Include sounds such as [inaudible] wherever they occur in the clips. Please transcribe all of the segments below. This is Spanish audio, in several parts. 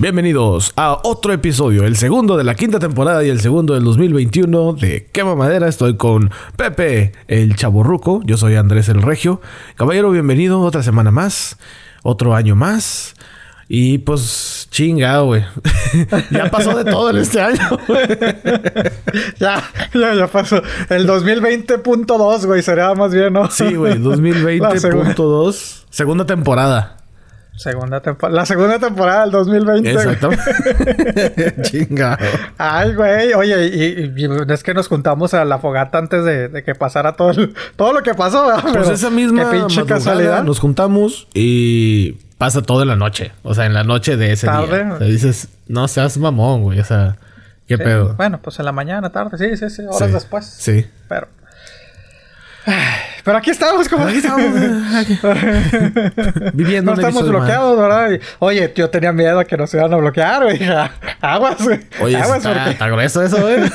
Bienvenidos a otro episodio, el segundo de la quinta temporada y el segundo del 2021 de Quema Madera. Estoy con Pepe, el chaborruco. Yo soy Andrés el Regio. Caballero, bienvenido otra semana más, otro año más. Y pues, chingado, güey. [laughs] ya pasó de todo en este año, [laughs] ya, ya, ya pasó. El 2020.2, güey, sería más bien, ¿no? Sí, güey, [laughs] 2020.2. Segunda temporada. Segunda temporada. La segunda temporada del 2020. Exactamente. Chingado. Ay, güey. Oye, y, es que nos juntamos a la fogata antes de, que pasara todo, todo lo que pasó. Pues esa misma pinche casualidad. Nos juntamos y pasa todo en la noche. O sea, en la noche de ese día. O dices, no seas mamón, güey. O sea, ¿qué pedo? Bueno, pues en la mañana, tarde. Sí, sí, sí. Horas después. Sí. Pero... Pero aquí estamos, como aquí estamos. [laughs] Viviendo. No estamos bloqueados, ¿verdad? oye, yo tenía miedo a que nos iban a bloquear, güey. [laughs] Aguas, güey. Oye, Aguas, está, porque... está grueso eso, güey. [laughs]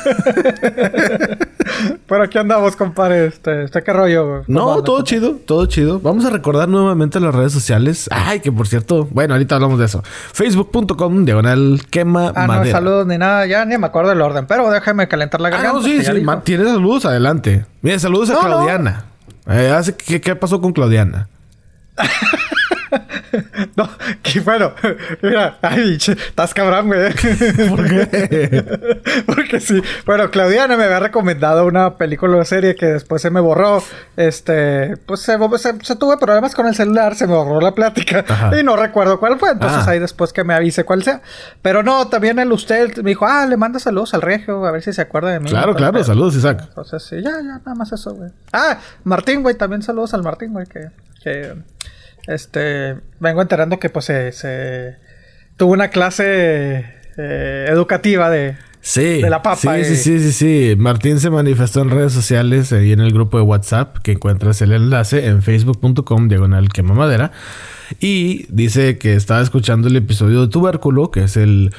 Pero aquí andamos, compadre. Este, este qué rollo, No, todo chido, todo chido. Vamos a recordar nuevamente las redes sociales. Ay, que por cierto, bueno, ahorita hablamos de eso. Facebook.com, diagonal quema ah, no, saludos ni nada. Ya ni me acuerdo del orden, pero déjame calentar la garganta. Ah, no, sí, sí. Tienes saludos, adelante. Mira, saludos a Claudiana. Eh, ¿qué, ¿Qué pasó con Claudiana? [laughs] [laughs] no, que bueno, mira, ay, estás cabrón, güey. ¿Por qué? [laughs] Porque sí. Bueno, Claudiana me había recomendado una película o serie que después se me borró. Este, pues se, se, tuve problemas con el celular, se me borró la plática y no recuerdo cuál fue. Entonces ah. ahí después que me avise cuál sea. Pero no, también el usted me dijo, ah, le manda saludos al regio, a ver si se acuerda de mí. Claro, claro, saludos, Isaac. Entonces sí, ya, ya, nada más eso, güey. Ah, Martín, güey, también saludos al Martín, güey, que, que este, vengo enterando que pues se, tuvo una clase eh, educativa de, Sí, de la papa. Sí, sí, sí, sí, sí. Martín se manifestó en redes sociales y en el grupo de WhatsApp, que encuentras el enlace en facebook.com diagonal quema madera. Y dice que estaba escuchando el episodio de Tubérculo, que es el,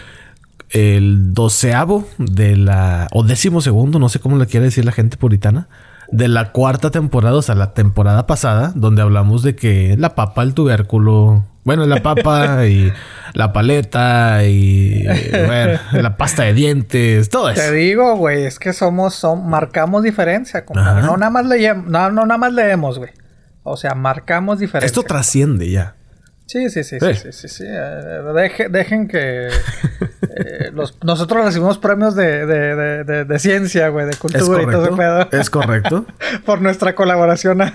el doceavo de la. o décimo segundo, no sé cómo le quiere decir la gente puritana de la cuarta temporada, o sea, la temporada pasada, donde hablamos de que la papa, el tubérculo, bueno, la papa [laughs] y la paleta y la pasta de dientes, todo eso. Te digo, güey, es que somos, son, marcamos diferencia, compadre. No nada más leemos, no, no nada más leemos, güey. O sea, marcamos diferencia. Esto trasciende ya. Sí, sí, sí, sí, sí, sí, eh, dejen que [laughs] eh, nosotros recibimos premios de, de, de, de ciencia, güey, de cultura y todo ese pedo. Es correcto. [laughs] Por nuestra colaboración a,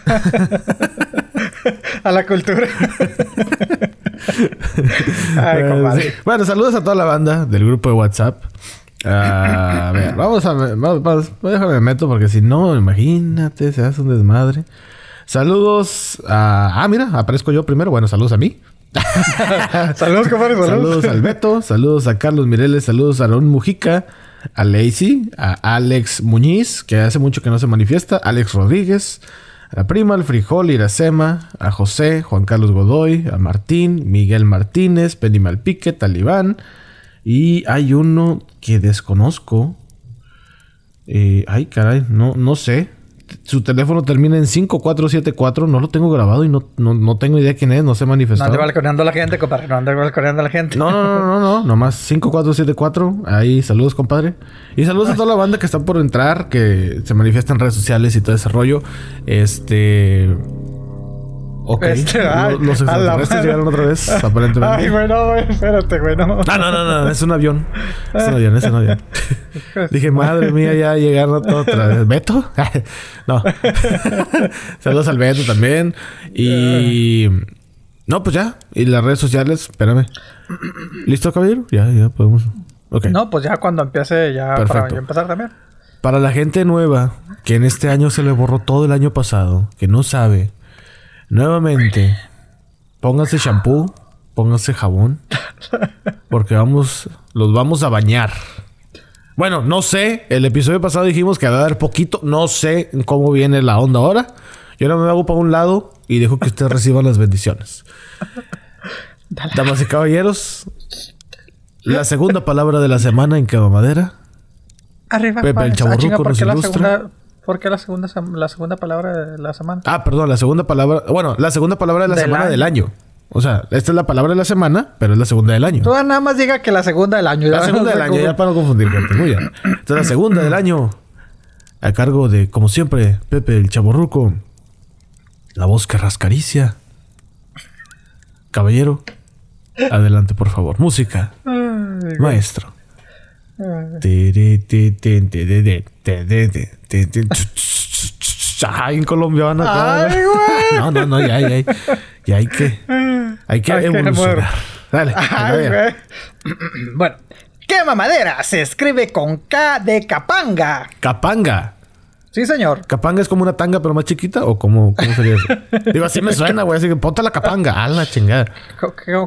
[laughs] la cultura. Ay, compadre. Bueno, saludos a toda la banda del grupo de WhatsApp. a ver, vamos a... Vamos, déjame meto porque si no, imagínate, se hace un desmadre. Saludos a... Ah, mira, aparezco yo primero. Bueno, saludos a mí. [laughs] saludos, compadre. Saludos. saludos al Beto. Saludos a Carlos Mireles. Saludos a Aaron Mujica. A Lacey. A Alex Muñiz, que hace mucho que no se manifiesta. Alex Rodríguez. A la prima, al frijol, Iracema. A José, Juan Carlos Godoy. A Martín, Miguel Martínez. Penny Malpique, Talibán. Y hay uno que desconozco. Eh, ay, caray, no, no sé su teléfono termina en 5474, no lo tengo grabado y no, no, tengo idea quién es, no se manifestó. No ande balconeando a la gente, compadre, no ande balconeando a la gente. No, no, no, no, no, nomás 5474, ahí saludos, compadre. Y saludos a toda la banda que está por entrar, que se manifiesta en redes sociales y todo ese rollo. Este... Ok. Este, los, extraterrestres llegaron otra vez, aparentemente. Ay, bueno, espérate, güey, no. No, no, no, no, es un avión. Es un avión, es un avión. [laughs] Dije, madre mía, ya llegaron otra vez. ¿Beto? [laughs] no. [laughs] Saludos al Beto también. Y. No, pues ya. Y las redes sociales, espérame. ¿Listo, caballero? Ya, ya podemos. Ok. No, pues ya cuando empiece, ya Perfecto. para empezar también. Para la gente nueva, que en este año se le borró todo el año pasado, que no sabe Nuevamente, póngase shampoo, póngase jabón, porque vamos, los vamos a bañar. Bueno, no sé, el episodio pasado dijimos que va a dar poquito, no sé cómo viene la onda ahora. Yo no me hago para un lado y dejo que ustedes reciban las bendiciones. Damas y caballeros, la segunda palabra de la semana en Cava Madera. Arriba, Pepe el Chaburruco nos ilustra. ¿Por qué la segunda, la segunda palabra de la semana? Ah, perdón, la segunda palabra. Bueno, la segunda palabra de la semana del año. O sea, esta es la palabra de la semana, pero es la segunda del año. Tú nada más diga que la segunda del año. La segunda del año, ya para no confundir gente. Muy bien. Esta es la segunda del año. A cargo de, como siempre, Pepe el Chaborruco. La voz que rascaricia. Caballero, adelante, por favor. Música. Maestro. Ay, en Colombia van a Ay, güey. No, no, no, ya, ya, ya hay que, hay que Hay evolucionar. Dale, Ay, güey. bueno, ¿qué mamadera? Se escribe con K de Capanga. Capanga. Sí, señor. ¿Capanga es como una tanga pero más chiquita? ¿O cómo, cómo sería eso? [laughs] Digo, así me suena, güey. Así que ponte la capanga. A la chingada.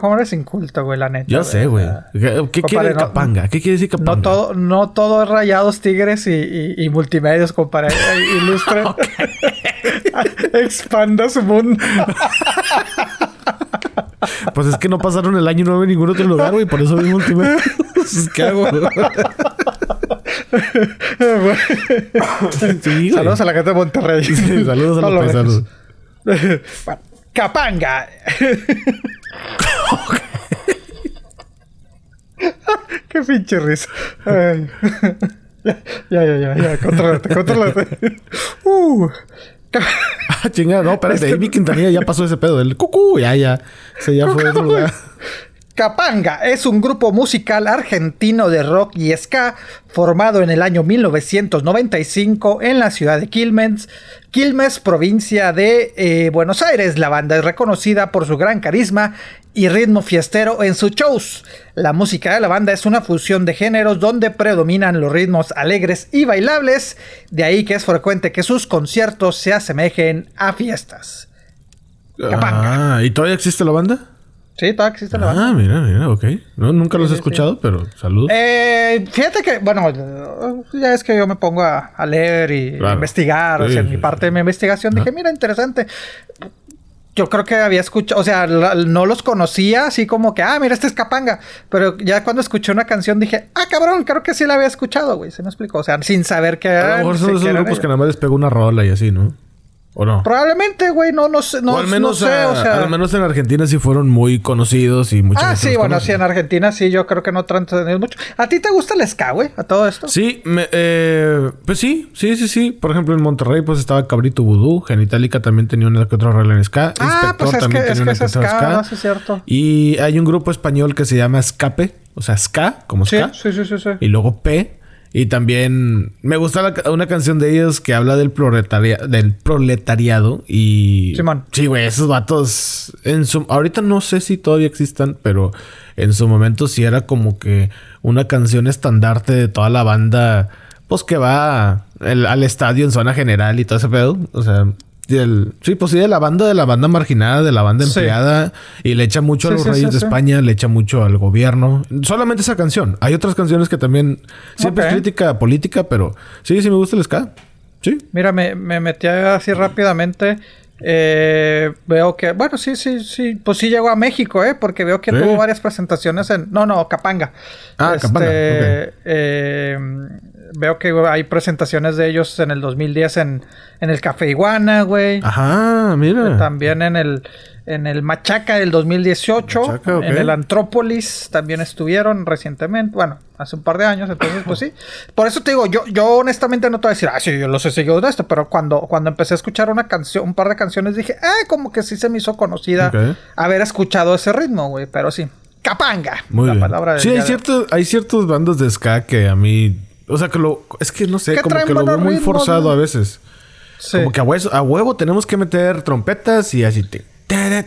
¿Cómo, eres inculto, güey, la neta? Yo sé, güey. ¿Qué, qué quiere no- capanga? ¿Qué quiere decir capanga? No todo, no todo es rayados, tigres y, y, y multimedios, compadre. [laughs] Ilustre. [laughs] Expanda su mundo. Pues es que no pasaron el año nuevo en ningún otro lugar, güey. Por eso mismo último. ¿Qué hago? Sí. Saludos a la gente de Monterrey. Sí, saludos a los lo paisanos. Capanga. [laughs] Qué pinche risa. Ay. Ya, ya, ya, ya. Contrólate, contrólate. Uh. Ah, chingada. No, espérate. Amy Quintanilla ya pasó ese pedo. El cucú, ya, ya. Ese ya fue de otro lugar. Capanga es un grupo musical argentino de rock y ska formado en el año 1995 en la ciudad de Quilmes, Quilmes, provincia de eh, Buenos Aires. La banda es reconocida por su gran carisma y ritmo fiestero en sus shows. La música de la banda es una fusión de géneros donde predominan los ritmos alegres y bailables, de ahí que es frecuente que sus conciertos se asemejen a fiestas. Capanga. Ah, ¿y todavía existe la banda? Sí, todavía existe la banda. Ah, mira, mira, ok. No, nunca los he sí, escuchado, pero saludos. Eh, fíjate que, bueno, ya es que yo me pongo a, a leer y Claro. investigar. o sea, en mi parte de mi investigación dije, mira, interesante. Yo creo que había escuchado, o sea, la- no los conocía así como que, ah, mira, este es Capanga. Pero ya cuando escuché una canción dije, ah, cabrón, creo que sí la había escuchado, güey. Se me explicó. O sea, sin saber que a lo mejor son esos grupos que nada más les pegó una rola y así, ¿no? ¿O no? Probablemente, güey, no, no sé, no, o al menos, no sé, a- o sea. al menos en Argentina sí fueron muy conocidos y mucha Ah, gente sí, los bueno, conoce. sí, en Argentina sí, yo creo que no trascendió mucho. ¿A ti te gusta el ska, güey? ¿A todo esto? Sí, me- eh, pues sí, sí, sí, sí. Por ejemplo, en Monterrey pues estaba Cabrito Vudú. Genitalica también tenía una que otra rola en ska. Ah, Inspector pues es también que, es tenía es que otra ska, ¿no? Sí, es cierto. Y hay un grupo español que se llama Escape. O sea, ska, como Sí, ska. sí, sí, sí, sí. Y luego P. Y también me gusta la una canción de ellos que habla del, proletaria- del proletariado. Y. Simón. Sí, güey, esos vatos. En su, ahorita no sé si todavía existan, pero en su momento sí era como que una canción estandarte de toda la banda. Pues que va el- al estadio en zona general y todo ese pedo. O sea. Del- sí, pues sí, de la banda, de la banda marginada, de la banda Sí. empleada. Y le echa mucho Sí, a los reyes de. España, le echa mucho al gobierno. Solamente esa canción. Hay otras canciones que también siempre es crítica política, pero sí, sí me gusta el ska. Sí. Mira, me, me metí así rápidamente. Eh, veo que, bueno, sí, sí, sí, pues sí llegó a México, ¿eh? Porque veo que Sí. tuvo varias presentaciones en... No, no, Capanga. Ah, Capanga, ok. eh, veo que hay presentaciones de ellos en el 2010 en, en el Café Iguana, güey. Ajá, mira. También en el, en el Machaca del 2018. Machaca. En el Antrópolis también estuvieron recientemente. Bueno, hace un par de años. Entonces, pues sí. Por eso te digo, yo, yo honestamente no te voy a decir, ah, sí, yo los he seguido de esto. Pero cuando, cuando empecé a escuchar una canción, un par de canciones, dije, ah, como que sí se me hizo conocida haber escuchado ese ritmo, güey. Pero sí. Capanga. Muy la bien. palabra del Sí, hay de ciertos, hay ciertos bandos de ska que a mí. O sea, que lo. Es que no sé, como que lo veo muy forzado ¿no? a veces. Sí. Como que a huevo, a huevo tenemos que meter trompetas y así. te- te-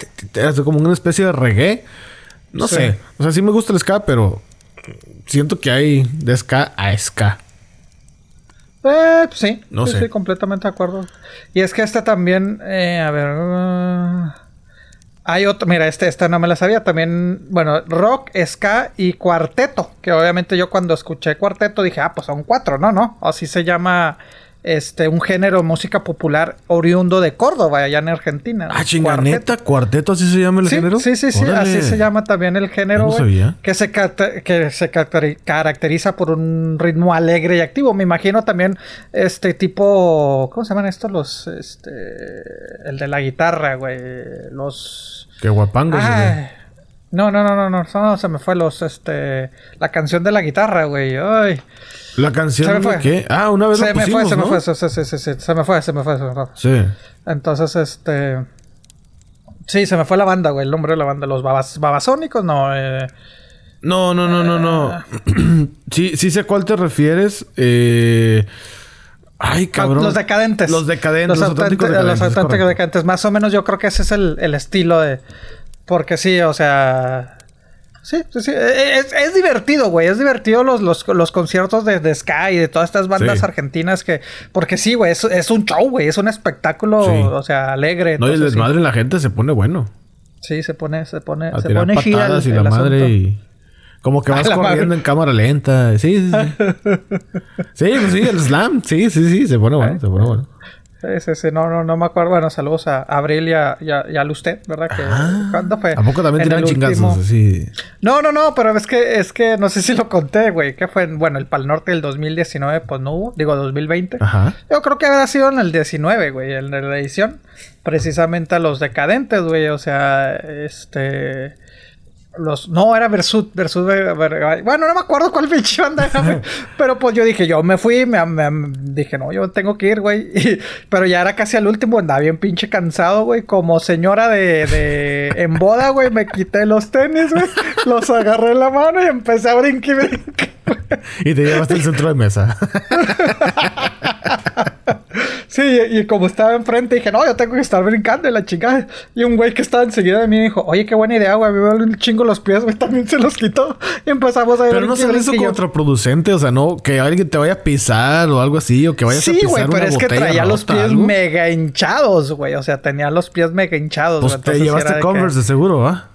te- como una especie de reggae. No Sí. sé. O sea, sí me gusta el ska, pero siento que hay de ska a ska. Eh, pues sí, No sí, sé. sí, completamente de acuerdo. Y es que esta también, eh, a ver, uh, hay otro, mira, este, esta no me la sabía, también, bueno, rock, ska y cuarteto, que obviamente yo cuando escuché cuarteto dije, ah, pues son cuatro, no, no, así se llama este, un género de música popular oriundo de Córdoba, allá en Argentina. Ah, chinganeta, cuarteto, así se llama el género. Sí, sí, sí, así se llama también el género. que se, que se caracteriza por un ritmo alegre y activo. Me imagino también este tipo, ¿cómo se llaman estos? Los, este, el de la guitarra, güey, los... Qué guapangos. No, no, no, no, no, no, se me fue los, este, la canción de la guitarra, güey, ay. ¿La canción de qué? Ah, una vez se me fue, se me fue, se, se, se, se, me fue, se me fue, se me fue. Sí. Entonces, este... Sí, se me fue la banda, güey, el nombre de la banda. Los babas, babasónicos, no, eh... No, no, no, no, no. sí, sí sé a cuál te refieres. Eh... Ay, cabrón. Los decadentes. Los decadentes. Los, auténticos decadentes. Los auténticos decadentes. Más o menos yo creo que ese es el, el estilo de... Porque sí, o sea... Sí, sí, sí. E, e, es, divertido, güey. Es divertido los, los, conciertos de, de, Sky y de todas estas bandas argentinas que... Porque sí, güey. Es, un show, güey. Es un espectáculo, o sea, alegre. No, y el desmadre la gente se pone bueno. Sí, se pone... Se pone... se pone patadas y la madre y... Como que [laughs] vas corriendo en cámara lenta. Sí, sí, sí. [laughs] sí, pues sí, el slam. Sí, sí, sí. Se pone bueno. Se pone bueno. Sí, sí, No, no, no me acuerdo. Bueno, saludos a Abril y a, y a, usted, ¿verdad? Que, ah, ¿Cuándo fue? ¿A poco también tiran chingazos así? No, no, no, pero es que, es que no sé si lo conté, güey. ¿Qué fue? Bueno, el Pal Norte del 2019, pues no hubo. Digo, 2020. Ajá. Yo creo que habrá sido en el 19, güey, en la edición. Precisamente a los decadentes, güey. O sea, este los no era Versud, Versud bueno no me acuerdo cuál [laughs] pinche banda era [laughs] pero pues yo dije yo me fui me, dije no yo tengo que ir güey pero ya era casi al último andaba bien pinche cansado güey como señora de, de en boda güey me quité los tenis güey los agarré en la mano y empecé a brincar y te llevaste al centro de mesa [laughs] Sí, y, como estaba enfrente, dije, no, yo tengo que estar brincando y la chica. Y un güey que estaba enseguida de mí dijo, oye, qué buena idea, güey, me veo un chingo los pies, güey, también se los quitó. Y empezamos a ver. Pero no se eso contraproducente, o sea, no, que alguien te vaya a pisar o algo así, o que vayas a pisar. Sí, güey, pero es que traía los pies mega hinchados, güey, o sea, tenía los pies mega hinchados. Pues te llevaste Converse, de seguro, ¿va? Eh,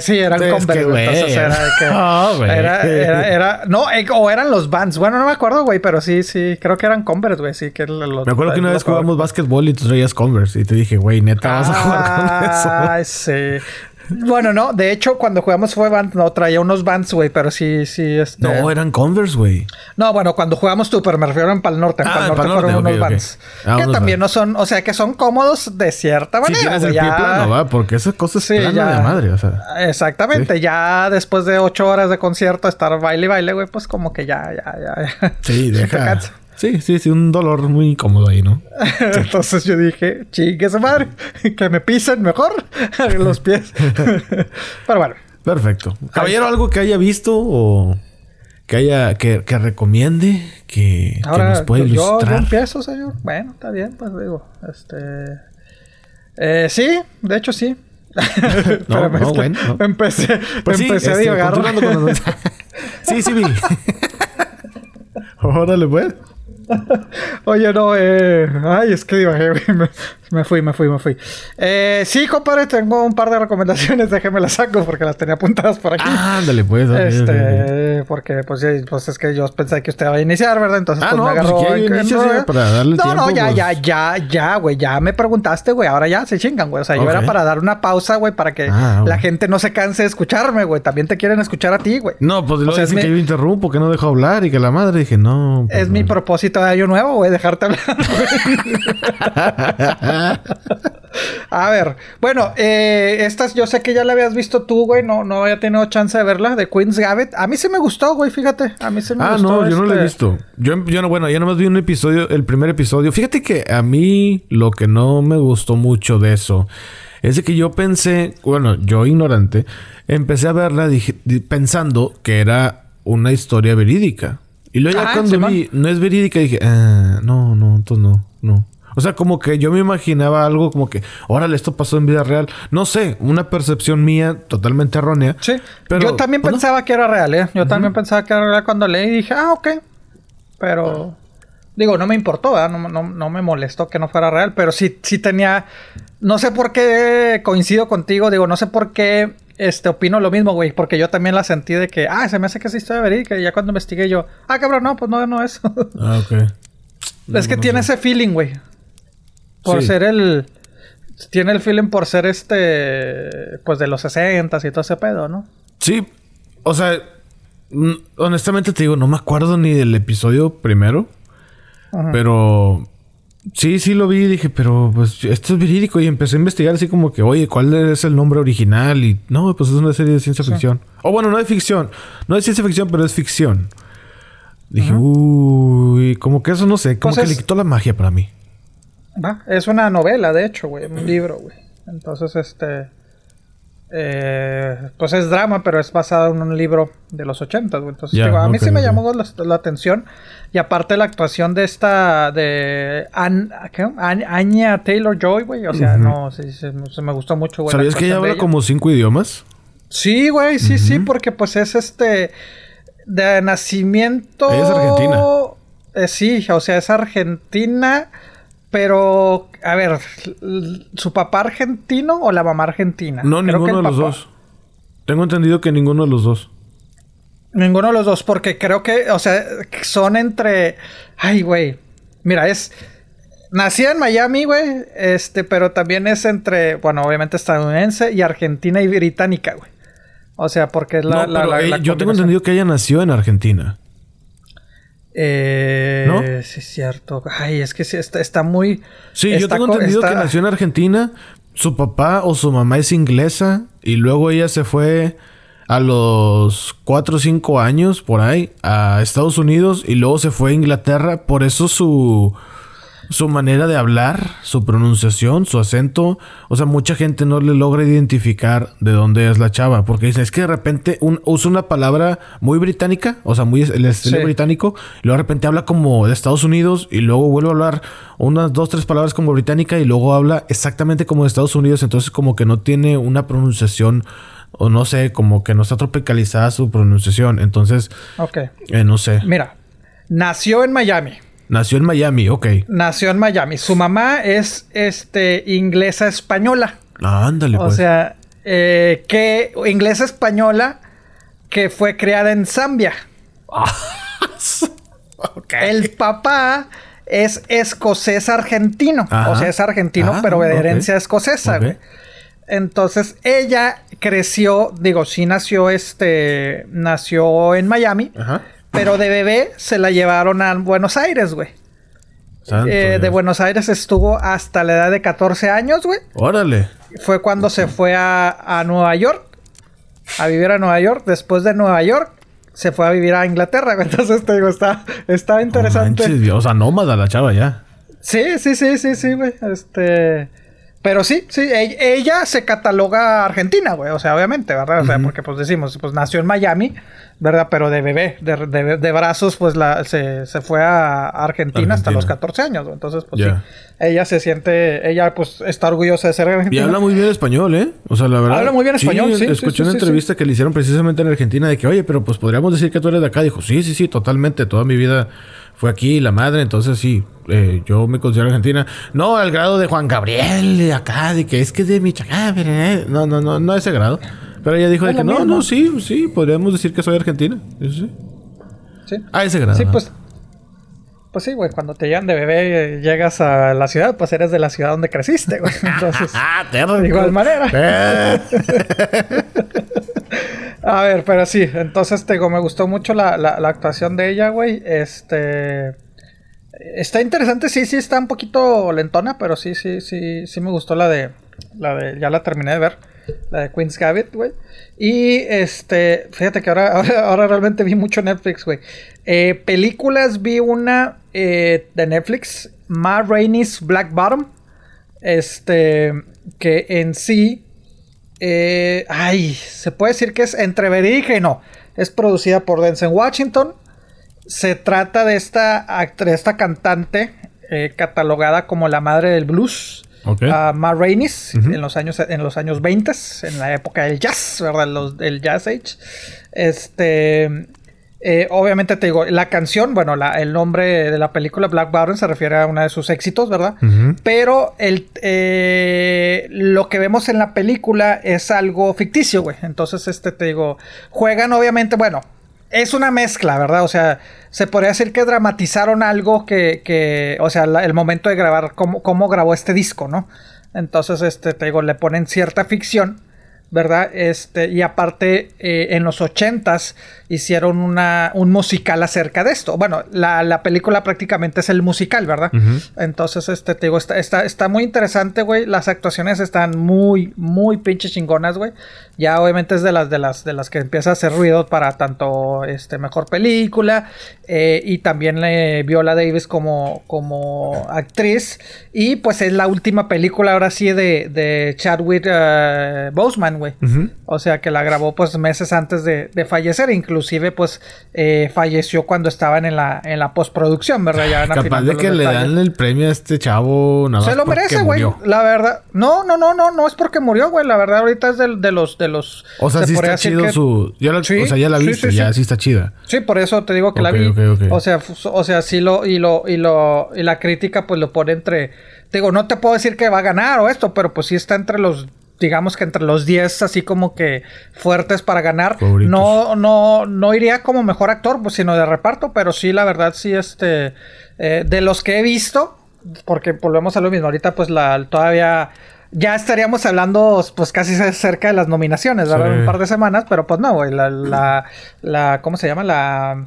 sí, eran Converse, güey. Entonces era de que. [laughs] Oh, era, era, era, No, eh, o eran los Vans. Bueno, no me acuerdo, güey, pero sí, sí. Creo que eran Converse, güey. Sí, que los, Me acuerdo que una vez jugamos básquetbol y tú traías Converse. Y te dije, güey, neta, vas a jugar con eso. [laughs] Ay, sí. Bueno, no, de hecho, cuando jugamos fue Vans, no traía unos Vans, güey, pero sí, sí, este. No, eran Converse, güey. No, bueno, cuando jugamos tú, pero me refiero en Pal Norte. En ah, Pal Norte fueron unos Vans. Ah, que también no son, o sea, que son cómodos de cierta manera. Sí, tienes el pie plano, ¿va? Porque esas cosas sí, plano de madre, o sea. Exactamente, ya después de ocho horas de concierto, estar baile y baile, güey, pues como que ya, ya, ya. Sí, [laughs] deja. Sí, sí, sí, un dolor muy incómodo ahí, ¿no? [laughs] Entonces yo dije, chingue madre, [laughs] que me pisen mejor [laughs] los pies. Pero bueno. Perfecto. Caballero, algo que haya visto o que haya, que, que recomiende, que, que nos pueda ilustrar. Yo, yo empiezo, señor. Bueno, está bien, pues digo, este. Eh, sí, de hecho sí. no, no, bueno. Empecé, pues empecé a este, divagar. sí, sí vi. Órale, pues. [laughs] Oye, no, eh. Ay, es que divagé, me, me, fui, me fui, me fui. Eh, sí, compadre, tengo un par de recomendaciones, [laughs] déjeme las saco porque las tenía apuntadas por aquí. Ah, ándale, pues. este, porque pues, pues, es que yo pensé que usted va a iniciar, ¿verdad? Entonces, ah, pues no, me pues, agarró. en, para darle no, tiempo, no, ya, pues. ya, ya, ya, güey, ya me preguntaste, güey, ahora ya se chingan, güey. O sea, yo era para dar una pausa, güey, para que ah, la gente no se canse de escucharme, güey. También te quieren escuchar a ti, güey. No, pues lo dicen que yo interrumpo, que no dejo hablar y que la madre dije, no. Pues, es mi propósito de año nuevo, güey, dejarte hablar. [laughs] A ver, bueno, eh, estas yo sé que ya la habías visto tú, güey, no, no había tenido chance de verla, de Queen's Gambit. A mí sí me gustó, güey, fíjate, a mí sí me ah, gustó. Ah, no, yo no la he este visto. Yo, yo no, bueno, yo nomás vi un episodio, el primer episodio. Fíjate que a mí lo que no me gustó mucho de eso es de que yo pensé, bueno, yo ignorante, empecé a verla pensando que era una historia verídica. Y luego ya cuando vi, no es verídica, dije, ah, no, no, entonces no, no. O sea, como que yo me imaginaba algo como que, órale, esto pasó en vida real. No sé, una percepción mía totalmente errónea. Sí. Pero, yo también pensaba que era real, ¿eh? Yo también pensaba que era real cuando leí y dije, ah, ok. Pero, digo, no me importó, ¿verdad? No, no, no me molestó que no fuera real, pero sí, sí tenía. No sé por qué coincido contigo, digo, no sé por qué este, opino lo mismo, güey, porque yo también la sentí de que, ah, se me hace que sí historia verídica, y ya cuando investigué yo, ah, cabrón, no, pues no, no es. [laughs] ah, ok. Es que tiene ese feeling, güey. Por ser el. Tiene el feeling por ser este. Pues de los 60 y todo ese pedo, ¿no? Sí. O sea, honestamente te digo, no me acuerdo ni del episodio primero. Pero sí, sí lo vi y dije, pero pues esto es verídico. Y empecé a investigar así como que, oye, ¿cuál es el nombre original? Y no, pues es una serie de ciencia ficción. O bueno, no de ficción. No es ciencia ficción, pero es ficción. Dije, uy, como que eso no sé, como que le quitó la magia para mí. Va, es una novela, de hecho, güey, un libro, güey. Entonces, este. Eh, pues es drama, pero es basado en un libro de los 80, güey. Entonces, digo, a mí sí me llamó la, atención. Y aparte la actuación de esta, de Anya Taylor Joy, güey. O sea, no, sí, se, me gustó mucho, güey. ¿Sabías que ella habla como cinco idiomas? Sí, güey, sí, sí, porque pues es este, de nacimiento... Ella es argentina. Eh, sí, o sea, es argentina pero, a ver, ¿su papá argentino o la mamá argentina? No, ninguno de los dos. Tengo entendido que ninguno de los dos. Ninguno de los dos, porque creo que, o sea, son entre. Ay, güey. Mira, es. Nacida en Miami, güey. Este, pero también es entre, bueno, obviamente estadounidense y argentina y británica, güey. O sea, porque es la. la, yo tengo entendido que ella nació en Argentina. Eh, ¿No? Sí, es cierto. Ay, es que está, está muy. Sí, yo tengo entendido que nació en Argentina. Su papá o su mamá es inglesa. Y luego ella se fue a los 4 o 5 años por ahí a Estados Unidos. Y luego se fue a Inglaterra. Por eso su su manera de hablar, su pronunciación, su acento. O sea, mucha gente no le logra identificar de dónde es la chava. Porque dice, es que de repente usa una palabra muy británica, o sea, muy el estilo británico. Y luego de repente habla como de Estados Unidos. Y luego vuelve a hablar unas dos, tres palabras como británica. Y luego habla exactamente como de Estados Unidos. Entonces, como que no tiene una pronunciación o no sé, como que no está tropicalizada su pronunciación. Entonces, ok. Eh, no sé. Mira, nació en Miami. Nació en Miami, ok. Nació en Miami. Su mamá es este inglesa española. Ah, ándale, pues. O sea, eh, que inglesa española que fue creada en Zambia. [laughs] El papá es escocés argentino. O sea, es argentino, ah, pero de herencia escocesa, güey. Entonces, ella creció, digo, sí nació este, nació en Miami. Ajá. Pero de bebé se la llevaron a Buenos Aires, güey. Eh, de Buenos Aires estuvo hasta la edad de 14 años, güey. Órale. Fue cuando se fue a, Nueva York. A vivir a Nueva York. Después de Nueva York, se fue a vivir a Inglaterra. [laughs] Entonces te digo, está, está interesante. o sea, nómada la chava ya. Sí, sí, sí, sí, sí, güey. Este. Pero sí, sí, ella, se cataloga argentina, güey. O sea, obviamente, ¿verdad? O sea, porque pues decimos, pues nació en Miami, ¿verdad? Pero de bebé, de, brazos, pues la, se, fue a Argentina, hasta los 14 años, güey. Entonces, pues sí, ella se siente, ella pues está orgullosa de ser argentina. Y habla muy bien español, ¿eh? O sea, la verdad. Habla muy bien español, sí. escuché una entrevista que le hicieron precisamente en Argentina de que, oye, pero pues podríamos decir que tú eres de acá. Dijo, sí, sí, sí, totalmente. Toda mi vida fue aquí, la madre, entonces sí, eh, yo me considero argentina. No al grado de Juan Gabriel, de acá, de que es que es de Michoacán, eh, no, no, no, no a ese grado. Pero ella dijo de que no, no, sí, sí, podríamos decir que soy argentina. sí. Sí. A ese grado. Sí, pues. Pues sí, güey, cuando te llevan de bebé eh, llegas a la ciudad, pues eres de la ciudad donde creciste, güey. [laughs] Entonces. ah, De igual manera. [laughs] A ver, pero sí, entonces te digo, me gustó mucho la, actuación de ella, güey. Este. Está interesante, sí, sí, está un poquito lentona, pero sí, sí, sí, sí me gustó la de. La de. Ya la terminé de ver. La de Queen's Gambit, güey. Y este. Fíjate que ahora, [laughs] ahora, realmente vi mucho Netflix, güey. Eh, películas vi una eh, de Netflix. Ma Rainey's Black Bottom. Este. Que en sí eh, ay, se puede decir que es entre y no. Es producida por Denzel Washington. Se trata de esta actriz, esta cantante eh, catalogada como la madre del blues. Okay. Ma Rainey's en los años en los años 20 en la época del jazz, ¿verdad? Los, del jazz age. Este eh, obviamente te digo, la canción, bueno, el nombre de la película Black Baron se refiere a uno de sus éxitos, ¿verdad? Pero el, eh, lo que vemos en la película es algo ficticio, güey. Entonces, este te digo, juegan obviamente, bueno, es una mezcla, ¿verdad? O sea, se podría decir que dramatizaron algo que, que o sea, el momento de grabar, cómo, cómo grabó este disco, ¿no? Entonces, este, te digo, le ponen cierta ficción ¿verdad? Este, y aparte, eh, en los ochentas hicieron una, un musical acerca de esto. Bueno, la, película prácticamente es el musical, ¿verdad? Entonces, este, te digo, está, está, está muy interesante, güey. Las actuaciones están muy, muy pinche chingonas, güey. Ya obviamente es de las, de las, de las que empieza a hacer ruido para tanto, este, mejor película. Eh, y también le Viola Davis como, como actriz. Y pues es la última película ahora sí de, de Chadwick uh, Boseman, güey. O sea, que la grabó pues meses antes de, fallecer. Inclusive pues eh, falleció cuando estaban en la, en la postproducción, ¿verdad? Ya Capaz de que le dan el premio a este chavo nada Se lo merece, güey. La verdad. No, no, no, no, no es porque murió, güey. La verdad ahorita es de, de los, de los... O sea, sí está chido su... o sea, ya la viste, ya sí está chida. Sí, por eso te digo que la vi. O sea, o sea, sí lo... Y lo... Y lo... Y la crítica pues lo pone entre... Digo, no te puedo decir que va a ganar o esto, pero pues sí está entre los digamos que entre los 10 así como que fuertes para ganar. No, no, no iría como mejor actor, pues sino de reparto, pero sí, la verdad, sí, este, eh, de los que he visto, porque volvemos a lo mismo, ahorita pues la todavía ya estaríamos hablando pues casi cerca de las nominaciones, ¿verdad? Un par de semanas, pero pues no, güey, la, la, la, ¿cómo se llama? La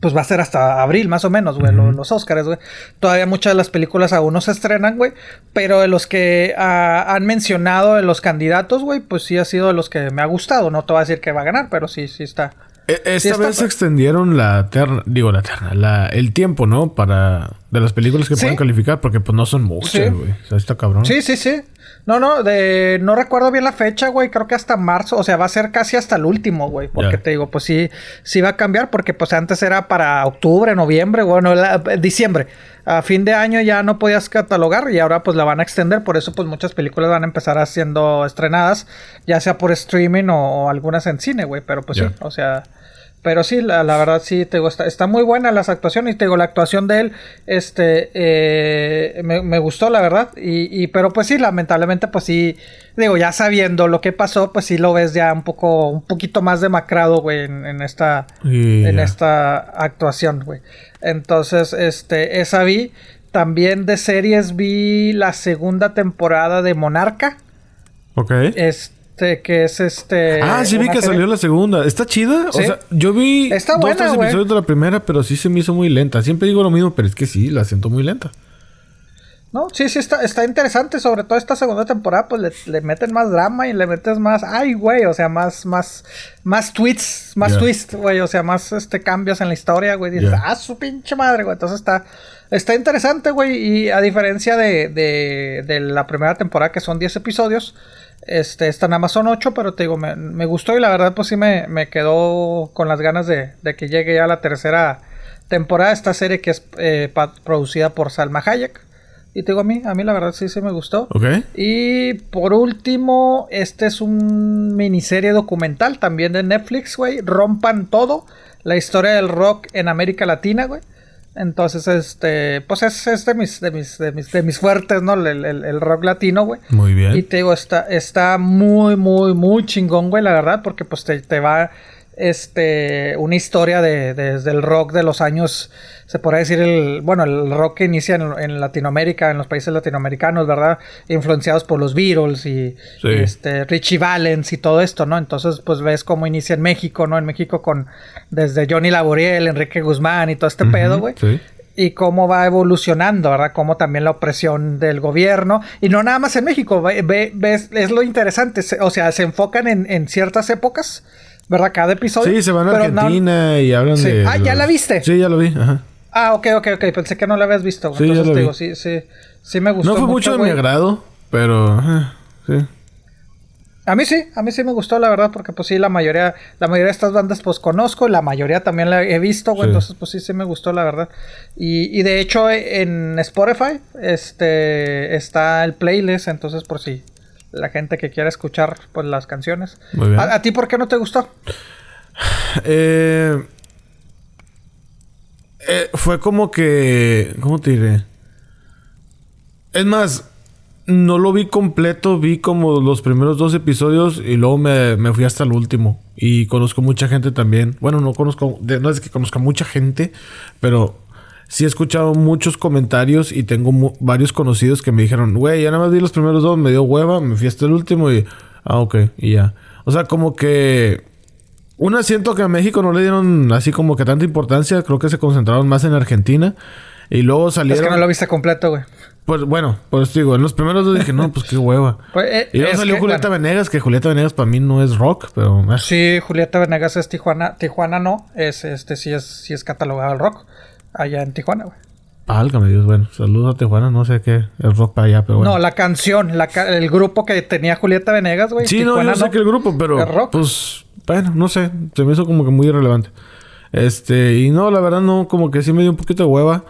pues va a ser hasta abril más o menos, güey, los, Oscars, güey. Todavía muchas de las películas aún no se estrenan, güey, pero de los que ah, han mencionado de los candidatos, güey, pues sí ha sido de los que me ha gustado. No te voy a decir que va a ganar, pero sí, sí está. E, esta vez extendieron la terna, digo la terna, la, el tiempo, ¿no? Para de las películas que pueden calificar, porque pues no son muchas, güey. O sea, está cabrón. Sí, sí, sí. No, no, de, no recuerdo bien la fecha, güey. Creo que hasta marzo, o sea, va a ser casi hasta el último, güey. Porque te digo, pues sí, sí va a cambiar, porque pues antes era para octubre, noviembre, bueno, diciembre. A fin de año ya no podías catalogar y ahora pues la van a extender. Por eso pues muchas películas van a empezar siendo estrenadas, ya sea por streaming o, algunas en cine, güey. Pero pues sí, o sea, pero sí, la, verdad sí, te digo, está, muy buena las actuaciones. Y te digo, la actuación de él, este, eh, me, gustó, la verdad. Y, pero pues sí, lamentablemente, pues sí, digo, ya sabiendo lo que pasó, pues sí lo ves ya un poco, un poquito más demacrado, güey, en, esta, en esta actuación, güey. Entonces, este, esa vi. También de series vi la segunda temporada de Monarca. Ok. Este este, que es este. Ah, sí vi que salió la segunda. ¿Está chida? O sea, yo vi Está dos tres episodios de la primera, pero sí se me hizo muy lenta. Siempre digo lo mismo, pero es que sí, la siento muy lenta. No, sí, sí, está, está interesante. Sobre todo esta segunda temporada, pues le, meten más drama y le metes más. Ay, güey, o sea, más, más, más tweets, más twist, güey. O sea, más este cambios en la historia, güey. Dices, ah, su pinche madre, güey. Entonces está. Está interesante, güey. Y a diferencia de, de, de la primera temporada, que son 10 episodios este, está en Amazon 8, pero te digo, me, gustó y la verdad pues sí me, me quedó con las ganas de, que llegue ya la tercera temporada de esta serie que es eh, producida por Salma Hayek. Y te digo, a mí, a mí la verdad sí, sí me gustó. Y por último, este es un miniserie documental también de Netflix, güey. Rompan todo. La historia del rock en América Latina, güey. Entonces, este, pues es, es de, mis, de, mis, de, mis, de mis fuertes, ¿no? El, el, rock latino, güey. Muy bien. Y te digo, está, está muy, muy, muy chingón, güey, la verdad, porque pues te, te va este, una historia de, desde el rock de los años, se podría decir, el, bueno, el rock que inicia en, Latinoamérica, en los países latinoamericanos, ¿verdad? Influenciados por los Beatles y, este, Richie Valens y todo esto, ¿no? Entonces, pues ves cómo inicia en México, ¿no? En México con desde Johnny Laboriel, Enrique Guzmán y todo este pedo, güey. y cómo va evolucionando, ¿verdad? Cómo también la opresión del gobierno, y no nada más en México, ve, ves, es lo interesante, o sea, se enfocan en, en ciertas épocas, ¿verdad? Cada episodio. Sí, se van a Argentina y hablan de. Ah, ¿ya la viste? Sí, ya lo vi, ajá. Ah, ok, ok, ok. Pensé que no la habías visto. Sí, ya lo vi. digo, sí, sí. Sí me gustó. No fue mucho, de mi agrado, pero. Eh, sí. A mí sí, a mí sí me gustó, la verdad, porque pues sí, la mayoría, la mayoría de estas bandas pues conozco, la mayoría también la he visto, güey, entonces pues sí, sí me gustó, la verdad. Y, y de hecho en Spotify, este, está el playlist, entonces por si la gente que quiera escuchar pues las canciones. ¿A, ti por qué no te gustó? [sighs] Eh, eh, fue como que... ¿Cómo te diré? Es más, no lo vi completo, vi como los primeros dos episodios y luego me, me fui hasta el último. Y conozco mucha gente también. Bueno, no conozco, no es que conozca mucha gente, pero sí he escuchado muchos comentarios y tengo varios conocidos que me dijeron, güey, ya nada más vi los primeros dos, me dio hueva, me fui hasta el último y, ah, ok, y ya. O sea, como que... Un siento que a México no le dieron así como que tanta importancia, creo que se concentraron más en Argentina. Y luego salieron... Es que no lo viste completo, güey. Pues bueno, pues digo, en los primeros dos dije, no, pues qué hueva. [laughs] Pues, eh, y luego salió Julieta Venegas, que Julieta Venegas para mí no es rock, pero. Eh. Sí, Julieta Venegas es Tijuana. Tijuana no, es este sí es, sí es catalogado el rock. Allá en Tijuana, güey. Válgame Dios, bueno, saludos a Tijuana, no sé qué, el rock para allá, pero bueno. No, la canción, la el grupo que tenía Julieta Venegas, güey. Sí, no, yo sé que el grupo, pero. El rock. Pues, bueno, no sé, se me hizo como que muy irrelevante. Este, y no, la verdad, no, como que sí me dio un poquito de hueva.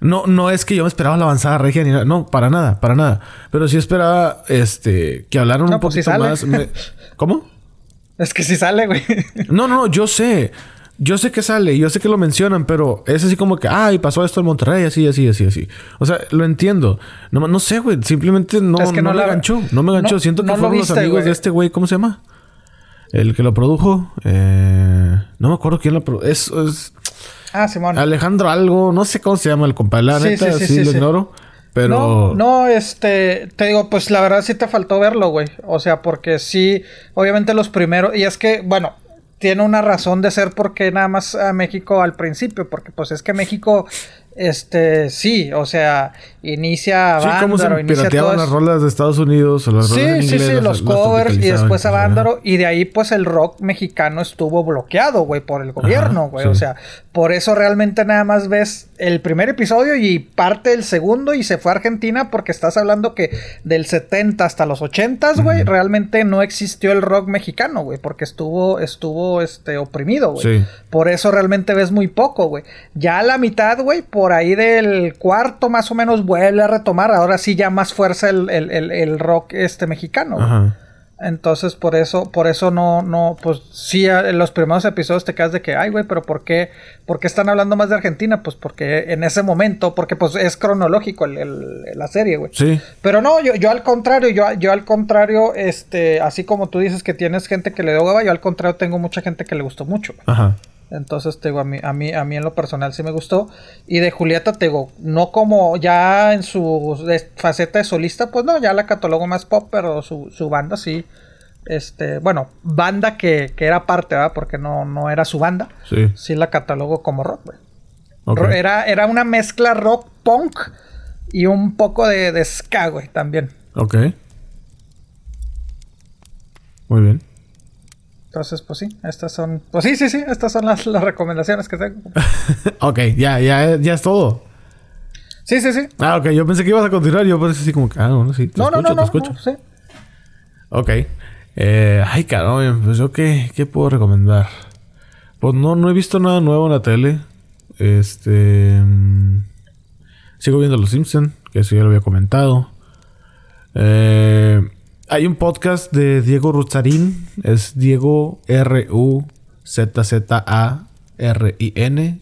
No, no es que yo me esperaba la avanzada regia ni nada. No, para nada, para nada. Pero sí esperaba este que hablaran un pues poquito más. [laughs] ¿Cómo? Es que sí sale, güey. no, no, no, yo sé. Yo sé que sale, yo sé que lo mencionan, pero es así como que, ay, pasó esto en Monterrey, así, así, así, así. O sea, lo entiendo. No, no sé, güey. Simplemente no, no, me ganchó. No me ganchó. Siento que fueron los amigos de este güey. ¿Cómo se llama? El que lo produjo. Eh, no me acuerdo quién lo produjo. Es, es, Ah, Simón. Alejandro algo, no sé cómo se llama el compadre, la neta, sí, lo ignoro. Pero... No, no, este, te digo, pues la verdad sí te faltó verlo, güey. O sea, porque sí, obviamente los primeros, y es que, bueno, tiene una razón de ser porque nada más a México al principio, porque pues es que México este, sí, o sea, inicia sí, cómo se pirateaban las rolas de Estados Unidos o las sí, rolas Sí, sí, los covers y después a Vándaro y de ahí pues el rock mexicano estuvo bloqueado, güey, por el gobierno, güey, o sea, por eso realmente nada más ves el primer episodio y parte del segundo y se fue a Argentina porque estás hablando que del 70 hasta los 80, güey, realmente no existió el rock mexicano, güey, porque estuvo estuvo este oprimido, güey. Por eso realmente ves muy poco, güey. Ya a la mitad, güey, por ahí del cuarto más o menos vuelve a retomar, ahora sí ya más fuerza el, rock este mexicano. Entonces por eso, por eso no, no, pues sí, en los primeros episodios te quedas de que, ay güey, pero ¿por qué, ¿por qué están hablando más de Argentina? Pues porque en ese momento, porque pues es cronológico la serie, güey. Sí. Pero no, yo, yo al contrario, yo, yo al contrario, este, así como tú dices que tienes gente que le dio yo al contrario tengo mucha gente que le gustó mucho. Ajá. Entonces, te digo, a mí, a mí, a mí en lo personal sí me gustó. Y de Julieta, te digo, no como ya en su faceta de solista, pues no, ya la catalogo más pop, pero su, su banda sí. Este, bueno, banda que, que era parte, ¿verdad? Porque no, no era su banda. Sí. Sí la catalogo como rock, güey. Era, era una mezcla rock punk y un poco de, de ska, güey, también. Ok. Muy bien. Entonces, pues sí, estas son. Pues sí, sí, sí, estas son las, las recomendaciones que tengo. [laughs] ok, ya, ya, ya es todo. Sí, sí, sí. Ah, ok, yo pensé que ibas a continuar. Yo pensé así como que, ah, no, sí. Te no, escucho, no, no, te escucho. sí. Ok. Eh, ay, cabrón, pues yo qué, qué puedo recomendar. Pues no, no he visto nada nuevo en la tele. Este. Mm, sigo viendo Los Simpsons, que eso ya lo había comentado. Eh. Hay un podcast de Diego Ruzarín. Es Diego R-U-Z-Z-A-R-I-N.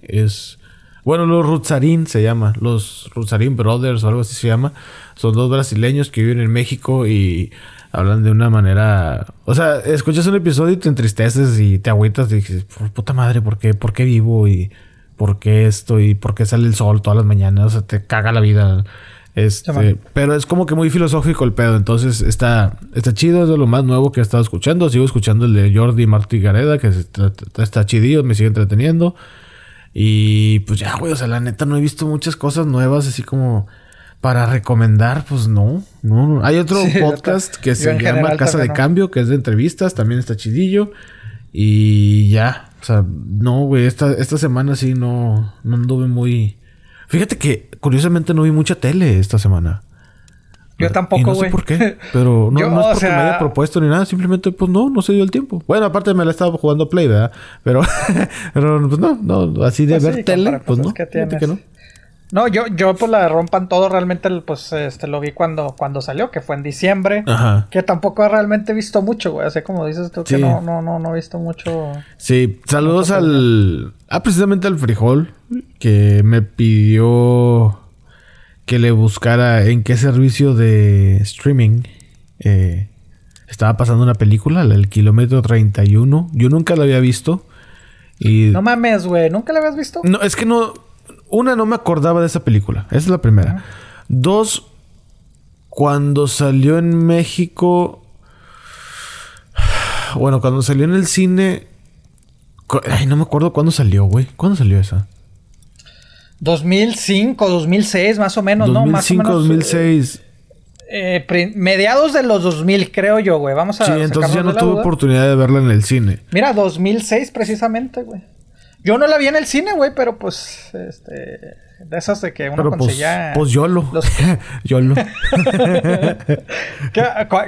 Es. Bueno, los Ruzarín se llama. Los Ruzarín Brothers o algo así se llama. Son dos brasileños que viven en México y hablan de una manera. O sea, escuchas un episodio y te entristeces y te agüitas y dices, puta madre, ¿por qué, ¿por qué vivo? Y ¿por qué esto? ¿Y por qué sale el sol todas las mañanas? O sea, te caga la vida. Este, pero es como que muy filosófico el pedo. Entonces está, está chido, es de lo más nuevo que he estado escuchando. Sigo escuchando el de Jordi Martí Gareda, que está, está chidillo, me sigue entreteniendo. Y pues ya, güey, o sea, la neta no he visto muchas cosas nuevas así como para recomendar, pues no, no. Hay [laughs] otro podcast que se llama Casa de Cambio, que es de entrevistas, también está chidillo. Y ya, o sea, no, güey, esta, esta semana sí no, no anduve muy Fíjate que curiosamente no vi mucha tele esta semana. Yo tampoco, güey. No sé por qué, [laughs] pero no, no es porque me haya propuesto ni nada, simplemente pues no, no se dio el tiempo. Bueno, aparte me la estaba jugando Play, ¿verdad? Pero, [laughs] pero pues no, no, así de pues ver tele, pues no. Que que no. No, yo, yo pues la Rompan Todo realmente pues este lo vi cuando, cuando salió, que fue en diciembre. Ajá. Que tampoco he realmente visto mucho, güey. Así como dices tú que no, no, no, no he visto mucho. Sí, saludos al. Ah, precisamente al frijol. Que me pidió que le buscara en qué servicio de streaming eh, estaba pasando una película, el kilómetro 31. Yo nunca la había visto. Y... No mames, güey, ¿nunca la habías visto? No, es que no. Una, no me acordaba de esa película. Esa es la primera. Dos, cuando salió en México. Bueno, cuando salió en el cine. Ay, no me acuerdo cuándo salió, güey. ¿Cuándo salió esa? 2005, 2006, más o menos, ¿no? Más o menos. 2006. Eh, eh mediados de los 2000, creo yo, güey. Vamos a Sí, entonces ya no tuve oportunidad de verla en el cine. Mira, 2006 precisamente, güey. Yo no la vi en el cine, güey, pero pues, este, de esas de que uno Pero conseguía. Pues, pues YOLO. Los... [laughs] YOLO. [laughs] que,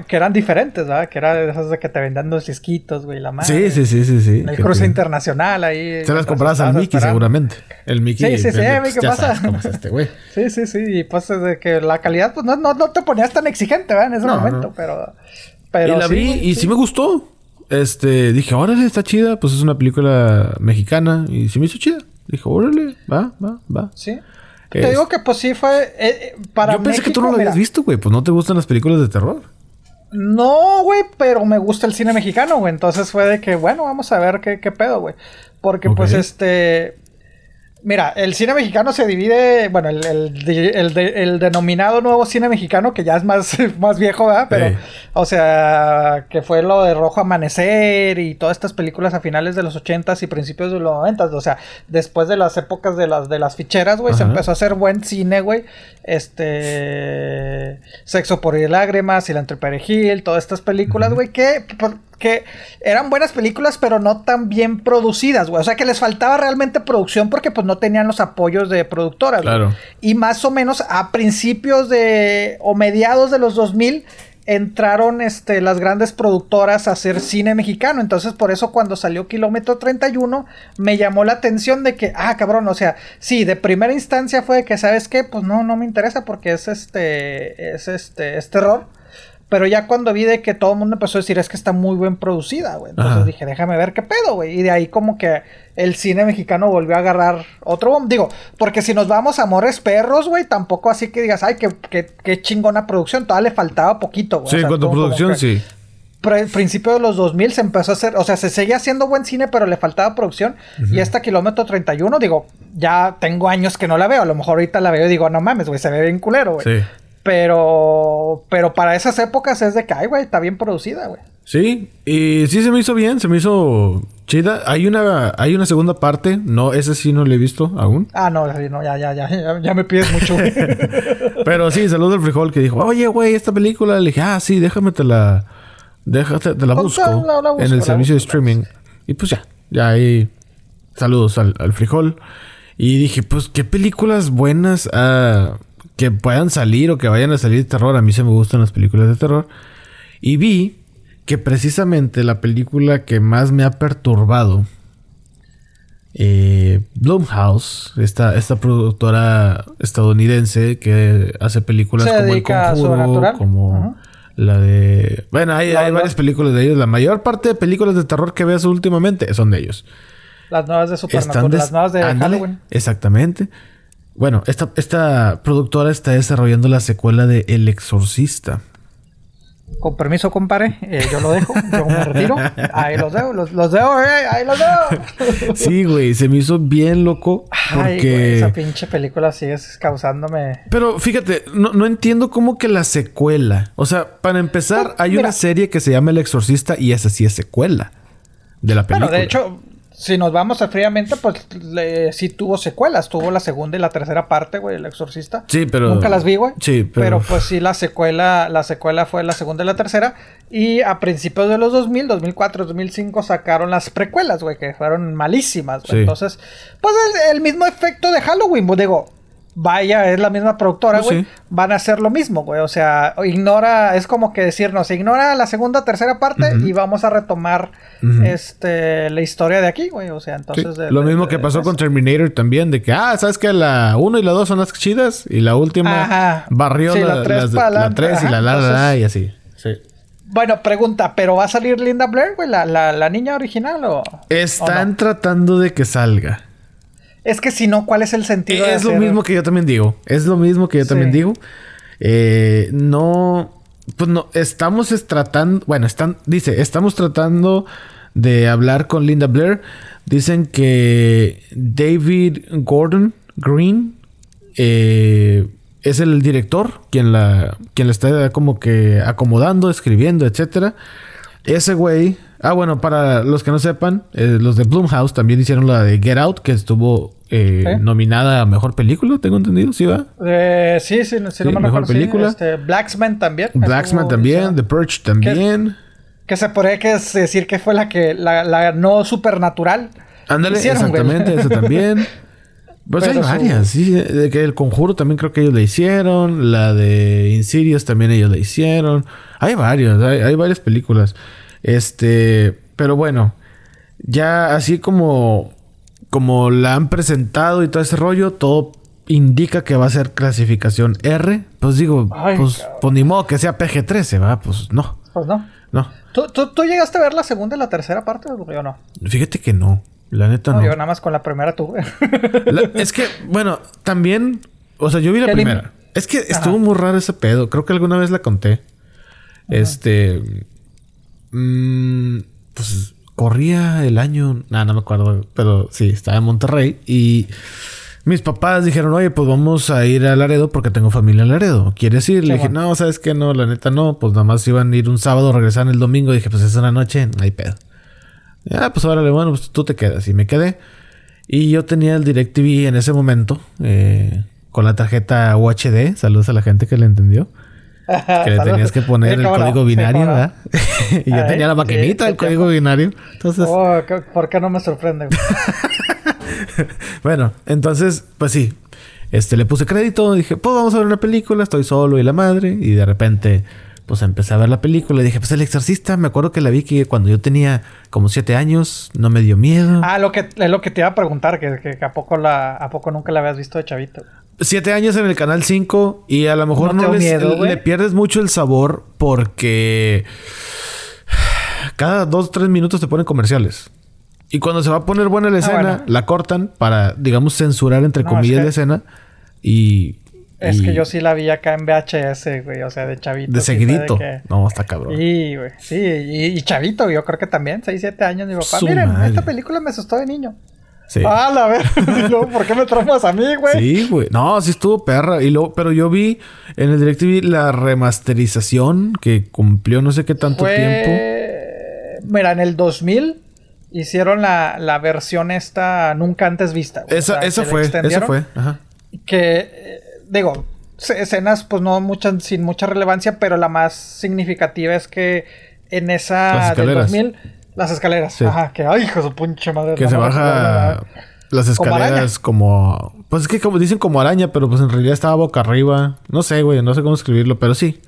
que, eran diferentes, ¿verdad? Que eran de esas de que te vendían los disquitos, güey, la madre. Sí, sí, sí, sí. sí el cruce internacional ahí. Se las comprabas al Mickey, seguramente. El Mickey. Sí, sí, sí, pues, ¿qué pasa? cómo es este, güey. [laughs] sí, sí, sí. Y pues de que la calidad, pues no, no, no te ponías tan exigente, ¿verdad? En ese momento, pero. Pero y la sí, vi y sí me gustó. Este, dije, órale, está chida. Pues es una película mexicana y sí me hizo chida. Dije, órale, va, va, va. Sí. Te digo que pues sí fue eh, eh, para Yo pensé que tú no lo habías visto, güey. Pues no te gustan las películas de terror. No, güey, pero me gusta el cine mexicano, güey. Entonces fue de que, bueno, vamos a ver qué, qué pedo, güey. Porque pues este... Mira, el cine mexicano se divide, bueno, el, el, denominado nuevo cine mexicano, que ya es más, [laughs] más viejo, ¿verdad? Pero, o sea, que fue lo de Rojo Amanecer y todas estas películas a finales de los ochentas y principios de los noventas, o sea, después de las épocas de las, de las ficheras, güey, se empezó a hacer buen cine, güey. Este, Sexo por lágrimas, y la todas estas películas, güey, que que eran buenas películas, pero no tan bien producidas, güey. O sea, que les faltaba realmente producción porque pues no tenían los apoyos de productoras. Claro. Y más o menos a principios de o mediados de los 2000 entraron este, las grandes productoras a hacer cine mexicano. Entonces, por eso cuando salió Kilómetro 31, me llamó la atención de que, ah, cabrón, o sea, sí, de primera instancia fue de que, ¿sabes qué? Pues no, no me interesa porque es este, es este, es terror. Pero ya cuando vi de que todo el mundo empezó a decir es que está muy bien producida, güey. Entonces dije, déjame ver qué pedo, güey. Y de ahí como que el cine mexicano volvió a agarrar otro bomb. Digo, porque si nos vamos a Amores Perros, güey, tampoco así que digas, ay, qué, chingona producción. Todavía le faltaba poquito, güey. Sí, en cuanto a producción, sí. Pero al principio de los 2000 se empezó a hacer, o sea, se seguía haciendo buen cine, pero le faltaba producción. Y hasta kilómetro 31, digo, ya tengo años que no la veo. A lo mejor ahorita la veo y digo, no mames, güey, se ve bien culero, güey. Sí. Pero, pero para esas épocas es de que, ay, güey, está bien producida, güey. Sí, y sí se me hizo bien, se me hizo chida. Hay una, hay una segunda parte, no, ese sí no lo he visto aún. Ah, no, no ya, ya, ya, ya, me pides mucho. [laughs] pero sí, saludo al frijol que dijo, oye, güey, esta película. Le dije, ah, sí, déjame te la, déjate, te la busco, en el servicio de streaming. Y pues ya, ya ahí, saludos al, al frijol. Y dije, pues, ¿qué películas buenas? Ah que puedan salir o que vayan a salir de terror. A mí se me gustan las películas de terror. Y vi que precisamente la película que más me ha perturbado, eh, Blumhouse, esta, esta productora estadounidense que hace películas como El Conjuro, como la de... Bueno, hay, varias películas de ellos. La mayor parte de películas de terror que veas últimamente son de ellos. Las nuevas de Supernatural, las nuevas de Halloween. Exactamente. Bueno, esta, esta productora está desarrollando la secuela de El Exorcista. Con permiso, compadre, eh, yo lo dejo, yo me retiro. Ahí los dejo, los, los dejo, eh, ahí los dejo. [laughs] sí, güey, se me hizo bien loco. Porque... esa pinche película sigue causándome. Pero fíjate, no, entiendo cómo que la secuela. O sea, para empezar, pues, hay una serie que se llama El Exorcista y esa sí es secuela de la película. Bueno, de hecho, si nos vamos a fríamente, pues sí tuvo secuelas. Tuvo la segunda y la tercera parte, güey, El Exorcista. Sí, pero... Nunca las vi, güey. Sí, pero... Pero pues sí, la secuela, la secuela fue la segunda y la tercera. Y a principios de los 2000, 2004, 2005 sacaron las precuelas, güey, que fueron malísimas, güey. Entonces, pues el, el, mismo efecto de Halloween, pues digo vaya, es la misma productora, pues güey, van a hacer lo mismo, güey. O sea, ignora, es como que decirnos, ignora la segunda, tercera parte y vamos a retomar este la historia de aquí, güey. O sea, entonces. lo mismo que pasó con Terminator también, de que, ah, sabes que la 1 y la 2 son las chidas y la última barrió la 3 y la la, la, y así. Sí. Bueno, pregunta, ¿pero va a salir Linda Blair, güey? ¿La, la, niña original o...? Están tratando de que salga. Es que si no, ¿cuál es el sentido? Es lo mismo que yo también digo. Es lo mismo que yo también digo. Eh, no, pues no, estamos tratando, bueno, están, dice, estamos tratando de hablar con Linda Blair. Dicen que David Gordon Green eh, es el director, quien la, quien la está como que acomodando, escribiendo, etcétera. Ese güey, ah bueno, para los que no sepan, eh, los de Blumhouse también hicieron la de Get Out, que estuvo eh, nominada a mejor película, tengo entendido, ¿sí va? sí, sí, sí, no mejor película. Este, Blacksman también. Blacksman también, The Purge también. Que, se podría decir que fue la que la, la no supernatural. Ándale, exactamente, eso también. Pues hay varias, sí. De que el conjuro también creo que ellos le hicieron. La de Insidious también ellos le hicieron. Hay varias, hay, varias películas. Este, pero bueno, ya así como, como la han presentado y todo ese rollo, todo indica que va a ser clasificación R. Pues digo, pues, pues, ni modo que sea PG-13, ¿va? Pues no. Pues no. No. ¿Tú, tú, llegaste a ver la segunda y la tercera parte o no? Fíjate que no. La neta no. Yo nada más con la primera tuve. es que, bueno, también. O sea, yo vi la primera. Es que estuvo muy raro ese pedo. Creo que alguna vez la conté. Este. Mmm, pues corría el año. Nada, no me acuerdo. Pero sí, estaba en Monterrey. Y mis papás dijeron, oye, pues vamos a ir a Laredo porque tengo familia en Laredo. ¿Quieres ir? Le dije, no, ¿sabes qué? No, la neta no. Pues nada más iban a ir un sábado, regresaban el domingo. dije, pues es una noche, no hay pedo. Ah, pues órale, bueno, pues tú te quedas. Y me quedé. Y yo tenía el DirecTV en ese momento. Eh, con la tarjeta UHD. Saludos a la gente que le entendió. [laughs] que le tenías que poner el código binario, ¿verdad? [laughs] y yo tenía la maquinita del código binario. Entonces. Oh, ¿por qué no me sorprende? [laughs] bueno, entonces, pues sí. Este, le puse crédito, dije, pues vamos a ver una película, estoy solo y la madre. Y de repente pues empecé a ver la película y dije, pues el exorcista, me acuerdo que la vi que cuando yo tenía como siete años, no me dio miedo. Ah, lo que, es lo que te iba a preguntar, que, a poco la, a poco nunca la habías visto de chavito. Siete años en el canal 5 y a lo mejor no, le pierdes mucho el sabor porque cada dos, tres minutos te ponen comerciales. Y cuando se va a poner buena la ah, escena, la cortan para, digamos, censurar entre comillas la escena. Y es que yo sí la vi acá en VHS, güey, o sea, de chavito. De seguidito. No, está cabrón. Sí, güey, sí, y, chavito, yo creo que también, 6, 7 años, mi papá, miren, esta película me asustó de niño. Sí. Ah, la ver, [laughs] ¿por qué me traumas a mí, güey? Sí, güey. No, sí estuvo perra. Y luego, pero yo vi en el DirecTV la remasterización que cumplió no sé qué tanto tiempo. Mira, en el 2000 hicieron la, la versión esta nunca antes vista. Esa, esa fue, esa fue. Ajá. Que digo, escenas pues no muchas, sin mucha relevancia, pero la más significativa es que en esa del 2000, las escaleras, ajá, que ay, hijo de punche madre. Que se baja las escaleras como, pues es que como dicen como araña, pero pues en realidad estaba boca arriba, no sé, güey, no sé cómo escribirlo, pero sí,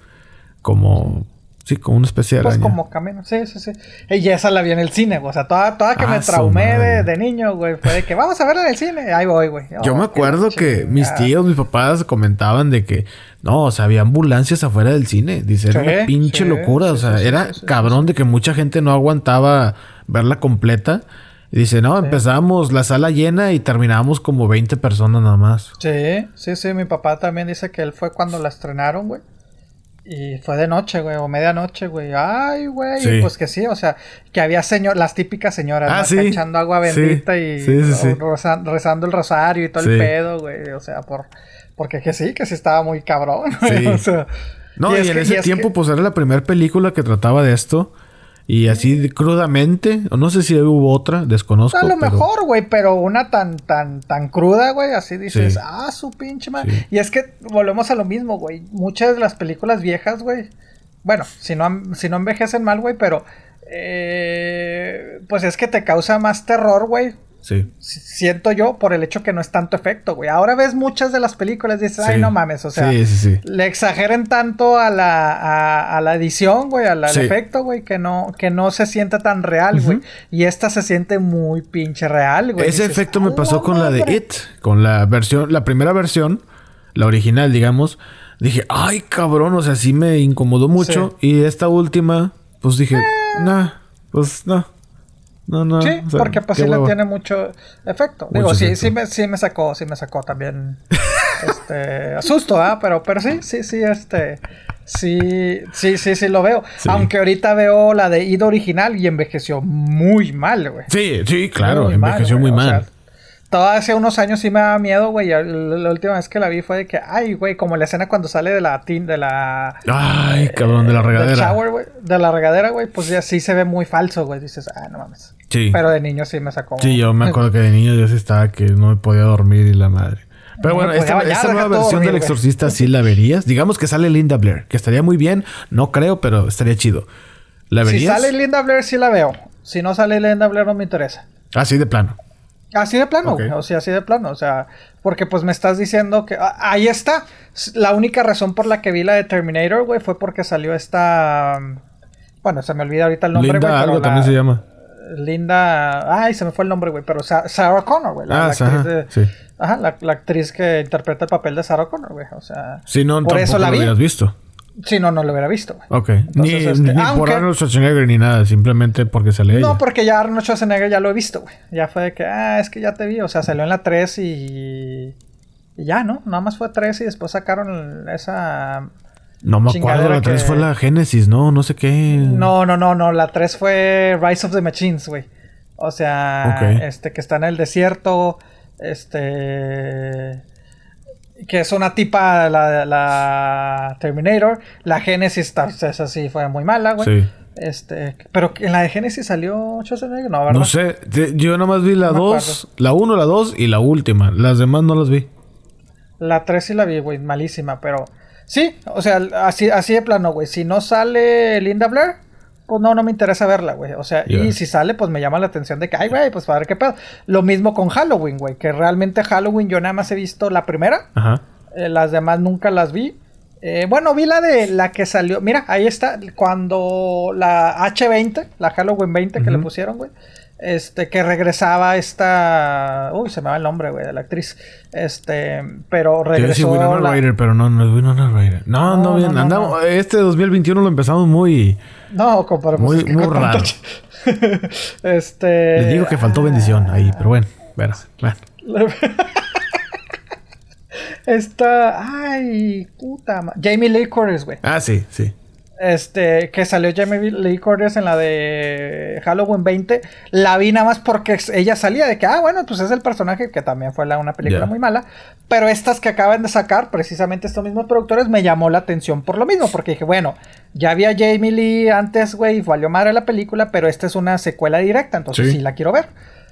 como Sí, como una especie de Pues como camino, sí, sí, sí. Y esa la vi en el cine, o sea, toda, toda que me ah, traumé de, niño, güey, fue de que vamos a verla en el cine, ahí voy, güey. Yo me acuerdo que mis tíos, mis papás comentaban de que, no, o sea, había ambulancias afuera del cine. Dice, era una pinche locura, o sea, era cabrón de que mucha gente no aguantaba verla completa. Y dice, no, empezamos la sala llena y terminamos como 20 personas nada más. Sí, sí, sí, mi papá también dice que él fue cuando la estrenaron, güey. Y fue de noche, güey, o medianoche, güey. Ay, güey. Pues que sí, o sea, que había señor, las típicas señoras ah, echando agua bendita y rezando el rosario y todo el pedo, güey. O sea, por porque que sí, que sí estaba muy cabrón. [laughs] o sea, no, y, en ese tiempo, pues era la primera película que trataba de esto. Y así crudamente, o no sé si hubo otra, desconozco. A lo mejor, güey, pero una tan, tan, tan cruda, güey, así dices, ah, su pinche madre. Y es que volvemos a lo mismo, güey. Muchas de las películas viejas, güey, bueno, si no, si no envejecen mal, güey, pero eh, pues es que te causa más terror, güey, Sí. Siento yo por el hecho que no es tanto efecto, güey. Ahora ves muchas de las películas y dices, ay, no mames, o sea, le exageren tanto a la, a, la edición, güey, al, efecto, güey, que no, que no se siente tan real, güey. Y esta se siente muy pinche real, güey. Ese efecto me pasó con la de It, con la versión, la primera versión, la original, digamos. Dije, ay, cabrón, o sea, sí me incomodó mucho. Y esta última, pues dije, eh. nah, pues no. No, no. Sí, o sea, porque pues sí le tiene mucho efecto. Digo, Mucho sí, efecto. sí me, sí me sacó, sí me sacó también. [laughs] este. Asusto, ¿ah? Pero, pero sí, sí, sí, este. Sí, sí, sí, sí lo veo. Sí. Aunque ahorita veo la de Ida original y envejeció muy mal, güey. Sí, sí, claro, Muy envejeció muy o mal. sea, Hace unos años sí me daba miedo, güey. La, la última vez que la vi fue de que, ay, güey, como la escena cuando sale de la tin, de la Ay, cabrón, de la regadera. shower, güey, de la regadera, güey, pues ya sí se ve muy falso, güey. Dices, ah, no mames. Sí. Pero de niño sí me sacó. Sí, yo me acuerdo que de niño yo sí estaba que no me podía dormir y la madre. Pero No bueno, esta, bañar, esta deja nueva versión dormir, del. Exorcista sí la verías. Digamos que sale Linda Blair, que estaría muy bien. No creo, pero estaría chido. ¿La Si verías? sale Linda Blair, sí la veo. Si no sale Linda Blair, no me interesa. Así de plano. Así de plano, Ok. güey. O sea, así de plano. O sea, porque pues me estás diciendo que. ah, ahí está. La única razón por la que vi la de Terminator, güey, fue porque salió esta. um, Bueno, se me olvida ahorita el nombre, Linda güey. pero algo la- también se llama. Linda. Ay, se me fue el nombre, güey. Pero Sa- Sarah Connor, güey. La, Ah, la sí, actriz ajá, de- sí. Ajá, la, la actriz que interpreta el papel de Sarah Connor, güey. O sea. Si no, por eso la lo vi. hubieras visto. Si no, no lo hubiera visto, güey. Ok. ni Entonces, este, ni por aunque- Arnold Schwarzenegger ni nada. Simplemente porque sale ella. No, porque ya Arnold Schwarzenegger ya lo he visto, güey. Ya fue de que, ah, es que ya te vi. O sea, salió en la 3 y. Y ya, ¿no? Nada más fue 3 y después sacaron esa. No me acuerdo. La 3 que- fue la Génesis, ¿no? No sé qué. No, no, no, no. La 3 fue Rise of the Machines, güey. O sea, Ok. este que está en el desierto. Este. Que es una tipa, la, la Terminator. La Genesis, esa sí fue muy mala, güey. Sí. Este, pero en la de Genesis salió Schwarzenegger, no, ¿verdad? No sé. Yo nomás vi la No me 2, la 1, la 2 y la última. Las demás no las vi. La 3 sí la vi, güey, malísima, pero sí, o sea, así, así de plano, güey. Si no sale Linda Blair, pues no, no me interesa verla, güey. O sea, y si sale, pues me llama la atención de que, ay, güey, pues para ver qué pedo. Lo mismo con Halloween, güey, que realmente Halloween yo nada más he visto la primera, Ajá. eh, las demás nunca las vi. Eh, bueno, vi la de la que salió. Mira, ahí está. Cuando la H20, la Halloween 20 que le pusieron, güey. Este, que regresaba esta. Uy, se me va el nombre, güey, de la actriz. Este, pero regresó. Winona la- Ryder, pero no, no es Winona Ryder. No, no, No, bien. no, andamos. Este 2021 lo empezamos muy. No, compadre, pues Muy- es que muy raro. [laughs] este. Les digo que faltó bendición ahí, pero bueno. Bueno, bueno. [laughs] Esta. Ay, puta. Jamie Lee Curtis, güey. Ah, sí, sí. Este, que salió Jamie Lee Curtis en la de Halloween 20. La vi nada más porque ella salía de que, ah, bueno, pues es el personaje que también fue la- una película muy mala. Pero estas que acaban de sacar, precisamente estos mismos productores, me llamó la atención por lo mismo. Porque dije, bueno, ya había Jamie Lee antes, güey, y valió madre la película, pero esta es una secuela directa, entonces sí, Sí. la quiero ver.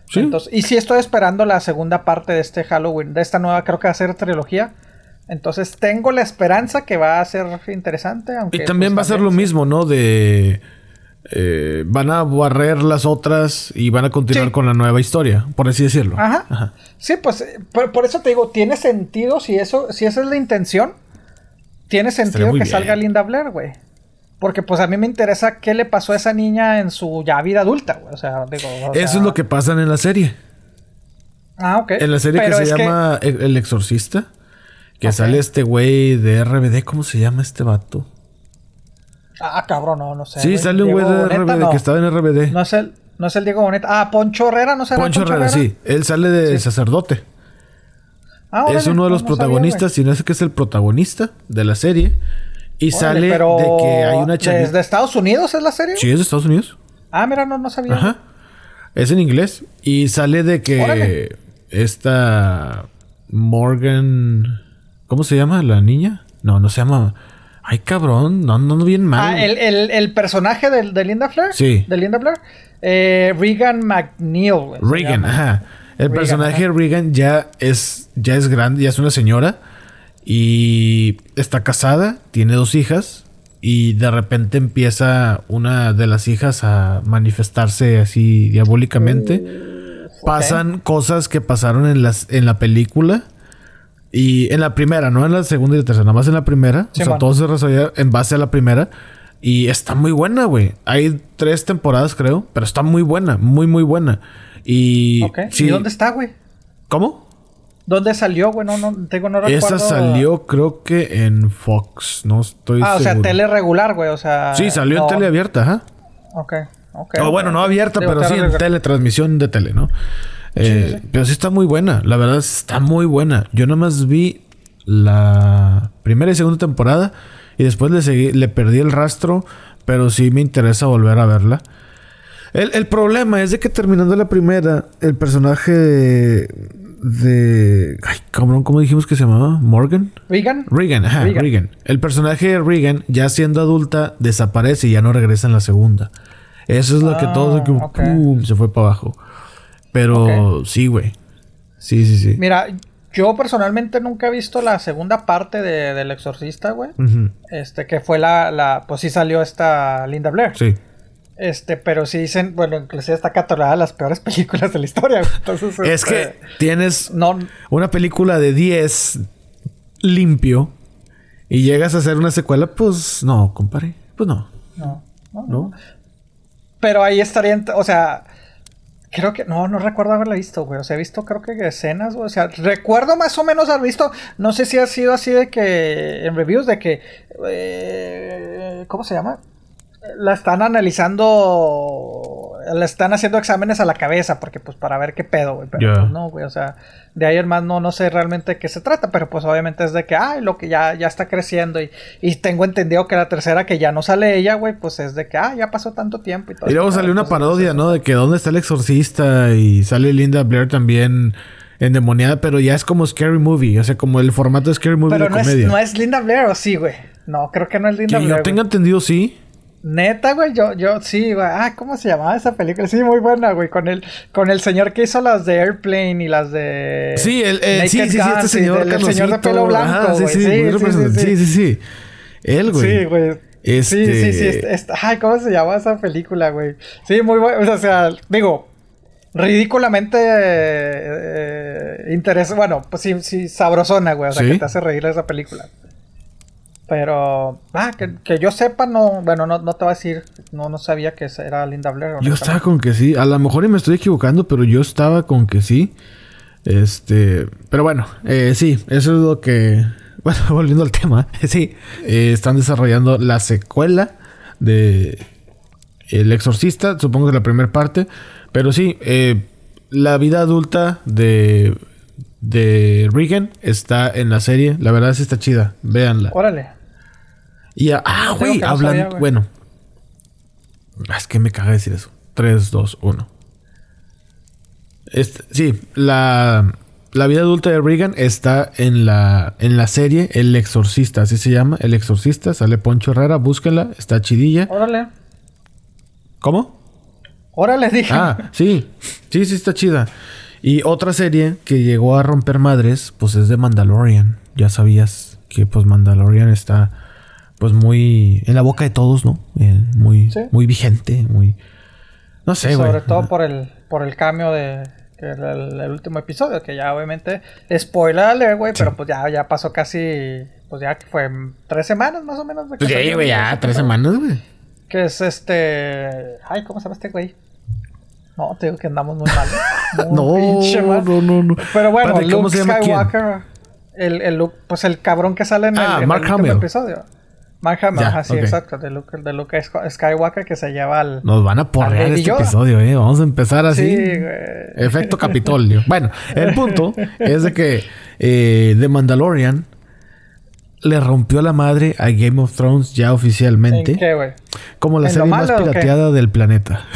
Sí. Entonces, y sí estoy esperando la segunda parte de este Halloween, de esta nueva, creo que va a ser trilogía. Entonces tengo la esperanza que va a ser interesante. Aunque, Y también pues, va a ser lo mismo, ¿no? De. eh, van a barrer las otras y van a continuar Sí. con la nueva historia, por así decirlo. Ajá. Sí, pues eh, por, por eso te digo, tiene sentido si eso, si esa es la intención, tiene sentido que bien. salga Linda Blair, güey. Porque pues a mí me interesa qué le pasó a esa niña en su ya vida adulta, güey. O sea, digo. o Eso sea- es lo que pasa en la serie. Ah, ok. En la serie Pero que se llama El El Exorcista, que sale este güey de RBD, ¿cómo se llama este vato? Ah, cabrón, no, no sé. sí, sale un güey de Boneta, RBD no. que estaba en RBD. No es el, no es el Diego Boneta. Ah, Poncho Herrera, no sé. Poncho Herrera, sí. Él sale de sacerdote. Ah, es uno de los no protagonistas, si no es que es el protagonista de la serie. Y sale de que hay una chavita. ¿Desde Estados Unidos es la serie? Sí, es de Estados Unidos. Ah, mira, no, no sabía. Ajá. Es en inglés. Y sale de que Órale. esta Morgan. ¿Cómo se llama la niña? No, no se llama. Ay, cabrón. No, no, no bien mal. Ah, el, el, el personaje de, de Linda Blair. Sí. De Linda Blair. Eh, Regan McNeil, Regan, ajá. El Regan, personaje de Regan ya es, ya es grande, ya es una señora. Y está casada, tiene dos hijas. Y de repente empieza una de las hijas a manifestarse así diabólicamente. Pasan cosas que pasaron en, las, en la película. Y en la primera, no en la segunda y la tercera, nada más en la primera. Sí, o sea, man. todo se desarrolla en base a la primera. Y está muy buena, güey. Hay tres temporadas, creo, pero está muy buena, muy, muy buena. Y. Ok. sí- ¿Y dónde está, güey? ¿Cómo? ¿Dónde salió, güey? No, no, tengo, no Esa recuerdo. salió, creo que en Fox. No estoy Ah, o sea, tele regular, güey. O sea. Sí, salió no. en tele abierta, ajá. Ok. ok. O bueno, no abierta, pero sí en teletransmisión de tele, ¿no? Eh, sí, sí. Pero sí está muy buena. La verdad está muy buena. Yo nomás vi la primera y segunda temporada y después le seguí, le perdí el rastro, pero sí me interesa volver a verla. El, el problema es de que terminando la primera, el personaje de, de- Ay, cabrón, ¿cómo dijimos que se llamaba? ¿Morgan? Regan. Regan, ajá, Regan. Regan. El personaje de Regan, ya siendo adulta, desaparece y ya no regresa en la segunda. Eso es lo que Ah, todo que pum, se fue para abajo. Pero sí, güey. Sí, sí, sí. Mira, yo personalmente nunca he visto la segunda parte de, del Exorcista, güey. Este, que fue la, la, pues sí salió esta Linda Blair. Sí. Este, pero sí dicen, bueno, inclusive está catalogada las peores [laughs] películas de la historia. güey. Entonces, Es este, que tienes no, una película de 10 limpio y llegas a hacer una secuela, pues no, compadre. Pues no. no, no, no. ¿No? Pero ahí estaría, o sea, creo que, no, no recuerdo haberla visto, güey. O sea, he visto creo que escenas, güey. O sea, recuerdo más o menos haber visto, no sé si ha sido así de que, en reviews de que, eh, ¿cómo se llama? La están analizando, le están haciendo exámenes a la cabeza, porque pues para ver qué pedo, güey. Pero pues no, güey, o sea, de ahí en más no, no sé realmente de qué se trata, pero pues obviamente es de que, ay, lo que ya, ya está creciendo y, y tengo entendido que la tercera que ya no sale ella, güey, pues es de que, ah, ya pasó tanto tiempo y todo. Y luego salió una entonces, parodia, pues, ¿no? De que dónde está el exorcista y sale Linda Blair también endemoniada, pero ya es como Scary Movie, o sea, como el formato de Scary Movie Pero de no es, comedia. no es Linda Blair, ¿o sí, güey? No, creo que no es Linda que Blair. yo tenga güey. entendido, sí. Neta, güey, yo, yo, sí, güey. Ah, ¿cómo se llamaba esa película? Sí, muy buena, güey. Con el, con el señor que hizo las de Airplane y las de. Sí, el, el- sí, sí, sí, este señor del- el señor de pelo blanco, Ajá, sí, güey. sí, Sí, sí, representativo. sí, sí, sí, sí. Él, güey. Sí, güey. Este- Sí, sí, sí. este- este- ay, ¿cómo se llama esa película, güey? Sí, muy buena. O sea, digo, ridículamente eh, interesa. Bueno, pues sí, sí, sabrosona, güey. O sea, Sí. que te hace reír esa película. Pero, ah, que, que yo sepa, no, bueno, no, no te voy a decir, no, no sabía que era Linda Blair. Yo estaba con que sí. A lo mejor y me estoy equivocando, pero yo estaba con que sí. Este. Pero bueno, eh, sí, eso es lo que. [laughs] Bueno, volviendo al tema. [laughs] Sí. eh, están desarrollando la secuela de. El Exorcista, supongo que la primera parte. Pero sí, eh, la vida adulta de. De Regan está en la serie. La verdad sí está chida. Véanla. Órale. Y a- ah, güey, que no hablan. sabía, güey. bueno. Es que me caga decir eso. 3, 2, 1. Este, sí, la, la vida adulta de Regan está en la, en la serie El Exorcista, así se llama. El Exorcista, sale Poncho Herrera, búsquenla, está chidilla. Órale. ¿Cómo? Órale, dije. Ah, sí, sí, sí está chida. Y otra serie que llegó a romper madres, pues es de Mandalorian. Ya sabías que pues Mandalorian está pues muy en la boca de todos, ¿no? Eh, muy, Sí. muy vigente, muy... No sé, güey. Sobre todo por el, por el cambio de el, el último episodio, que ya obviamente, spoiler alert, güey, pero pues ya, ya pasó casi, pues ya que fue en tres semanas más o menos. de Pues ya, güey, ya, tres semanas, güey. Que es este, ay, ¿cómo se llama este güey? No, te digo que andamos muy mal. [laughs] Muy No, mal. no, no, no. Pero bueno, Espérate, ¿cómo Luke? Skywalker, el, el Luke- pues el cabrón que sale en el, Ah, en el Mark último Hamill. episodio. Mark Hamill, Ya, ajá, sí, ok. exacto, de Luke, de Luke Sky- Skywalker que se lleva al... Nos van a porrear este Yoda. episodio, ¿eh? Vamos a empezar así. Sí, güey. Efecto [laughs] Capitolio. Bueno, el punto es de que eh, The Mandalorian le rompió la madre a Game of Thrones ya oficialmente. ¿En qué, güey? Como la ¿En lo serie más pirateada del planeta.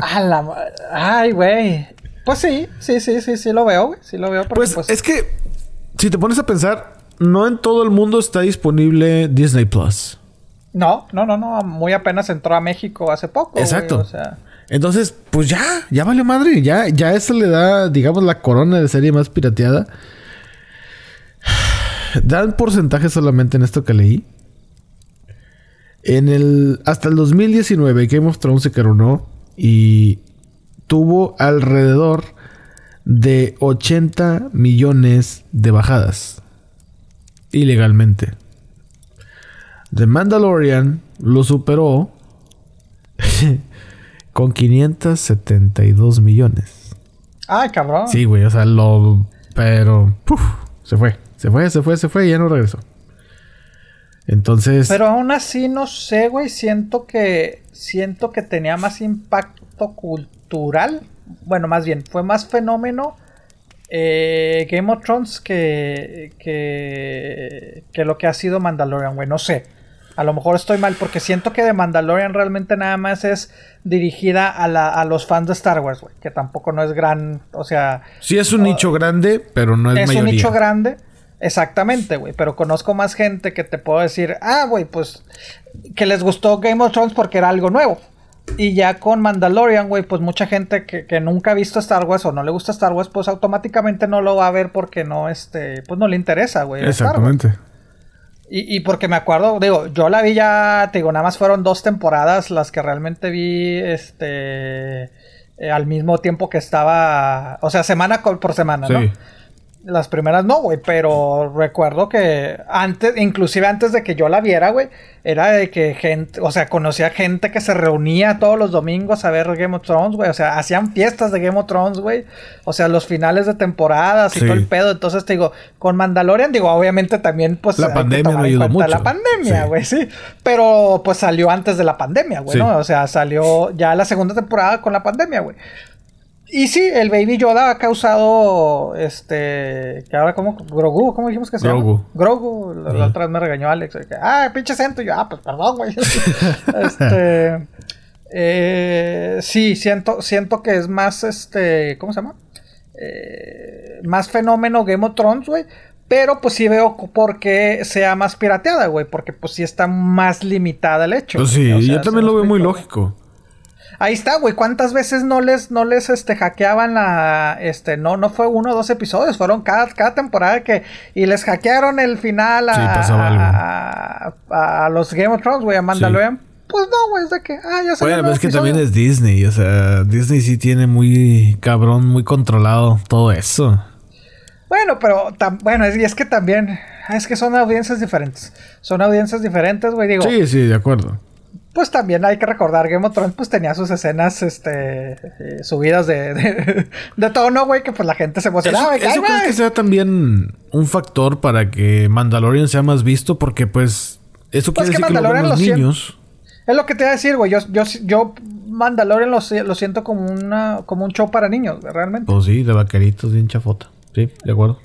A la Ay, güey. Pues sí, sí, sí, sí, sí lo veo, güey. Sí lo veo porque Pues, pues... es que, si te pones a pensar, no en todo el mundo está disponible Disney Plus. No, no, no, no. Muy apenas entró a México hace poco. güey, Exacto. o sea... Entonces, pues ya, ya vale madre. Ya, ya eso le da, digamos, la corona de serie más pirateada. [sighs] Dan porcentaje solamente en esto que leí. En el. Hasta el 2019, Game of Thrones se coronó y tuvo alrededor de 80 millones de bajadas. Ilegalmente. The Mandalorian lo superó [laughs] con 572 millones. Ay, cabrón. Sí, güey, o sea, lo. Pero. puf, se fue, se fue, se fue, se fue y ya no regresó. Entonces. Pero aún así, no sé, güey. Siento que. Siento que tenía más impacto cultural. Bueno, más bien, fue más fenómeno. Eh, Game of Thrones que, que. que lo que ha sido Mandalorian, güey. No sé. A lo mejor estoy mal porque siento que de Mandalorian realmente nada más es dirigida a, la, a los fans de Star Wars, güey. Que tampoco no es gran. O sea. Sí, es un nicho grande, pero no es, Es mayoría. un nicho grande. Exactamente, güey. Pero conozco más gente que te puedo decir, ah, güey, pues que les gustó Game of Thrones porque era algo nuevo. Y ya con Mandalorian, güey, pues mucha gente que, que nunca ha visto Star Wars o no le gusta Star Wars, pues automáticamente no lo va a ver porque no, este, pues no le interesa, güey. Exactamente. Y, y porque me acuerdo, digo, yo la vi ya, te digo, nada más fueron dos temporadas las que realmente vi, este, eh, al mismo tiempo que estaba, o sea, semana por semana, ¿no? Sí. Las primeras no, güey, pero recuerdo que antes, inclusive antes de que yo la viera, güey, era de que gente, o sea, conocía gente que se reunía todos los domingos a ver Game of Thrones, güey, o sea, hacían fiestas de Game of Thrones, güey, o sea, los finales de temporadas y Sí. todo el pedo, entonces te digo, con Mandalorian, digo, obviamente también, pues, La pandemia no ayudó mucho. La pandemia, Sí. güey, sí, pero pues salió antes de la pandemia, güey, Sí. ¿no? O sea, salió ya la segunda temporada con la pandemia, güey. Y sí, el Baby Yoda ha causado, este, que ahora como, Grogu, ¿cómo dijimos que se Grogu. llama? Grogu. La, la otra vez me regañó Alex, que, ah, pinche acento, y yo, ah, pues perdón, güey. [laughs] este, eh, sí, siento, siento que es más, este, ¿cómo se llama? Eh, más fenómeno Game of Thrones, güey. Pero pues sí veo por qué sea más pirateada, güey. Porque pues sí está más limitada el hecho. Pues sí, O sea, yo ¿se también lo veo muy lógico. Ahí está, güey. ¿Cuántas veces no les, no les este, hackeaban la. Este, no, no fue uno o dos episodios, fueron cada, cada temporada que. Y les hackearon el final a, Sí, pasaba algo. a, a los Game of Thrones, güey, a Mandalorian. Pues no, güey, es de que. Ah, ya Bueno, el pero es que también es Disney. O sea, Disney sí tiene muy cabrón, muy controlado todo eso. Bueno, pero tam- bueno, es, y es que también. Es que son audiencias diferentes. Son audiencias diferentes, güey. Digo, Sí, sí, de acuerdo. Pues también hay que recordar Game of Thrones, pues tenía sus escenas, este, eh, subidas de, de, [laughs] de tono, güey, que pues la gente se ¿Eso, emocionaba. que, eso "Ay, crees güey". que sea también un factor para que Mandalorian sea más visto? Porque, pues, eso Pues quiere que decir que lo ven Mandalorian los lo siento. niños. Es lo que te iba a decir, güey. Yo, yo, yo Mandalorian lo, si- lo siento como una como un show para niños, realmente. Pues sí, de vaqueritos, bien chafota. Sí, de acuerdo.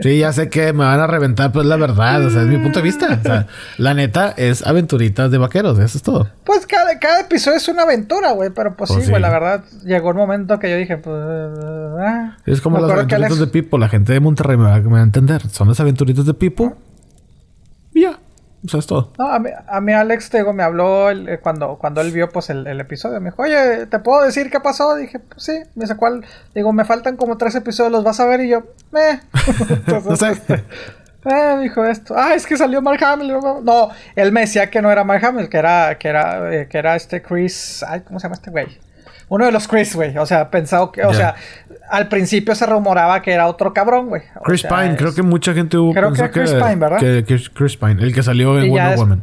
Sí, ya sé que me van a reventar, pero es la verdad, o sea, es mi punto de vista. O sea, la neta es aventuritas de vaqueros, eso es todo. Pues cada, cada episodio es una aventura, güey. Pero pues, Pues sí, güey, sí. la verdad, llegó un momento que yo dije, pues. ah. Es como las aventuritas Alex- de Pipo, la gente de Monterrey me va, me va a entender. Son las aventuritas de Pipo. Y ya, sea, es todo. No, a mí, a mí Alex, te digo, me habló el- eh, cuando, cuando él vio pues el, el episodio. Me dijo, oye, ¿te puedo decir qué pasó? Dije, pues sí. Me dice, ¿cuál? Digo, me faltan como tres episodios, ¿los vas a ver? Y yo, eh. [laughs] Entonces, No sé. este, eh, dijo esto. Ah, es que salió Mark Hamill. No, No, él me decía que no era Mark Hamill, que era, que era, eh, que era este Chris. Ay, ¿cómo se llama este güey? Uno de los Chris, güey. O sea, pensado que, o sea, al principio se rumoraba que era otro cabrón, güey. Chris sea, Pine, creo que mucha gente hubo Creo que Chris Pine, ¿verdad? Que, Chris Pine, el que salió en Wonder Woman.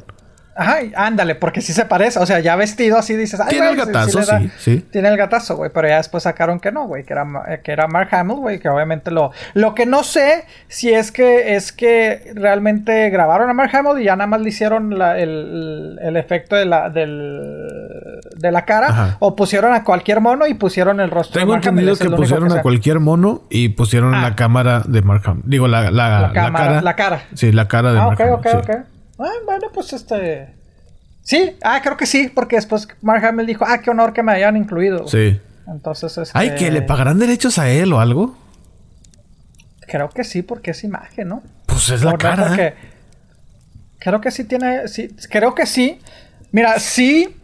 Ajá, ándale, porque sí se parece. O sea, ya vestido así dices. Ay, Tiene el gatazo, sí, sí. Tiene el gatazo, güey. Pero ya después sacaron que no, güey. Que era, eh, que era Mark Hamill, güey. Que obviamente lo. Lo que no sé si es que es que realmente grabaron a Mark Hamill y ya nada más le hicieron la- el, el efecto de la, del, de la cara. Ajá. O pusieron a cualquier mono y pusieron el rostro Tengo de Mark entendido que pusieron a cualquier mono y pusieron Ah. la cámara de Mark Hamill. Digo, la, la, La cámara- cara. la cara. Sí, la cara de Ah, Mark ok, Hamill. ok, sí. ok. Ah, bueno, pues este. Sí, ah, creo que sí, porque después Mark Hamill dijo, ah, qué honor que me hayan incluido. Sí. Entonces, este, Ay, que le pagarán derechos a él o algo. Creo que sí, porque es imagen, ¿no? Pues es la no, cara. porque Creo que sí tiene. Sí, creo que sí. Mira, sí.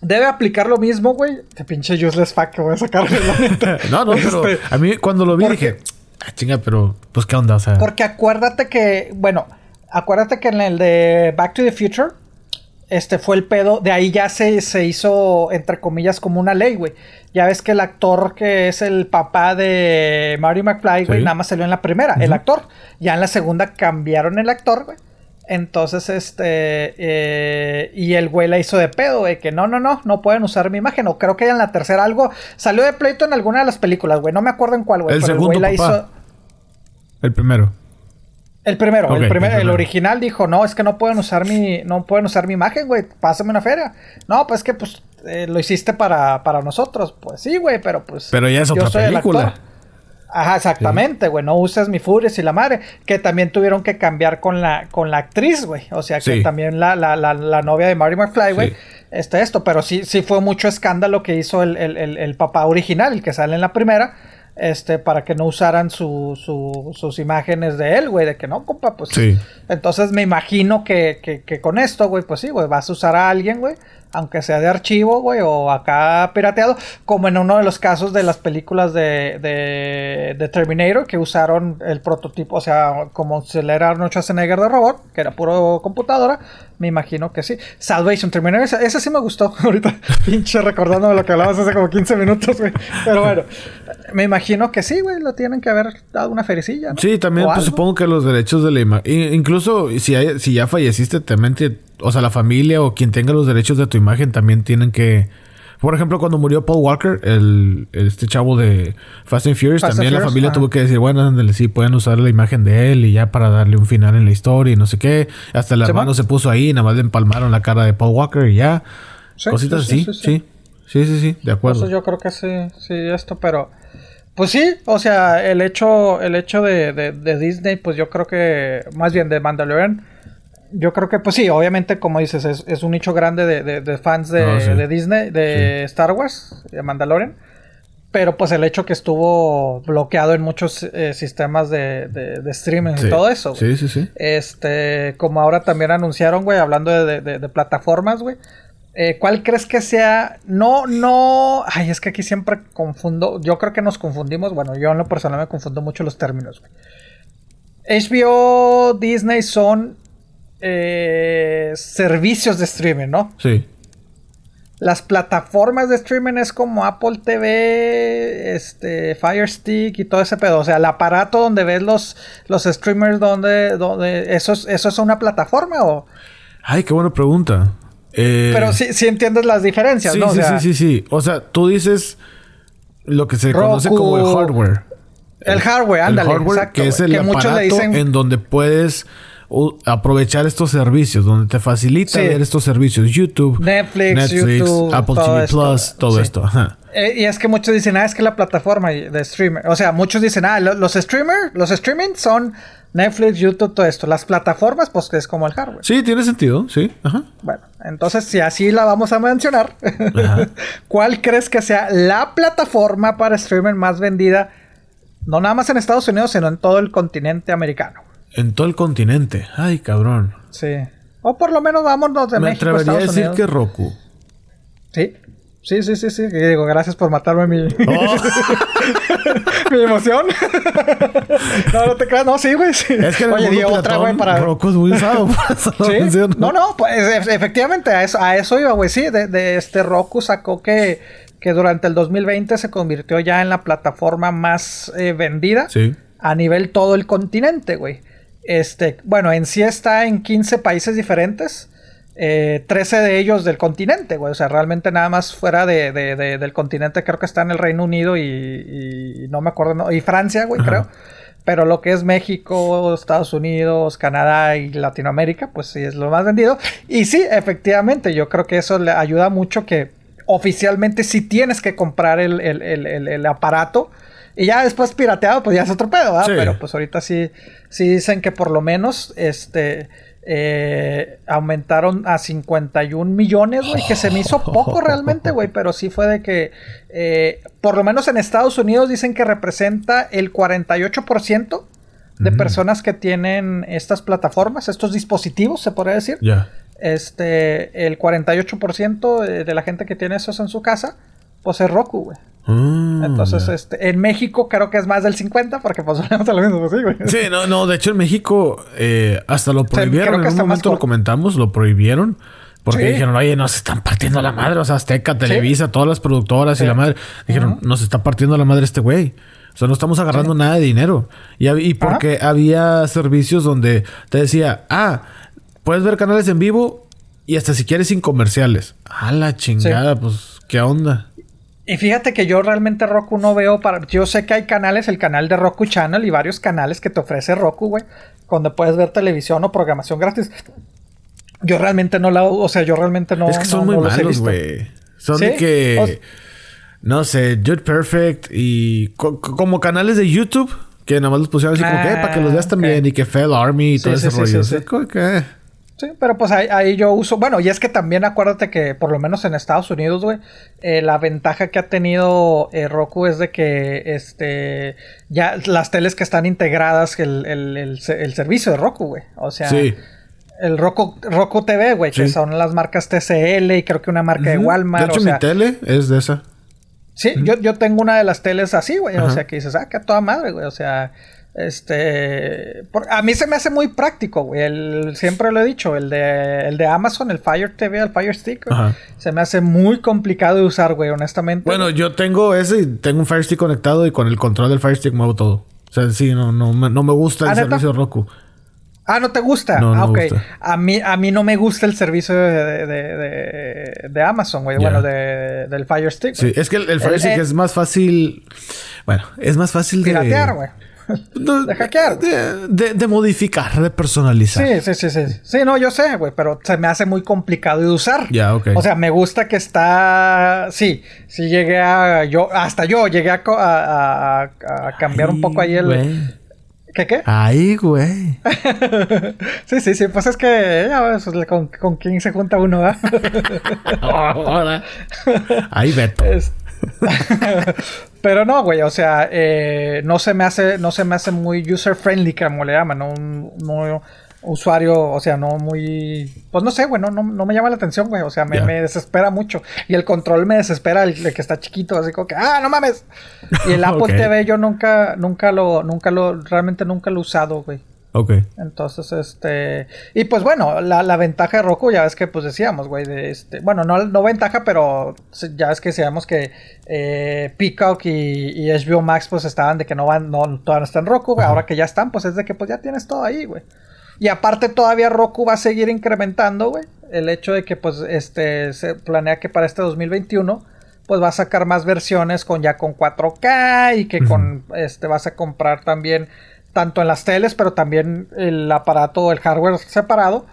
Debe aplicar lo mismo, güey. De pinche useless fuck que voy a sacar de [laughs] la neta. [laughs] No, no, pero Este, a mí cuando lo vi porque- dije, ah, chinga, pero pues qué onda, o sea. Porque acuérdate que, bueno, acuérdate que en el de Back to the Future, este fue el pedo, de ahí ya se, se hizo, entre comillas, como una ley, güey. Ya ves que el actor que es el papá de Marty McFly, güey, Sí. nada más salió en la primera, el actor. Ya en la segunda cambiaron el actor, güey. Entonces, este, eh, y el güey la hizo de pedo, güey, que no, no, no, no pueden usar mi imagen. O creo que en la tercera algo salió de pleito en alguna de las películas, güey. No me acuerdo en cuál, güey. El pero segundo el güey la papá. hizo. El primero. El primero, el, primer, el original dijo, no, es que no pueden usar mi, no pueden usar mi imagen, güey, pásame una feria. No, pues que pues eh, lo hiciste para, para nosotros. Pues sí, güey, pero pues. Pero ya es otra película. Ajá, exactamente, güey. No uses mi Furious y la madre. Que también tuvieron que cambiar con la, con la actriz, güey. O sea que Sí. también la, la, la, la novia de Marty McFly, güey. Sí. Este, esto. Pero sí, sí fue mucho escándalo que hizo el, el, el, el papá original, el que sale en la primera. Este, para que no usaran su, su- sus imágenes de él, güey. De que no, compa, pues. Sí. Entonces me imagino que, que, que con esto, güey, pues sí, güey, vas a usar a alguien, güey, aunque sea de archivo, güey, o acá pirateado, como en uno de los casos de las películas de, de, de Terminator, que usaron el prototipo, o sea, como se le era Arnold Schwarzenegger de robot, que era puro computadora, me imagino que sí. Salvation Terminator, esa, esa sí me gustó, [laughs] ahorita, pinche recordándome lo que hablabas hace como 15 minutos, güey, pero bueno, me imagino que sí, güey, lo tienen que haber dado una fericilla, ¿no? Sí, también pues, supongo que los derechos de la imagen... Incluso si, hay- si ya falleciste, también... te- o sea, la familia o quien tenga los derechos de tu imagen también tienen que... Por ejemplo, cuando murió Paul Walker, el, este chavo de Fast and Furious, Fast and también la Furious, familia tuvo que decir, bueno, ándale, sí, pueden usar la imagen de él y ya para darle un final en la historia y no sé qué. Hasta el hermano ¿no? se puso ahí, nada más le empalmaron la cara de Paul Walker y ya. Sí, Cositas sí, así, sí, sí. sí, Sí, sí, sí, de acuerdo. Entonces yo creo que sí, sí, esto, pero... Pues sí, o sea, el hecho, el hecho de, de- de Disney, pues yo creo que, más bien de Mandalorian, yo creo que, pues sí, obviamente, como dices, es, es un nicho grande de, de- de fans de, sí. de Disney, de Star Wars, de Mandalorian. Pero pues el hecho que estuvo bloqueado en muchos eh, sistemas de, streaming Sí. y todo eso. güey. Sí, sí, sí. Este, como ahora también anunciaron, güey, hablando de, de- de- de plataformas, güey. eh, ¿Cuál crees que sea? No, no. Ay, es que aquí siempre confundo. Yo creo que nos confundimos. Bueno, yo en lo personal me confundo mucho los términos, güey. HBO, Disney son eh, servicios de streaming, ¿no? Sí. Las plataformas de streaming es como Apple TV, este, Fire Stick y todo ese pedo. O sea, el aparato donde ves los, los streamers, donde, donde ¿eso, es, ¿eso es una plataforma o...? Ay, qué buena pregunta. Eh, Pero sí, sí entiendes las diferencias, Sí, ¿no? O sí, sea, sí, sí, sí. O sea, tú dices lo que se Roku, conoce como el hardware. El hardware, ándale, El hardware, exacto, que es el Que muchos le aparato dicen- en donde puedes aprovechar estos servicios, donde te facilita Sí. ver estos servicios. YouTube, Netflix, YouTube, Apple TV esto. Plus, todo Sí. esto. Ajá. Eh, y es que muchos dicen, ah, es que la plataforma de streamer. O sea, muchos dicen, ah, lo- los streamers, los streaming son Netflix, YouTube, todo esto. Las plataformas, pues que es como el hardware. Sí, tiene sentido, sí. Ajá. Bueno, entonces si así la vamos a mencionar, Ajá. [laughs] ¿cuál crees que sea la plataforma para streaming más vendida? No nada más en Estados Unidos, sino en todo el continente americano. En todo el continente. Ay, cabrón. Sí. O por lo menos vámonos de Me México a atrevería a decir Unidos. que Roku. Sí. Sí, sí, sí, sí. Y digo, gracias por matarme mi, Oh. [laughs] mi emoción. [laughs] no, no te creas. No, sí, güey. sí. Es que Oye, di otra, güey, para... Roku es muy usado. [laughs] No, no, pues e- efectivamente, a eso, a eso iba, güey. Sí, de, de este Roku sacó que, que durante el 2020 se convirtió ya en la plataforma más eh, vendida Sí. a nivel todo el continente, güey. Este, bueno, en sí está en 15 países diferentes. eh, 13 de ellos del continente, güey. O sea, realmente nada más fuera de, de- de- del continente creo que está en el Reino Unido y, y no me acuerdo, no, y Francia, güey, Ajá. creo. Pero lo que es México, Estados Unidos, Canadá y Latinoamérica, pues sí es lo más vendido. Y sí, efectivamente, yo creo que eso le ayuda mucho que oficialmente sí tienes que comprar el, el- el- el- el aparato. Y ya después pirateado, pues ya es otro pedo, ¿verdad? Sí. Pero pues ahorita sí, sí dicen que por lo menos este eh, aumentaron a 51 millones, güey, que se me hizo poco realmente, güey, pero sí fue de que eh, por lo menos en Estados Unidos dicen que representa el 48% de Mm. personas que tienen estas plataformas, estos dispositivos, se podría decir. Ya. Este, el 48% de de la gente que tiene esos en su casa, pues es Roku, güey. Mm, Entonces, este, en México creo que es más del 50, porque pues [laughs] volvemos a lo mismo, sí, güey. Sí, no, no. De hecho, en México eh, hasta lo prohibieron. creo que En un momento lo comentamos, lo prohibieron. Porque Sí. dijeron, oye, nos están partiendo la madre. O sea, Azteca, Televisa, todas las productoras Sí. y la madre. Dijeron, nos está partiendo la madre este güey. O sea, no estamos agarrando nada de dinero. Y porque había servicios donde te decía, ah, puedes ver canales en vivo y hasta si quieres sin comerciales. A la chingada, pues, ¿qué onda? Y fíjate que yo realmente Roku no veo para. Yo sé que hay canales, el canal de Roku Channel y varios canales que te ofrece Roku, güey. donde puedes ver televisión o programación gratis. Yo realmente no la, o sea, yo realmente no. Es que son muy malos, güey. Son de que, no sé, Dude Perfect y como canales de YouTube que nada más los pusieron así como que para que los veas ah, también y que Fell Army y todo ese rollo. Sí, Sí, pero pues ahí, yo uso. Bueno, y es que también acuérdate que, por lo menos en Estados Unidos, güey, eh, la ventaja que ha tenido eh, Roku es de que este ya las teles que están integradas, el, el, el, servicio de Roku, güey. O sea, el Roku, Roku TV, güey, que son las marcas TCL y creo que una marca de Walmart. De hecho, mi tele es de esa. Sí, yo, yo tengo una de las teles así, güey. O sea, que dices, ah, que toda madre, güey. O sea, este. a mí se me hace muy práctico, güey. El, siempre lo he dicho, el de, el de Amazon, el Fire TV, el Fire Stick, se me hace muy complicado de usar, güey, honestamente. Bueno, yo tengo ese y tengo un Fire Stick conectado y con el control del Fire Stick muevo todo. O sea, sí, no, no, no me gusta el ¿Ah, servicio Roku. Ah, ¿no te gusta? No, ah, ok. A mí, a mí no me gusta el servicio de, de, de, Amazon, güey. Bueno, de, del Fire Stick. Sí, es que el, Fire Stick es más fácil... Bueno, es más fácil de... Piratear, güey. De hackear. De, de, modificar, de personalizar. Sí, sí, sí, sí. Sí, no, yo sé, güey, pero se me hace muy complicado de usar. Ya, ok. O sea, me gusta que está. Sí, sí llegué a. Yo, hasta yo llegué a, a, a cambiar un poco ahí el. ¿Qué qué? Ay, güey. [laughs] sí, sí, sí. Pues es que ya pues, con, con quién se junta uno, ¿verdad? [laughs] Ahora. Ahí Beto. [laughs] Pero no, güey, o sea, eh, no se me hace, no se me hace muy user friendly, como le llaman, ¿no? Un, muy usuario, o sea, no muy. Pues no sé, güey, no, no, me llama la atención, güey. O sea, me, desespera mucho. Y el control me desespera, el, que está chiquito, así como que, ¡ah, no mames! Y el [laughs] Apple TV yo nunca, nunca lo, nunca lo, realmente nunca lo he usado, güey. Ok. Entonces, este. Y pues bueno, la, ventaja de Roku, ya ves que pues decíamos, güey, de este. Bueno, no, no ventaja, pero ya ves que decíamos que eh, Peacock y, HBO Max, pues estaban de que no van, no, todavía no están en Roku, Ahora que ya están, pues es de que pues ya tienes todo ahí, güey. Y aparte todavía Roku va a seguir incrementando, güey. El hecho de que pues este se planea que para este 2021 pues va a sacar más versiones con ya con 4K y que con este vas a comprar también tanto en las teles, pero también el aparato, el hardware separado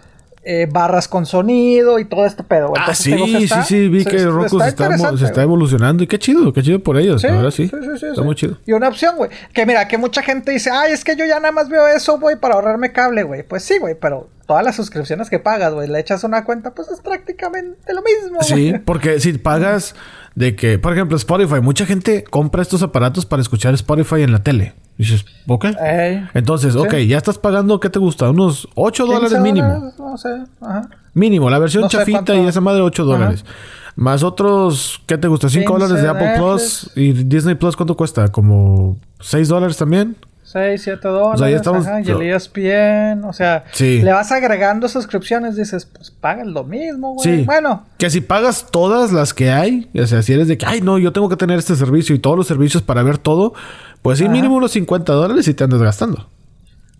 eh, barras con sonido y todo este pedo. ah, sí, sí, sí, vi que Roku se, está, evolucionando y qué chido, qué chido por ellos. Ahora sí, sí, sí, está muy chido. Y una opción, güey, que mira, que mucha gente dice, ay, es que yo ya nada más veo eso, güey, para ahorrarme cable, güey. Pues sí, güey, pero todas las suscripciones que pagas, güey, le echas una cuenta, pues es prácticamente lo mismo. Sí, porque si pagas de que, por ejemplo, Spotify, mucha gente compra estos aparatos para escuchar Spotify en la tele. Dices, ok. Entonces, ok, ya estás pagando, ¿qué te gusta? Unos 8 dólares mínimo. no sé, ajá. Mínimo, la versión chafita y esa madre 8 dólares. Más otros, ¿qué te gusta? 5 dólares de Apple Plus y Disney Plus, ¿cuánto cuesta? ¿Como 6 dólares también? 6, 7 dólares. O sea, ya estamos... y el ESPN, o sea, le vas agregando suscripciones, dices, pues paga lo mismo, güey. Sí. Bueno. Que si pagas todas las que hay, o sea, si eres de que, ay, no, yo tengo que tener este servicio y todos los servicios para ver todo, pues sí, mínimo unos 50 dólares y te andas gastando.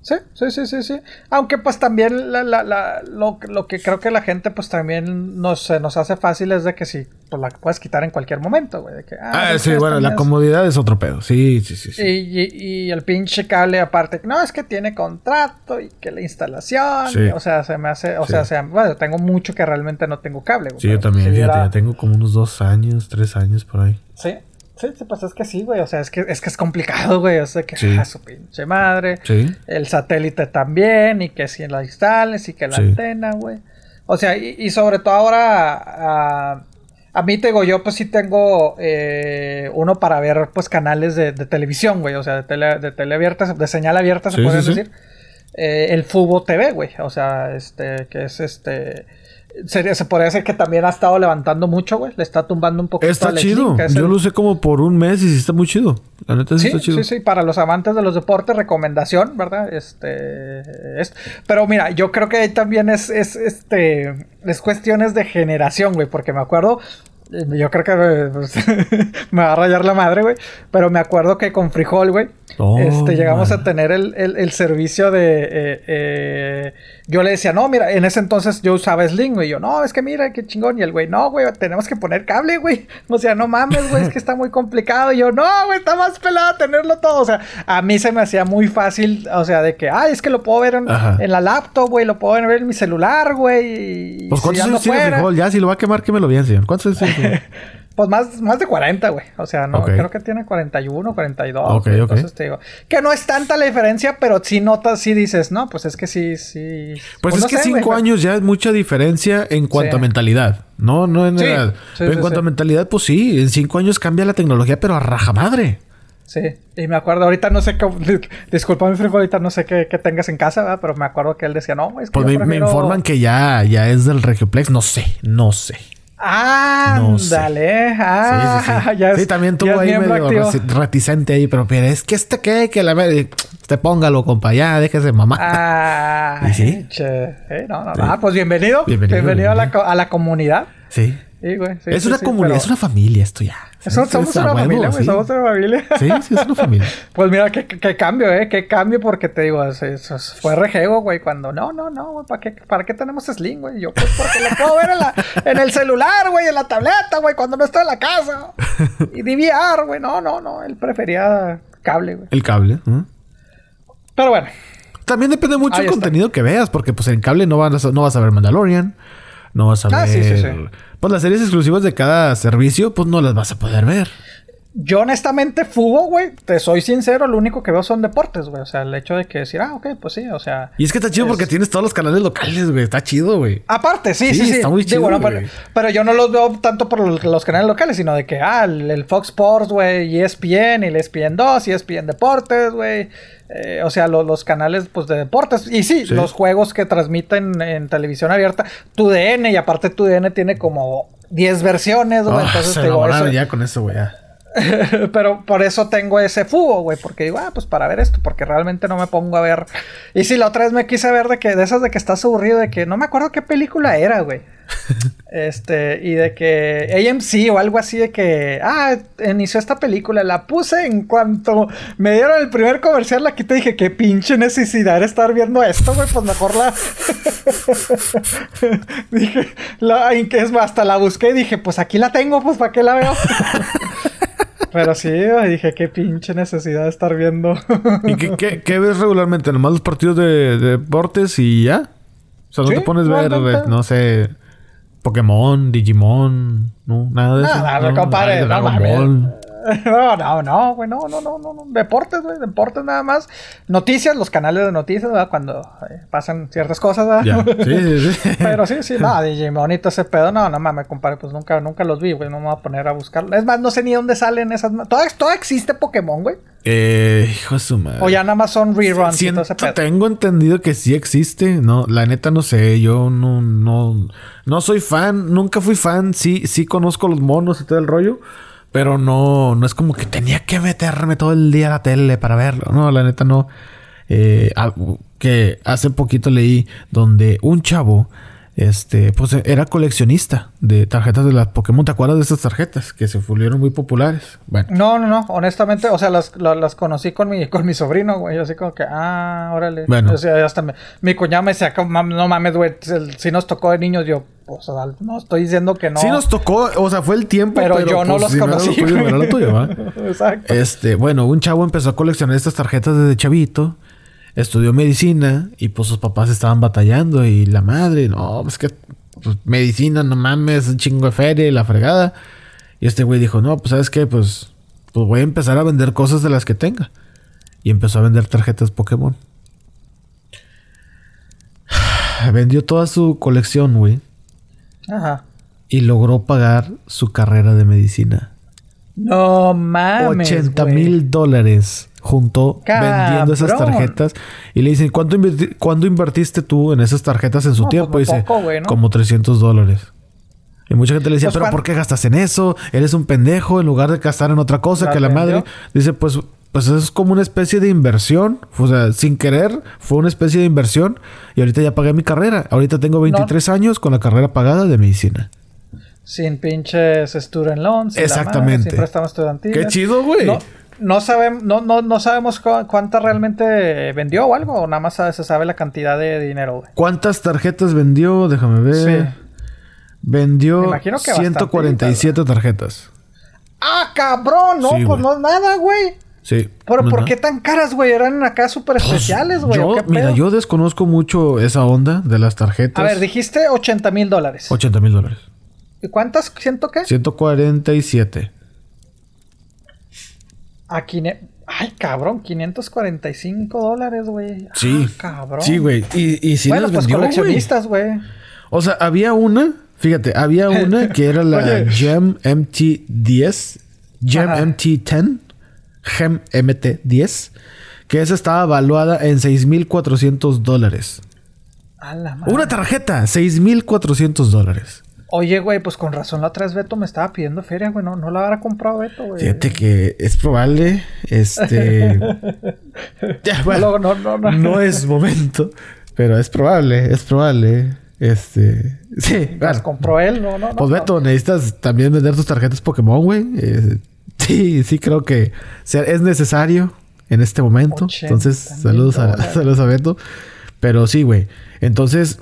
Sí, sí, sí, sí, sí. Aunque pues también la, la, la, lo, lo, que creo que la gente pues también nos, nos hace fácil es de que si pues la puedes quitar en cualquier momento, güey. ah, ah sí, bueno, la comodidad es otro pedo. Sí, sí, sí. sí. Y, y, el pinche cable aparte, no, es que tiene contrato y que la instalación, o sea, se me hace, o sea, sea, bueno, tengo mucho que realmente no tengo cable, güey. Sí, yo también, fíjate, ya tengo como unos dos años, tres años por ahí. Sí. Sí, pues es que sí, güey. O sea, es que es, que es complicado, güey. O sea, que ah, su pinche madre. Sí. El satélite también. Y que si la instales y que la antena, güey. O sea, y, sobre todo ahora. a mí te digo, yo pues sí tengo eh, uno para ver pues canales de, televisión, güey. O sea, de tele, de tele abierta, de señal abierta, se puede decir. Eh, el Fubo TV, güey. O sea, este, que es este se podría decir que también ha estado levantando mucho, güey. Le está tumbando un poquito. Está chido. Yo lo usé como por un mes y sí está muy chido. La neta sí, está chido. Sí, sí, para los amantes de los deportes, recomendación, ¿verdad? Este. Pero mira, yo creo que ahí también es, es, este. Es cuestiones de generación, güey. Porque me acuerdo. Yo creo que pues, [laughs] me va a rayar la madre, güey. Pero me acuerdo que con Frijol, güey Oh, este, llegamos man. a tener el, el- el servicio de... eh, eh, yo le decía, no, mira, en ese entonces yo usaba Sling, güey. Yo, no, es que mira, qué chingón. Y el güey, no, güey, tenemos que poner cable, güey. [laughs] O sea, no mames, güey, es que está muy complicado. Y yo, no, güey, está más pelado tenerlo todo. O sea, a mí se me hacía muy fácil, o sea, de que, ay, es que lo puedo ver en, la laptop, güey, lo puedo ver en mi celular, güey. y Pues ¿cuántos años tiene? Ya, si lo va a quemar, quémelo bien, señor. ¿Cuántos años tiene? [laughs] Pues más, más de 40, güey. O sea, no, creo que tiene 41, 42. Ok, güey. ok. Entonces te digo, que no es tanta la diferencia, pero sí notas, sí dices, no, pues es que sí, sí. Pues, es no que sé, cinco güey. años ya es mucha diferencia en cuanto Sí. a mentalidad. No, no en Sí, edad. sí, Pero en cuanto a mentalidad, pues sí. En cinco años cambia la tecnología, pero a raja madre. Sí, y me acuerdo, ahorita no sé qué, [laughs] disculpa mi frijol, ahorita no sé qué, qué tengas en casa, ¿verdad? pero me acuerdo que él decía, no, es que Pues me, informan que ya, ya es del Regioplex. No sé, no sé. Ah, No ah, sí, sí, sí. [laughs] ya es, sí, también tuvo ahí medio activo. reticente ahí, pero, es que este qué, que la. Te póngalo, compa, ya, déjese mamá. Ah, [laughs] ¿Y sí? che. Eh, no, no. Ah, pues bienvenido. Bienvenido, Bienvenido, a, la, bienvenido. a la comunidad. Sí. Sí, güey. sí, es una sí, comunidad, pero- es una familia esto ya. Somos, somos Es a una huevo, familia, güey. Somos una familia. Sí, sí, es una familia. [laughs] Pues mira, qué, qué cambio, ¿eh? Qué cambio, porque te digo, es- es- fue rejego, güey, cuando no, no, no, güey, ¿para qué, ¿para qué tenemos Sling, güey? Yo, pues porque lo puedo ver en, la, en el celular, güey, en la tableta, güey, cuando no estoy en la casa. Y DVR, güey, no, no, no, él prefería cable, güey. El cable. ¿eh? Pero bueno, También depende mucho está. contenido que veas, porque pues en cable no vas a, no vas a ver Mandalorian, no vas a ver... Ah, sí, sí, sí. Pues las series exclusivas de cada servicio, pues no las vas a poder ver. Yo honestamente, Fubo, güey, te soy sincero, lo único que veo son deportes, güey. O sea, el hecho de que decir, ah, ok, pues sí, o sea. Y es que está chido Es- porque tienes todos los canales locales, güey. Está chido, güey. Aparte, sí, Sí, sí, sí. está muy chido, pero, yo no los veo tanto por los, canales locales, sino de que, ah, el, el Fox Sports, güey, E ESPN, y el ESPN 2, ESPN Deportes, güey. Eh, o sea, lo- los canales, pues, de deportes. Y sí, Sí. los juegos que transmiten en televisión abierta. Tu DN, y aparte tu DN tiene como 10 versiones, güey. Ah, entonces, se te digo, eso- ya con eso, güey. ya. [laughs] pero por eso tengo ese fubo, güey. Porque digo, ah, pues para ver esto. Porque realmente no me pongo a ver. Y sí, la otra vez me quise ver de que de esas de que estás aburrido, de que no me acuerdo qué película era, güey. [laughs] este, y de que AMC o algo así de que, ah, inició esta película. La puse en cuanto me dieron el primer comercial. La quité y dije, qué pinche necesidad de estar viendo esto, güey. Pues mejor la. [laughs] dije, la, es más, hasta la busqué y dije, pues aquí la tengo, pues para qué la veo. Pero sí, dije, qué pinche necesidad de estar viendo. ¿Y qué, qué- qué ves regularmente? ¿Nomás los partidos de, de deportes y ya? O sea, no Sí, te pones ver, eh, no sé, Pokémon, Digimon, no, nada de eso. Nada, no, Ay, de no Dragon mames. Ball. [laughs] No, no, no, güey, no, no, no, no, no. Deportes, güey, deportes nada más. Noticias, los canales de noticias, ¿verdad? Cuando eh, pasan ciertas cosas, ¿verdad? Ya, [laughs] sí, sí, sí. Pero sí, sí, no, Digimon y todo ese pedo, no, no mames, compadre, pues nunca, nunca los vi, güey, no me voy a poner a buscarlo. Es más, no sé ni dónde salen esas. ¿Todavía, todavía existe Pokémon, güey? Eh, hijo de su madre. O ya nada más son reruns y todo ese pedo. tengo entendido que sí existe. No, la neta no sé. Yo no, no, no soy fan. Nunca fui fan. Sí, sí conozco los monos y todo el rollo. Pero no, no es como que tenía que meterme todo el día a la tele para verlo. No, la neta no. Eh, que hace poquito leí donde un chavo, este, pues era coleccionista de tarjetas de las Pokémon. ¿Te acuerdas de esas tarjetas que se volvieron muy populares? Bueno. No, no, no, honestamente, o sea, las, la- las, conocí con mi, con mi sobrino, güey, así como que, ah, órale. Bueno. O sea, hasta me- mi cuñado me decía, "Como, mam- no mames, güey, si nos tocó de niños, yo, pues, o sea, no estoy diciendo que no. Sí nos tocó, o sea, fue el tiempo, pero, pero, yo no los si no era lo conocí. tuyo, no güey. era lo tuyo, ¿va? [laughs] Exacto. Este, bueno, un chavo empezó a coleccionar estas tarjetas desde chavito, estudió medicina y pues sus papás estaban batallando y la madre, no, pues que pues, medicina, no mames, un chingo de feria y la fregada. Y este güey dijo, no, pues sabes qué, pues, pues voy a empezar a vender cosas de las que tenga. Y empezó a vender tarjetas Pokémon. [sighs] Vendió toda su colección, güey. Ajá. Y logró pagar su carrera de medicina. No mames. 80 güey. mil dólares juntó vendiendo esas tarjetas. Y le dicen, ¿cuánto, inverti- cuánto invertiste tú en esas tarjetas en su No, pues tiempo? muy dice, poco, como 300 dólares. Y mucha gente le decía, Pues, ¿pero ¿cuán- por qué gastas en eso? Eres un pendejo en lugar de gastar en otra cosa ¿La que la madre. Dice, pues, pues es como una especie de inversión. O sea, sin querer, fue una especie de inversión. Y ahorita ya pagué mi carrera. Ahorita tengo 23 años con la carrera pagada de medicina. Sin pinches student loans. y la madre, Exactamente. Sin préstamos estudiantiles. Qué chido, güey. No, no, sabemos, no, no, no sabemos cuántas realmente vendió o algo, o nada más se sabe la cantidad de dinero, güey. ¿Cuántas tarjetas vendió? Déjame ver. Sí. Vendió 147 tarjetas. ¡Ah, cabrón! No, pues no es nada, güey. Sí. Pero ¿por qué tan caras, güey? Eran acá súper pues, especiales, güey. mira, yo desconozco mucho esa onda de las tarjetas. A ver, dijiste 80 mil dólares. 80 mil dólares. ¿Y cuántas? ¿Ciento qué? 147. Aquí... Ay, cabrón, 545 dólares, güey. Sí. Ah, cabrón. Sí, güey. Y, y sí bueno, pues coleccionistas, güey. O sea, había una, fíjate, había [laughs] una que era la Gem MT10, Gem MT10, Gem MT10, que esa estaba evaluada en 6.400 dólares. Una tarjeta, 6.400 dólares. Oye, güey, pues con razón la otra vez Beto me estaba pidiendo feria, güey. No, no la habrá comprado Beto, güey. Fíjate que es probable, este... [laughs] ya, bueno, no, no, no, no. es momento, pero es probable, es probable. Este... Sí, Las compró él, no, no, Pues Beto, necesitas también vender tus tarjetas Pokémon, güey. Eh, sí, sí creo que es necesario en este momento. Entonces, saludos a, saludos a Beto. Pero sí, güey. Entonces,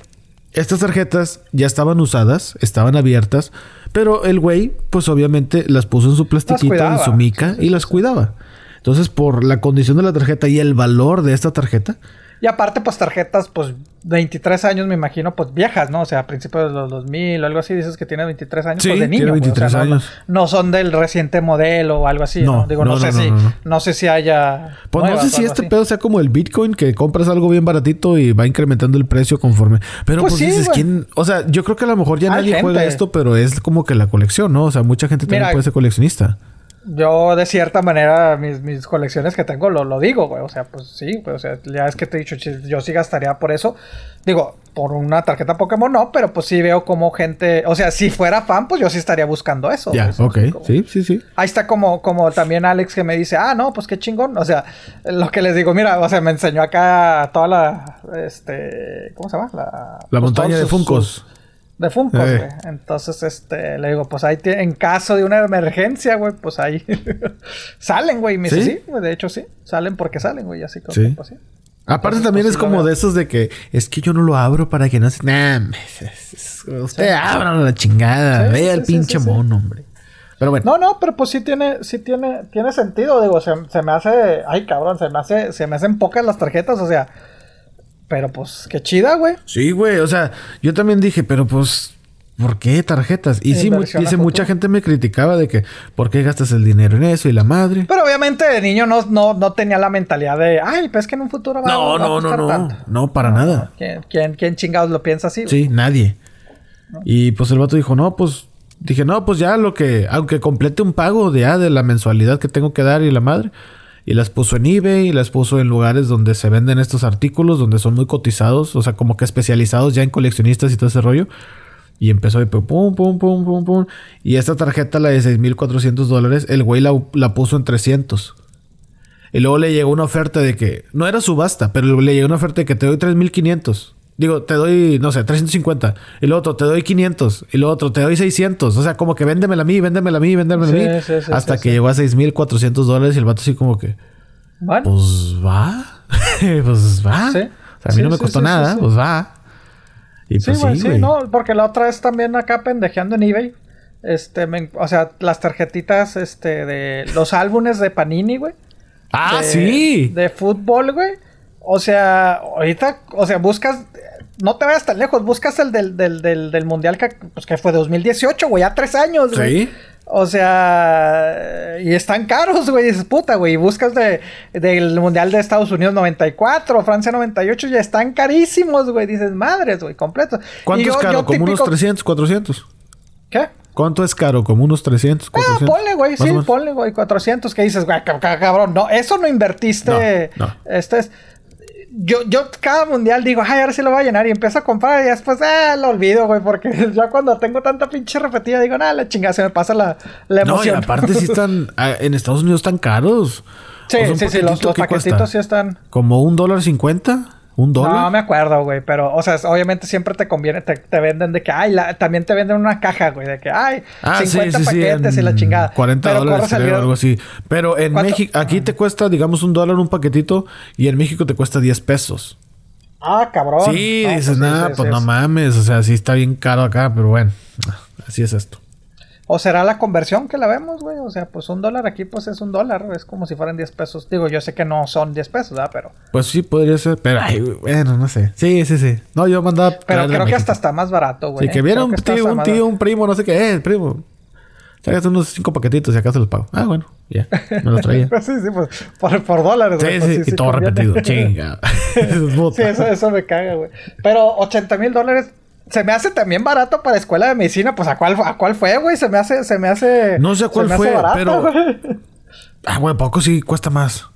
estas tarjetas ya estaban usadas, estaban abiertas, pero el güey, pues obviamente las puso en su plastiquito, en su mica y las cuidaba. Entonces, por la condición de la tarjeta y el valor de esta tarjeta, y aparte, pues tarjetas, pues 23 años, me imagino, pues viejas, ¿no? O sea, a principios de los 2000 o algo así, dices que tiene 23 años, pues de niño. Tiene 23 años. No, son del reciente modelo o algo así, ¿no? Digo, no, sé si, no, sé si haya. Pues no sé si este pedo sea como el Bitcoin, que compras algo bien baratito y va incrementando el precio conforme. Pero pues, pues dices, ¿quién? O sea, yo creo que a lo mejor ya nadie juega esto, pero es como que la colección, ¿no? O sea, mucha gente también puede ser coleccionista yo de cierta manera mis, mis colecciones que tengo lo, lo digo, güey. O sea, pues sí, o sea, ya es que te he dicho, yo sí gastaría por eso. Digo, por una tarjeta Pokémon no, pero pues sí veo como gente, o sea, si fuera fan, pues yo sí estaría buscando eso. Ya, ok, sí, sí, sí. Ahí está como, como también Alex que me dice, ah, no, pues qué chingón. O sea, lo que les digo, mira, o sea, me enseñó acá toda la, este, ¿cómo se llama? La, la montaña de Funcos de Funko, güey. Entonces, este, le digo, pues ahí, en caso de una emergencia, güey, pues ahí [laughs] salen, güey. me dice, sí, de hecho sí, salen porque salen, güey, así como, sí. Pues, Aparte también pues, es como de esos de que es que yo no lo abro para que no se... Nah, usted abra la chingada, vea el pinche mono, hombre. Pero bueno. No, no, pero pues sí tiene, sí tiene, tiene sentido, digo, se, se me hace, ay cabrón, se me hace, se me hacen pocas las tarjetas, o sea, pero pues, qué chida, güey. Sí, güey. O sea, yo también dije, pero pues, ¿por qué tarjetas? Y sí, dice, mucha gente me criticaba de que, ¿por qué gastas el dinero en eso y la madre? Pero obviamente de niño no, no, no tenía la mentalidad de, ay, pues que en un futuro va, no, no, no, no, No, para nada. ¿Quién, quién, chingados lo piensa así? Sí, nadie. Y pues el vato dijo, no, pues dije, no, pues ya lo que, aunque complete un pago de, ah, de la mensualidad que tengo que dar y la madre, y las puso en eBay y las puso en lugares donde se venden estos artículos, donde son muy cotizados, o sea, como que especializados ya en coleccionistas y todo ese rollo. Y empezó de pum, pum, pum, pum, pum. Y esta tarjeta, la de 6.400 dólares, el güey la, la, puso en 300. Y luego le llegó una oferta de que, no era subasta, pero le llegó una oferta de que te doy 3.500. Digo, te doy, no sé, 350. Y lo otro, te doy 500. Y lo otro, te doy 600. O sea, como que véndemela a mí, véndemela a mí, véndemela a mí. hasta que llegó a 6,400 dólares y el vato así como que... Bueno. Pues va. [laughs] pues va. O sea, a mí no me costó nada. Pues va. Y pues sí, sí, no, porque la otra vez también acá pendejeando en eBay. Este, o sea, las tarjetitas, este, de los álbumes de Panini, güey. Ah, sí. De fútbol, güey. O sea, ahorita, o sea, buscas, no te vayas tan lejos, buscas el del, del, del, del mundial que, pues, que fue 2018, güey, ya tres años, güey. Sí. O sea, y están caros, güey. Dices, puta, güey. Buscas de, del Mundial de Estados Unidos 94, Francia 98, ya están carísimos, güey. Dices, madres, güey, completo. ¿Cuánto es caro? ¿Como unos 300, 400? ¿Qué? ¿Cuánto es caro? ¿Como unos 300, 400? Ah, ponle, güey, sí, ponle, güey, 400. ¿Qué dices, güey, cabrón? No, eso no invertiste. No, no. Este es yo, yo cada mundial digo, ay, ahora sí lo voy a llenar y empiezo a comprar y después, eh, lo olvido, güey, porque [laughs] ya cuando tengo tanta pinche repetida digo, nada, la chingada, se me pasa la, la emoción. No, y aparte sí están, [laughs] ah, en Estados Unidos están caros. Sí, sí, sí, los, los paquetitos sí están. Como un dólar cincuenta, ¿Un dólar? No me acuerdo, güey. Pero, o sea, obviamente siempre te conviene, te, te venden de que, ay, la, también te venden una caja, güey. De que, ay, Ah, 50 sí, sí, sí, paquetes y la chingada. 40 Pero dólares riesgo- algo así. Pero en ¿Cuánto? México, aquí te cuesta, digamos, un dólar un paquetito y en México te cuesta 10 pesos. Ah, cabrón. Sí, No, dices, sí, nada, pues no mames. O sea, sí está bien caro acá, pero bueno, así es esto. O será la conversión que la vemos, güey. O sea, pues un dólar aquí, pues es un dólar. Es como si fueran 10 pesos. Digo, yo sé que no son 10 pesos, ¿verdad? Pero, Pues sí, podría ser, pero ay, güey, bueno, no sé. Sí, sí, sí. No, yo mandaba. pero creo que hasta está más barato, güey. Sí, que viene Creo un tío, un tío, un primo, no sé qué, eh, primo. Tráigate unos cinco paquetitos y acá se los pago. Ah, bueno, ya. Me los traía. [laughs] Pues sí, sí, pues por, por dólares, Sí, güey. sí, pues y todo conviene. repetido. [laughs] Chinga. [laughs] Sí, eso, eso me caga, güey. Pero 80 mil dólares se me hace también barato para escuela de medicina. Pues a cuál, a cuál fue, güey. Se me hace, se me hace. No sé cuál fue, barato, pero- güey. Ah, bueno, poco sí cuesta más.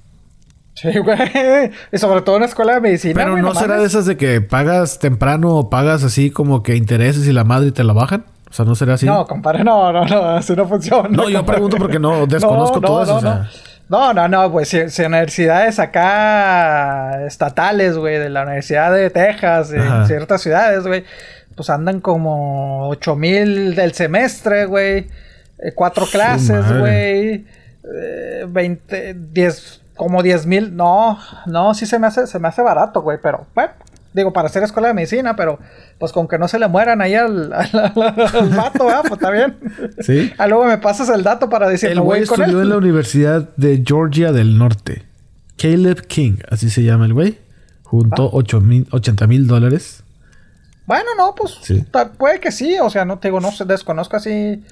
Sí, güey. Y sobre todo en la escuela de medicina. Pero güey, no será de esas de que pagas temprano o pagas así como que intereses y la madre te la bajan. O sea, no será así. No, compadre, no, no, no, así no funciona. No, yo compadre. pregunto porque no [laughs] desconozco todo eso, No, o sea. no, no, no, pues si, si universidades acá estatales, güey, de la Universidad de Texas, en ciertas ciudades, güey, pues andan como 8 mil del semestre, güey, eh, cuatro clases, güey, eh, 20, 10, como 10 mil, no, no, sí se me hace, se me hace barato, güey, pero, bueno, digo, para hacer escuela de medicina, pero, pues con que no se le mueran ahí al, [laughs] al, al- al vato, pues está bien. Sí. [laughs] Ah, luego me pasas el dato para decir, El güey con estudió él. en la Universidad de Georgia del Norte. Caleb King, así se llama el güey. Juntó Ah. ocho mil, 80 mil dólares. Bueno, no, pues Sí. puede que sí, o sea, no te digo, no sé, desconozco así.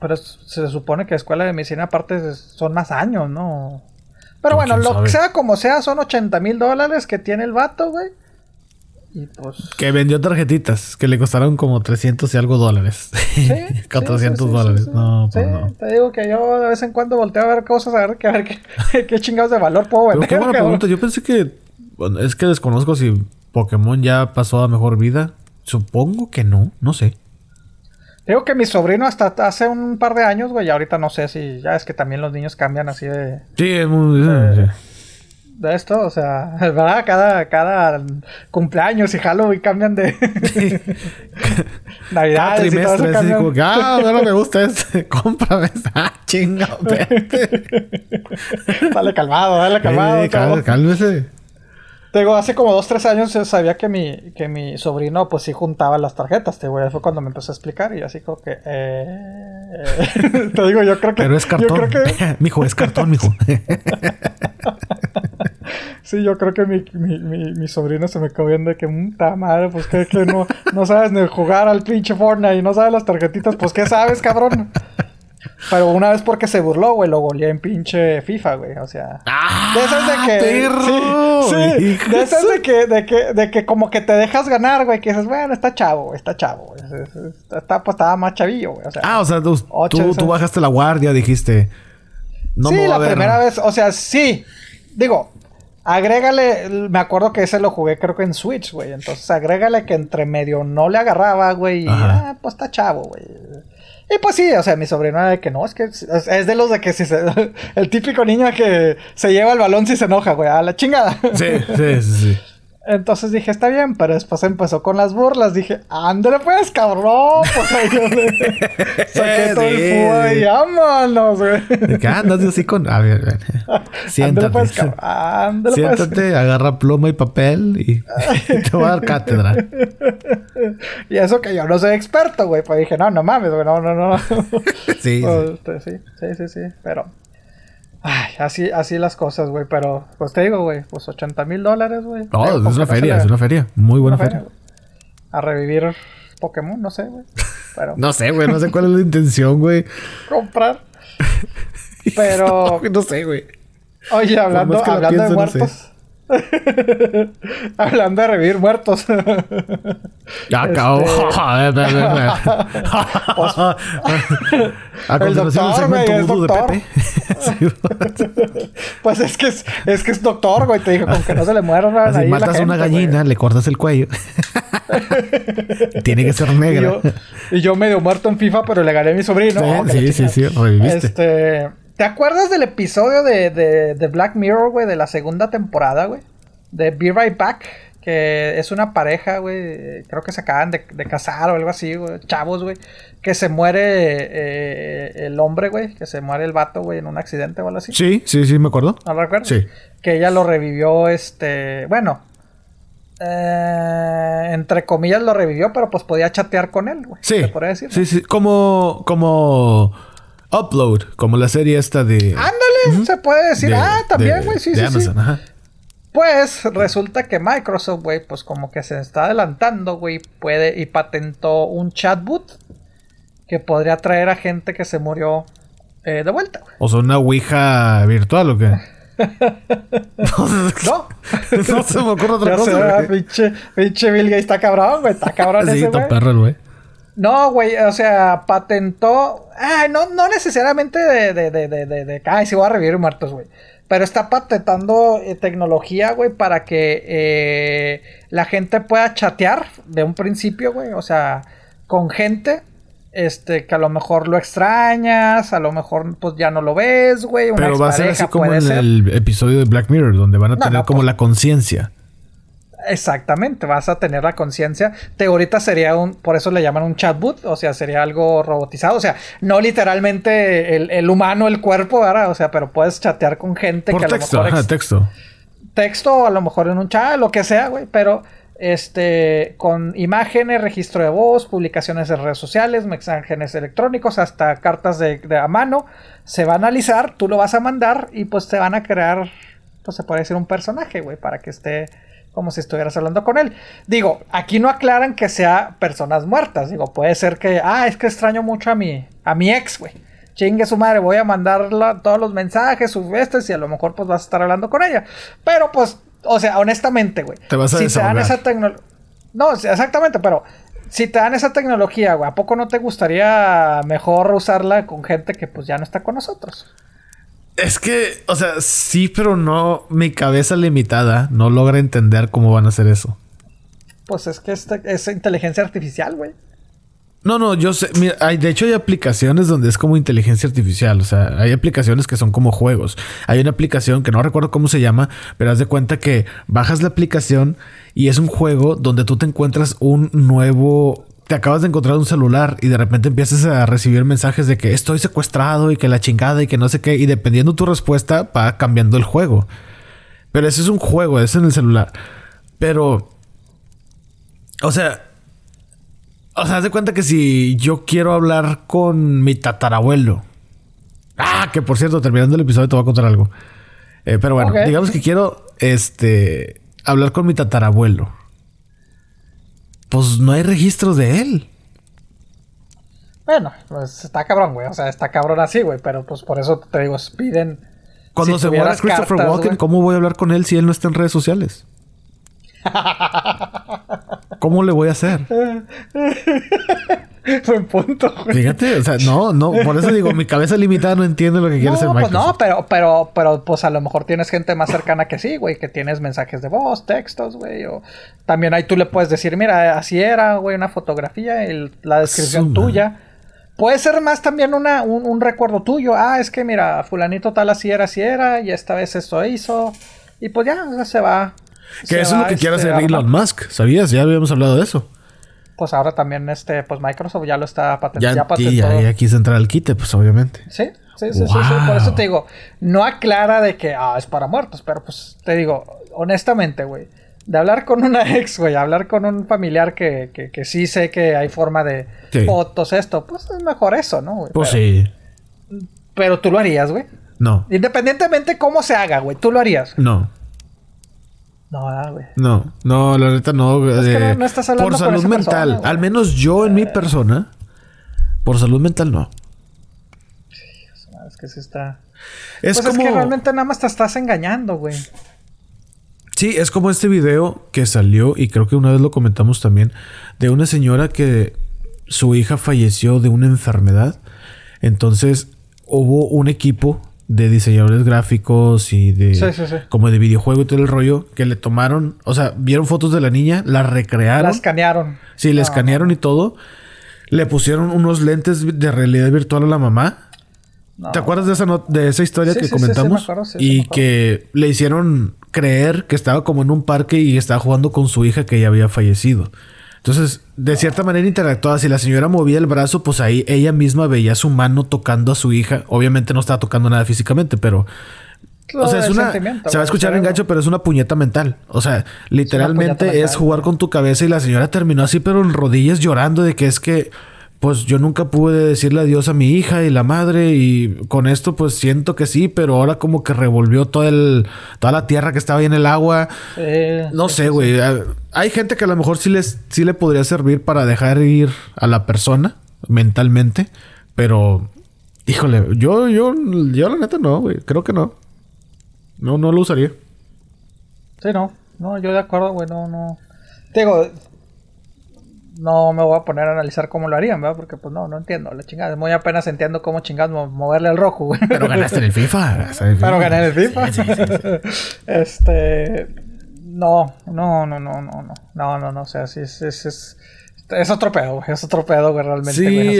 Pero se supone que escuela de medicina aparte son más años, ¿no? Pero Pues, bueno, lo sabe. que sea como sea, son 80 mil dólares que tiene el vato, güey. Y pues. Que vendió tarjetitas que le costaron como 300 y algo dólares. [laughs] Sí, 400 sí, [laughs] sí, sí, dólares. No, pues no. Te digo que yo de vez en cuando volteo a ver cosas, a ver, a ver qué, [laughs] qué chingados de valor puedo Pero vender. qué buena pregunta. Yo pensé que. bueno, es que desconozco si Pokémon ya pasó a mejor vida. Supongo que no. No sé. Digo que mi sobrino hasta hace un par de años, güey, y ahorita no sé si ya es que también los niños cambian así de, Sí, es muy. Sí. de esto, o sea, [laughs] ¿verdad? Cada, cada cumpleaños y Halloween cambian de [laughs] Cada todo eso trimestre, así como que, ah, [laughs] ahora me gusta este, cómprame esta. Ah, chinga, espérate. Dale calmado, dale calmado. Eh, cálmese. Te digo, hace como dos, tres años yo sabía que mi, que mi sobrino pues sí juntaba las tarjetas, te digo, fue cuando me empezó a explicar y así como que... eh, eh, [laughs] te digo, yo creo que... Pero es Yo cartón. creo que, [laughs] mijo, es cartón, mijo. [laughs] sí, yo creo que mi, mi, mi, mi sobrino se me quedó viendo de que, puta madre, pues que, que no, no sabes ni jugar al pinche Fortnite y no sabes las tarjetitas, pues ¿qué sabes, cabrón? Pero una vez porque se burló, güey, lo goleé en pinche FIFA, güey, o sea... ¡Ah! De esas de que. perro! Sí, sí, de esas su- de que, de que, de que como que te dejas ganar, güey. Que dices, bueno, está chavo, güey, está chavo, güey. Está, pues estaba más chavillo, güey. O sea, Ah, o sea, tú, tú, bajaste la guardia, dijiste. No sí, me voy la a ver. primera vez, o sea, sí. Digo, agrégale, me acuerdo que ese lo jugué creo que en Switch, güey. Entonces, agrégale que entre medio no le agarraba, güey. Y, ah, pues está chavo, güey. Y pues sí, o sea, mi sobrino era de que no, es que es, de los de que si se, [laughs] el típico niño que se lleva el balón si se enoja, güey, a la chingada. Sí, sí, sí, sí. Entonces dije, está bien, pero después empezó con las burlas. Dije, ándale pues, cabrón. Pues ahí yo le [laughs] saqué todo el fútbol sí. y vámonos, güey. De que andas así con. A ver. [laughs] Siéntate. Ándale pues, cabrón. Ándale pues. Siéntate, agarra pluma y papel y [laughs] te voy a dar cátedra. Y eso que yo no soy experto, güey. Pues dije, no, no mames, güey, no, no, no. Sí, Pues, sí. este, sí, sí, sí, sí, pero... Ay, así, así las cosas, güey, pero... Pues te digo, güey, pues 80 mil dólares, güey. No, es una feria, es una feria. Muy buena feria. A revivir Pokémon, no sé, güey. Pero... [laughs] No sé, güey, no sé cuál es la intención, güey. comprar. [laughs] Pero... No sé, güey. Oye, hablando, hablando de no sé. [laughs] hablando de revivir muertos. Ya acabó. Este- [laughs] [laughs] el doctor, güey, es doctor. Pues es que es, es que es doctor, güey. Te dijo, con que no se le mueran Así ahí la matas a una gente, güey. gallina, le cortas el cuello. Tiene que ser Y negra. yo, y yo medio muerto en FIFA, pero le gané a mi sobrino. Oh, Sí, la sí, sí, reviviste. Este, ¿Te acuerdas del episodio de, de, de Black Mirror, güey, de la segunda temporada, güey? de Be Right Back, que es una pareja, güey, creo que se acaban de, de casar o algo así, güey, chavos, güey, que se muere eh, el hombre, güey, que se muere el vato, güey, en un accidente o algo así. Sí, sí, sí, me acuerdo. ¿No lo recuerdas? Sí. Que ella lo revivió, este, bueno, eh, entre comillas lo revivió, pero pues podía chatear con él, güey. Sí. ¿Se podría decir? Sí, sí. Como, como Upload, como la serie esta de... Ándale, se puede decir. de- ah, también, güey, sí, de sí, Amazon, sí. ajá. Pues resulta que Microsoft, güey, pues como que se está adelantando, güey, puede y patentó un chatbot que podría traer a gente que se murió eh, de vuelta. O sea, una Ouija virtual o qué. [laughs] No. [laughs] no se me ocurre otra cosa. güey. pinche, pinche Bill Gates está cabrón, güey, está cabrón Sí, ese, está perro güey. No, güey, o sea, patentó. Ay, no, no necesariamente de, de, de, de, de, de- Ay, sí voy a revivir muertos, güey. Pero está patentando eh, tecnología, güey, para que eh, la gente pueda chatear de un principio, güey. O sea, con gente. Este, que a lo mejor lo extrañas, a lo mejor pues ya no lo ves, güey. Pero va a ser así como en ser. el episodio de Black Mirror, donde van a No, tener no, como pues- la conciencia. Exactamente, vas a tener la conciencia. Te ahorita sería un, por eso le llaman un chatbot, o sea, sería algo robotizado, o sea, no literalmente el, el humano, el cuerpo, ¿verdad? O sea, pero puedes chatear con gente Por que a texto, lo mejor ajá, texto. texto a lo mejor en un chat, lo que sea, güey, pero este con imágenes, registro de voz, publicaciones en redes sociales, mensajes electrónicos, hasta cartas de, de a mano, se va a analizar, tú lo vas a mandar y pues te van a crear, pues se puede decir un personaje, güey, para que esté como si estuvieras hablando con él. Digo, aquí no aclaran que sea personas muertas, digo, puede ser que, ah, es que extraño mucho a mi, a mi ex, güey. Chingue su madre, voy a mandarla todos los mensajes, sus vestes y a lo mejor pues vas a estar hablando con ella. Pero pues, o sea, honestamente, güey. Te vas a si te dan esa tecnología... No, exactamente, pero si te dan esa tecnología, güey, ¿a poco no te gustaría mejor usarla con gente que pues ya no está con nosotros? Es que, o sea, sí, pero no. Mi cabeza limitada no logra entender cómo van a hacer eso. Pues es que este- es inteligencia artificial, güey. No, no, yo sé. Mira, hay, de hecho, hay aplicaciones donde es como inteligencia artificial. O sea, hay aplicaciones que son como juegos. Hay una aplicación que no recuerdo cómo se llama, pero haz de cuenta que bajas la aplicación y es un juego donde tú te encuentras un nuevo. Te acabas de encontrar un celular y de repente empiezas a recibir mensajes de que estoy secuestrado y que la chingada y que no sé qué. Y dependiendo tu respuesta, va cambiando el juego. Pero ese es un juego, es en el celular. Pero. O sea, o sea, haz de cuenta que si yo quiero hablar con mi tatarabuelo. Ah, que por cierto, terminando el episodio te voy a contar algo. Eh, pero bueno, digamos que quiero este hablar con mi tatarabuelo. Pues no hay registros de él. Bueno, pues está cabrón, güey. O sea, está cabrón así, güey. Pero pues por eso te digo, piden. Cuando si se muera Christopher cartas, Walken. ¿cómo voy a hablar con él si él no está en redes sociales? [laughs] ¿Cómo le voy a hacer? [laughs] [laughs] Buen punto, güey. Fíjate, o sea, no, no, por eso digo, mi cabeza limitada no entiende lo que quiere No, pues Microsoft. no, pero, pero, pero, pues a lo mejor tienes gente más cercana que sí, güey, que tienes mensajes de voz, textos, güey, o también ahí tú le puedes decir, mira, así era, güey, una fotografía, el- la descripción tuya. Puede ser más también una, un, un recuerdo tuyo. Ah, es que mira, fulanito tal así era, así era, y esta vez esto hizo. Y pues ya, o sea, se va. Que se eso es lo que quiere este, hacer Elon. Musk, ¿sabías? Ya habíamos hablado de eso. Pues ahora también, este, pues Microsoft ya lo está patentando. Ya, Ya, patentó. ya, ya quiso entrar al quite, pues obviamente. Sí, sí, sí, sí, sí. Por eso te digo, no aclara de que ah, es para muertos, pero pues te digo, honestamente, güey, de hablar con una [laughs] ex, güey, hablar con un familiar que, que, que sí sé que hay forma de Sí. fotos, esto, pues es mejor eso, ¿no? güey? Pues pero, sí. pero tú lo harías, güey. No, Independientemente cómo se haga, güey, tú lo harías. no, No, ah, güey. no, no, la neta no. Es que eh, no- no estás hablando por salud mental, persona, al menos yo en mi persona, por salud mental no. Es que sí está. Es pues como, es que realmente nada más te estás engañando, güey. sí, es como este video que salió y creo que una vez lo comentamos también de una señora que su hija falleció de una enfermedad. Entonces hubo un equipo de diseñadores gráficos y de Sí, sí, sí. como de videojuego y todo el rollo que le tomaron, o sea, vieron fotos de la niña, la recrearon. La escanearon. Sí, le No, escanearon y todo. Le pusieron unos lentes de realidad virtual a la mamá. ¿Te acuerdas de esa, de esa historia que comentamos? y que le hicieron creer que estaba como en un parque y estaba jugando con su hija que ya había fallecido. Entonces, de cierta manera interactuaba. Si la señora movía el brazo, pues ahí ella misma veía su mano tocando a su hija. Obviamente no estaba tocando nada físicamente, pero. o sea, es una. Se va a escuchar engancho, pero es una puñeta mental. O sea, literalmente es, jugar con tu cabeza y la señora terminó así, pero en rodillas llorando de que es que pues yo nunca pude decirle adiós a mi hija y la madre y con esto pues siento que sí, pero ahora como que revolvió todo el, toda la tierra que estaba ahí en el agua. no sé, güey. Hay gente que a lo mejor sí, les, sí le podría servir para dejar ir a la persona mentalmente, pero híjole, yo, yo, yo la neta no, güey. Creo que no. No, no lo usaría. Sí, no. No, yo de acuerdo, güey, no, no. Digo, no me voy a poner a analizar cómo lo harían, ¿verdad? Porque pues no, no entiendo la chingada. Muy apenas entiendo cómo chingados moverle al rojo, güey. Pero ganaste en el FIFA. Pero gané en el FIFA. [laughs] este. No, no, no, no, no, no. No, no, no. O sea, sí, es, es, es, es otro pedo, güey. Es otro pedo, güey, realmente. Sí,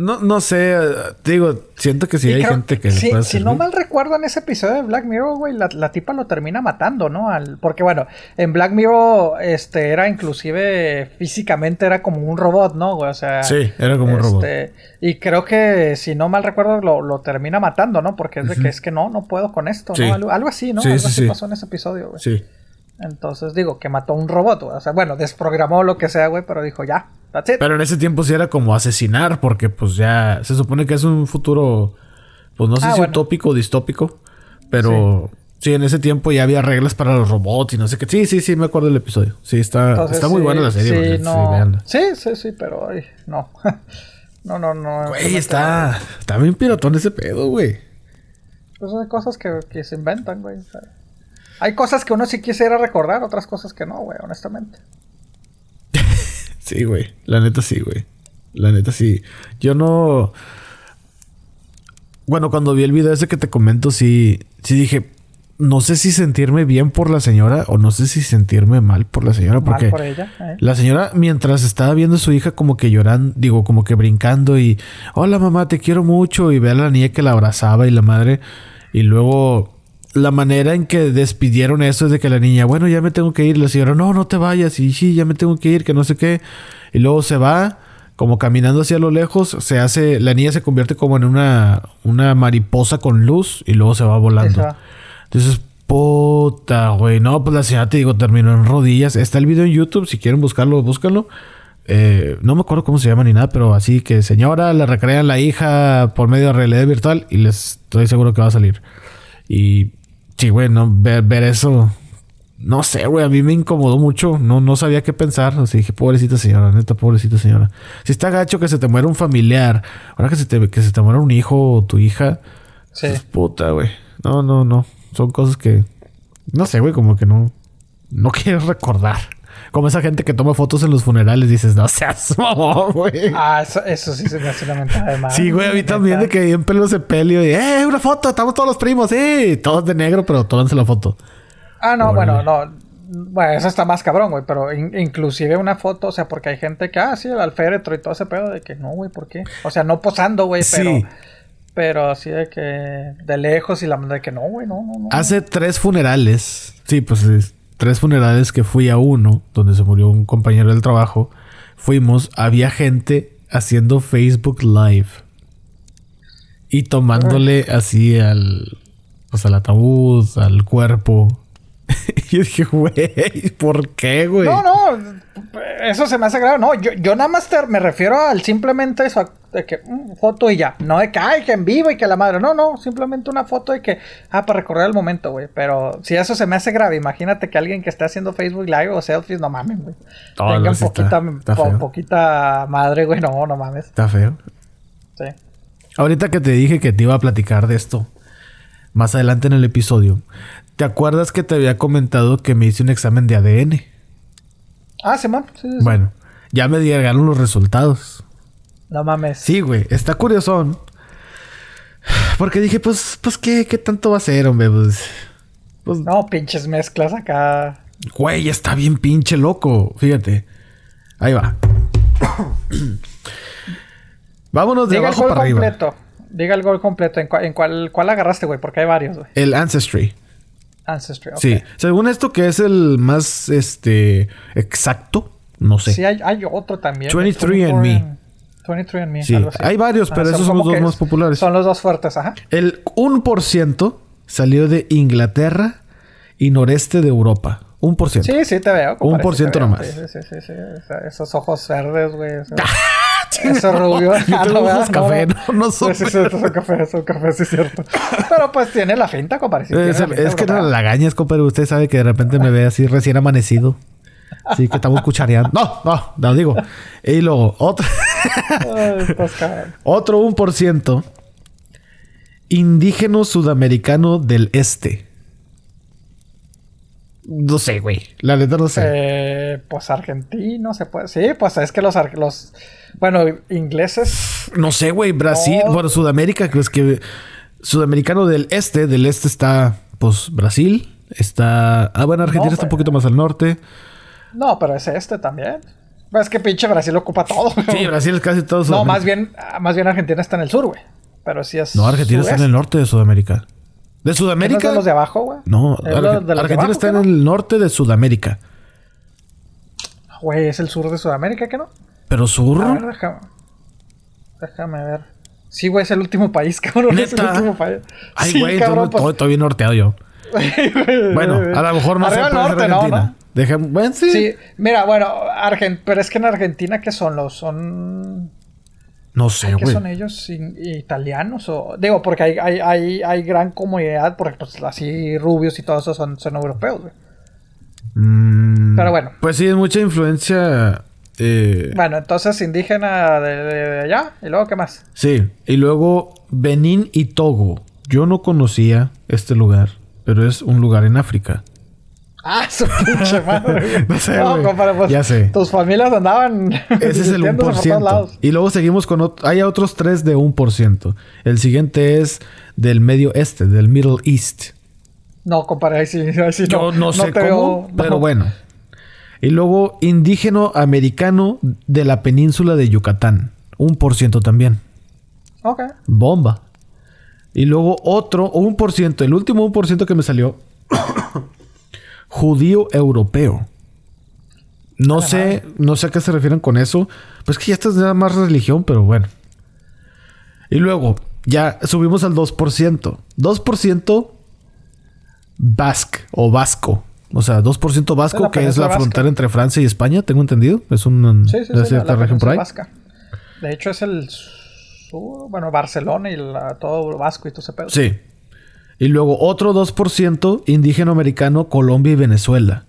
no, no sé, digo, siento que sí hay gente que... Sí, si no mal recuerdo en ese episodio de Black Mirror, güey, la, la, tipa lo termina matando, ¿no? Al, porque bueno, en Black Mirror, este, era inclusive físicamente era como un robot, ¿no? O sea... Sí, era como un robot. Este, y creo que, si no mal recuerdo, lo, lo termina matando, ¿no? Porque es de que es que no, no puedo con esto, ¿no? Algo, así, ¿no? algo así pasó en ese episodio, güey. Sí. Entonces digo que mató a un robot, O sea, bueno, desprogramó lo que sea, güey, pero dijo ya, that's it. Pero en ese tiempo sí era como asesinar, porque pues ya se supone que es un futuro, pues no sé ah, si utópico o distópico, pero sí. en ese tiempo ya había reglas para los robots y no sé qué. Sí, sí, sí, me acuerdo del episodio. Sí, está, está muy buena la serie. Sí, no. sí, sí, sí, pero ay, no. [laughs] no, no, no. Güey, está, está bien pirotón ese pedo, güey. Pues hay cosas que, que se inventan, güey. Hay cosas que uno sí quisiera recordar, otras cosas que no, güey, honestamente. Sí, güey. La neta sí, güey. La neta sí. Yo no. Bueno, cuando vi el video ese que te comento, sí, sí dije, no sé si sentirme bien por la señora o no sé si sentirme mal por la señora. Porque por ella, eh. la señora, mientras estaba viendo a su hija como que llorando, digo, como que brincando y, hola mamá, te quiero mucho. Y ve a la niña que la abrazaba y la madre. Y luego la manera en que despidieron eso es de que la niña, bueno, ya me tengo que ir. La señora, no, no te vayas. Y sí, ya me tengo que ir, que no sé qué. Y luego se va, como caminando hacia lo lejos. Se hace, la niña se convierte como en una, una mariposa con luz y luego se va volando. Entonces, puta, güey. No, pues la señora te digo, terminó en rodillas. Está el video en YouTube, si quieren buscarlo, búscalo. Eh, no me acuerdo cómo se llama ni nada, pero así que señora, le recrean la hija por medio de realidad virtual y les estoy seguro que va a salir. Y Sí, güey, no, ver, eso. No sé, güey, a mí me incomodó mucho. No, no sabía qué pensar. Así dije, pobrecita señora, neta, pobrecita señora. Si está gacho que se te muera un familiar, ahora que se te, que se te muera un hijo o tu hija. Sí. Pues, puta, güey. No, no, no. Son cosas que. No sé, güey, como que no. No [laughs] quiero recordar. Como esa gente que toma fotos en los funerales, dices, no seas [laughs] güey. Ah, eso, sí se me hace lamentable, además. Sí, güey, a mí también de que en pelos de pelio y, eh, una foto, estamos todos los primos, sí, todos de negro, pero tómense la foto. Ah, no, bueno, no. Bueno, eso está más cabrón, güey, pero inclusive una foto, o sea, porque hay gente que, ah, sí, el alféretro y todo ese pedo de que no, güey, ¿por qué? O sea, no posando, güey, pero. Pero así de que de lejos y la de que no, güey, no, no, no. Hace tres funerales. Sí, pues tres funerales que fui a uno, donde se murió un compañero del trabajo, fuimos, había gente haciendo Facebook Live y tomándole así al, pues al ataúd, al cuerpo. [laughs] y yo dije, güey, ¿por qué, güey? No, no, eso se me hace grave. No, yo, yo nada más me refiero al simplemente eso, de que mm, foto y ya. No de que, ay, que en vivo y que la madre. No, no, simplemente una foto y que, ah, para recordar el momento, güey. Pero si eso se me hace grave, imagínate que alguien que esté haciendo Facebook Live o selfies, no mames, güey. Tengan poquita, poquita madre, güey. No, no mames. Está feo. Sí. Ahorita que te dije que te iba a platicar de esto, más adelante en el episodio, ¿te acuerdas que te había comentado que me hice un examen de ADN? Ah, sí, man. Bueno, ya me llegaron los resultados. No mames. Sí, güey. Está curiosón. Porque dije, pues, pues, ¿qué, qué tanto va a ser, hombre? Pues, pues, no, pinches mezclas acá. Güey, está bien pinche loco. Fíjate. Ahí va. [coughs] Vámonos de abajo para arriba. Diga el gol completo. ¿En, cuál, en cuál, cuál agarraste, güey? Porque hay varios, güey. El Ancestry. Ancestry, ok. Sí. Según esto, que es el más este exacto, no sé. Sí, hay, hay otro también. 23andMe. 23andMe, Sí, algo así. hay varios, Ah, pero esos son los dos más populares. Son los dos fuertes, ajá. El 1% salió de Inglaterra y noreste de Europa. 1%. Sí, sí te veo. Un por sí ciento nomás. Sí, sí, sí, sí. Esos ojos verdes, güey. [laughs] eso- rubio. [laughs] Yo Ah, tengo no, ojos ¿verdad? café, no, no son- Sí, sí, son café, son café, sí es cierto. [laughs] Pero pues tiene la finta, compadre. sí, Es, la es que no la gañas, compadre. Usted sabe que de repente me ve así recién amanecido. Así que estamos cuchareando. No, no, no digo. Y luego, otro, Ay, [laughs] cabrón. otro 1%. Indígeno sudamericano del este. No sé, güey. La neta no sé. Eh, pues argentino se puede. Sí, pues es que los, los bueno, ingleses. No sé, güey. Brasil. No. Bueno, Sudamérica, que es que. Sudamericano del este. Del este está, pues, Brasil. Está. Ah, bueno, Argentina No, está un güey. poquito más al norte. No, pero es este también. Es que pinche Brasil ocupa todo. Sí, Brasil es casi todo No, más bien, ah, más bien Argentina está en el sur, güey. Pero sí es. No, Argentina está en el norte de Sudamérica. ¿De ¿América? Sudamérica? de los de abajo, güey? No, ¿Es Arge- lo- de de Argentina abajo, está en no? el norte de Sudamérica. Güey, es el sur de Sudamérica, ¿qué no? Pero sur. A ver, déjame. Déjame ver. Sí, güey, es el último país, [laughs] cabrón. Es el ¿Neta? último país. Ay, Sí, güey, entonces pues- estoy, estoy bien norteado yo. [laughs] Bueno, a lo mejor no Arriba sé norte, ¿no? Argentina. ¿no? Deja- bueno, sí. Sí, mira, bueno, Argen- pero es que en Argentina, ¿qué son los? Son. No sé, ¿Qué güey. son ellos? ¿In- ¿Italianos? o Digo, porque hay, hay, hay, hay gran comunidad, porque pues así rubios y todo eso son, son europeos, güey. Mm, Pero bueno. Pues sí, es mucha influencia. eh, Bueno, entonces indígena de, de- de allá, y luego, ¿qué más? Sí, y luego Benín y Togo. Yo no conocía este lugar, pero es un lugar en África. Ah, su pinche [laughs] madre. No sé, güey. compadre, pues, Ya sé. Tus familias andaban. Ese es el [laughs] divirtiéndose por todos 1%. lados. Y luego seguimos con... ot- Hay otros tres de 1%. El siguiente es del medio este, del Middle East. No, compadre, ahí sí, ahí sí Yo no, sé cómo, veo- pero no. bueno. Y luego indígeno americano de la península de Yucatán. 1% también. Ok. Bomba. Y luego otro, 1%, el último 1% que me salió, judío europeo. No sé, no sé a qué se refieren con eso. Pues que ya esto es nada más religión, pero bueno. Y luego, ya subimos al 2%. 2% basque o vasco. O sea, 2% vasco, que es la vasca. frontera entre Francia y España, tengo entendido. Es una Sí, sí, la- región por ahí. vasca. De hecho, es el sur, bueno, Barcelona y la- todo Vasco y todo ese pedo. Sí. Y luego otro 2% indígena americano, Colombia y Venezuela.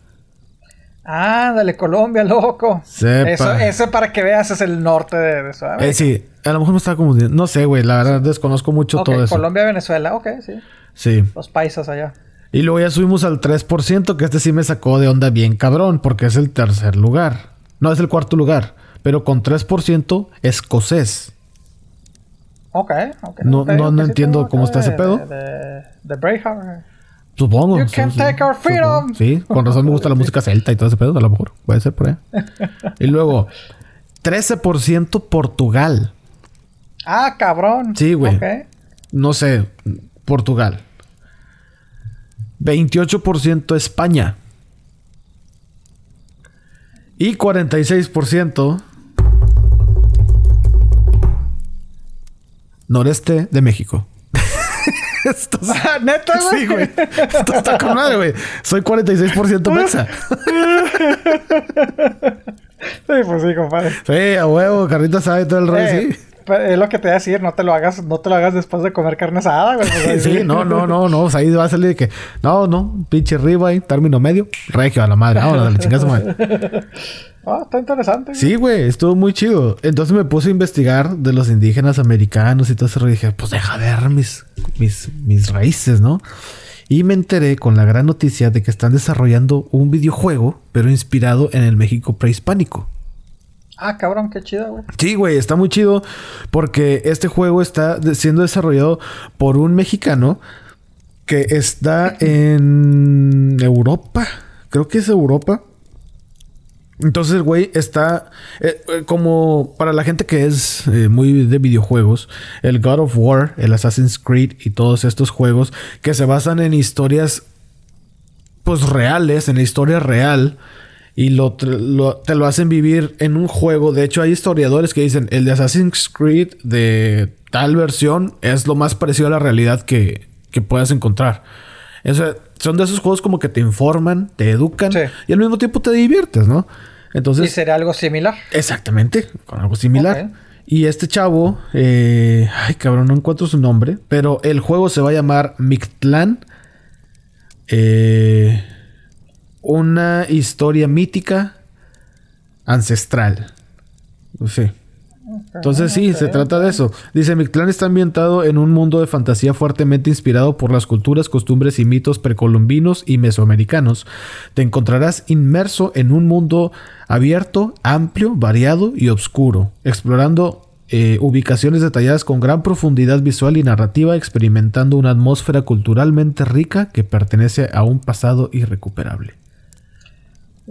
Ándale, Colombia, loco. Sepa. Eso, ese para que veas es el norte de, de Sudamérica. Eh, sí, a lo mejor me estaba confundiendo. No sé, güey, la verdad desconozco mucho Ok, todo eso. Colombia, Venezuela, ok, sí. Sí. Los paisas allá. Y luego ya subimos al 3%, que este sí me sacó de onda bien cabrón, porque es el tercer lugar. No, es el cuarto lugar. Pero con 3% escocés. Ok, ok. No- no- no sí entiendo cómo está ese pedo. De, de, de Braveheart. Supongo. You sí, can sí, take our freedom. Sí, con razón me gusta la música celta y todo ese pedo, a lo mejor. Puede ser por ahí. [laughs] y luego, 13% Portugal. Ah, cabrón. Sí, güey. Ok. No sé, Portugal. 28% España. Y 46% noreste de México. Esto es- [laughs] Ah, ¿Neta, güey? Sí, güey. Esto está con madre, güey. Soy 46% mexa. Sí, pues sí, compadre. Sí, a huevo, carnita sabe todo el rey, Eh, sí. pero Es lo que te voy a decir, no te lo hagas, no te lo hagas después de comer carne asada, güey. pues, Sí, no, no, no, no. O sea, ahí va a salir de que, no, no, pinche y término medio, regio a la madre. Ahora, dale, chingazo madre. Ah, está interesante. güey. Sí, güey, estuvo muy chido. Entonces me puse a investigar de los indígenas americanos y todo eso. Y dije, pues deja ver mis, mis, mis raíces, ¿no? Y me enteré con la gran noticia de que están desarrollando un videojuego, pero inspirado en el México prehispánico. Ah, cabrón, qué chido, güey. Sí, güey, está muy chido porque este juego está siendo desarrollado por un mexicano que está en Europa. Creo que es Europa. Entonces, güey, está eh, eh, como para la gente que es eh, muy de videojuegos, el God of War, el Assassin's Creed y todos estos juegos que se basan en historias, pues reales, en la historia real. Y lo, te lo hacen vivir en un juego. De hecho, hay historiadores que dicen el de Assassin's Creed de tal versión es lo más parecido a la realidad que, que puedas encontrar. son de esos juegos como que te informan, te educan y al mismo tiempo te diviertes, ¿no? Entonces, ¿Y sería algo similar? Exactamente, con algo similar. Y este chavo, eh, ay cabrón, no encuentro su nombre, pero el juego se va a llamar Mictlán. Eh, una historia mítica ancestral. Sí. Entonces sí, se trata de eso. Dice, mi clan está ambientado en un mundo de fantasía fuertemente inspirado por las culturas, costumbres y mitos precolombinos y mesoamericanos. Te encontrarás inmerso en un mundo abierto, amplio, variado y oscuro, explorando eh, ubicaciones detalladas con gran profundidad visual y narrativa, experimentando una atmósfera culturalmente rica que pertenece a un pasado irrecuperable.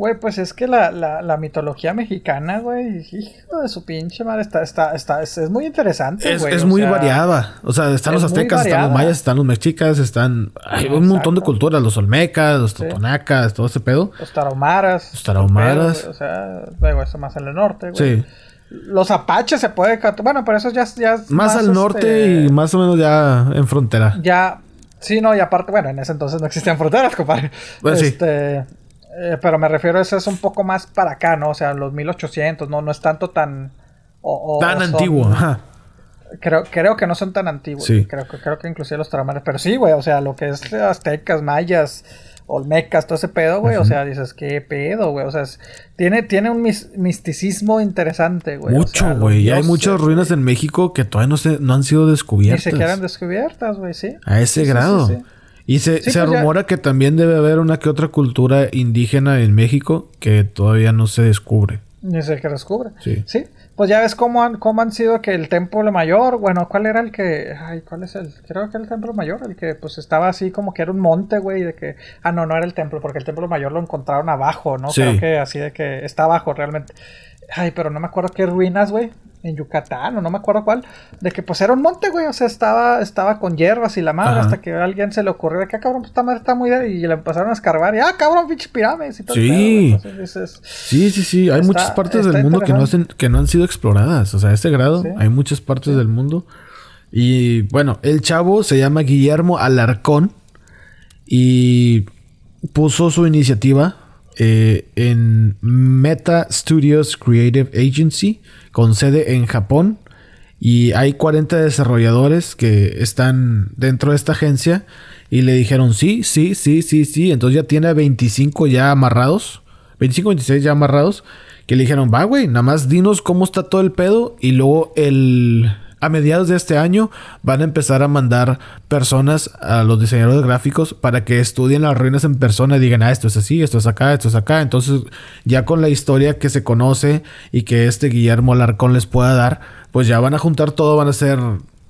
Güey, pues es que la, la, mitología mexicana, güey, hijo de su pinche madre, está, está, está, es, muy interesante, es, Es muy variada. O sea, están los aztecas, están los mayas, están los mexicas, están. Hay un montón de culturas, los olmecas, los totonacas, todo ese pedo. Los tarahumaras. Los tarahumaras. o sea, luego eso más en el norte, güey. Sí. Los apaches se puede. Bueno, pero eso ya, ya más, más al norte este, y más o menos ya en frontera. Ya. Sí, no, y aparte, bueno, en ese entonces no existían fronteras, compadre. Pues este. Eh, pero me refiero a eso es un poco más para acá, ¿no? O sea, los 1800, ¿no? No es tanto tan... tan antiguo, ajá. Creo, creo que no son tan antiguos. Sí. Creo, creo que inclusive los tramares. Pero sí, güey, o sea, lo que es aztecas, mayas, olmecas, todo ese pedo, güey. O sea, dices, ¿qué pedo, güey? O sea, tiene, tiene un misticismo interesante, güey. Mucho, güey. y hay muchas ruinas en México que todavía no, se, no han sido descubiertas. Ni se quedan descubiertas, güey, sí. A ese grado. Sí, y se, se pues rumora que también debe haber una que otra cultura indígena en México que todavía no se descubre. Ni se que descubre. Sí. Sí. Pues ya ves cómo han, cómo han sido que el templo mayor, bueno, ¿cuál era el que, ay, cuál es el, creo que el templo mayor, el que pues estaba así como que era un monte, güey, de que, ah, no, no era el templo, porque el templo mayor lo encontraron abajo, ¿no? Creo que así de que está abajo realmente. Ay, pero no me acuerdo qué ruinas, güey en Yucatán o no me acuerdo cuál, de que pues era un monte, güey, o sea, estaba, estaba con hierbas y la madre, hasta que a alguien se le ocurrió de que, ah, cabrón, pues esta madre está muy y le empezaron a escarbar y, ah, cabrón, pinche pirámides y todo. Sí, sí, sí, sí, hay muchas partes del mundo que no, hacen, que no han sido exploradas, o sea, a este grado hay muchas partes del mundo. Y bueno, el chavo se llama Guillermo Alarcón y puso su iniciativa eh, en Meta Studios Creative Agency con sede en Japón y hay 40 desarrolladores que están dentro de esta agencia y le dijeron sí, sí, sí, sí, sí, entonces ya tiene 25 ya amarrados, 25, 26 ya amarrados, que le dijeron, va, güey, nada más dinos cómo está todo el pedo y luego el a mediados de este año van a empezar a mandar personas a los diseñadores gráficos para que estudien las ruinas en persona y digan, ah, esto es así, esto es acá, esto es acá. Entonces, ya con la historia que se conoce y que este Guillermo Alarcón les pueda dar, pues ya van a juntar todo, van a hacer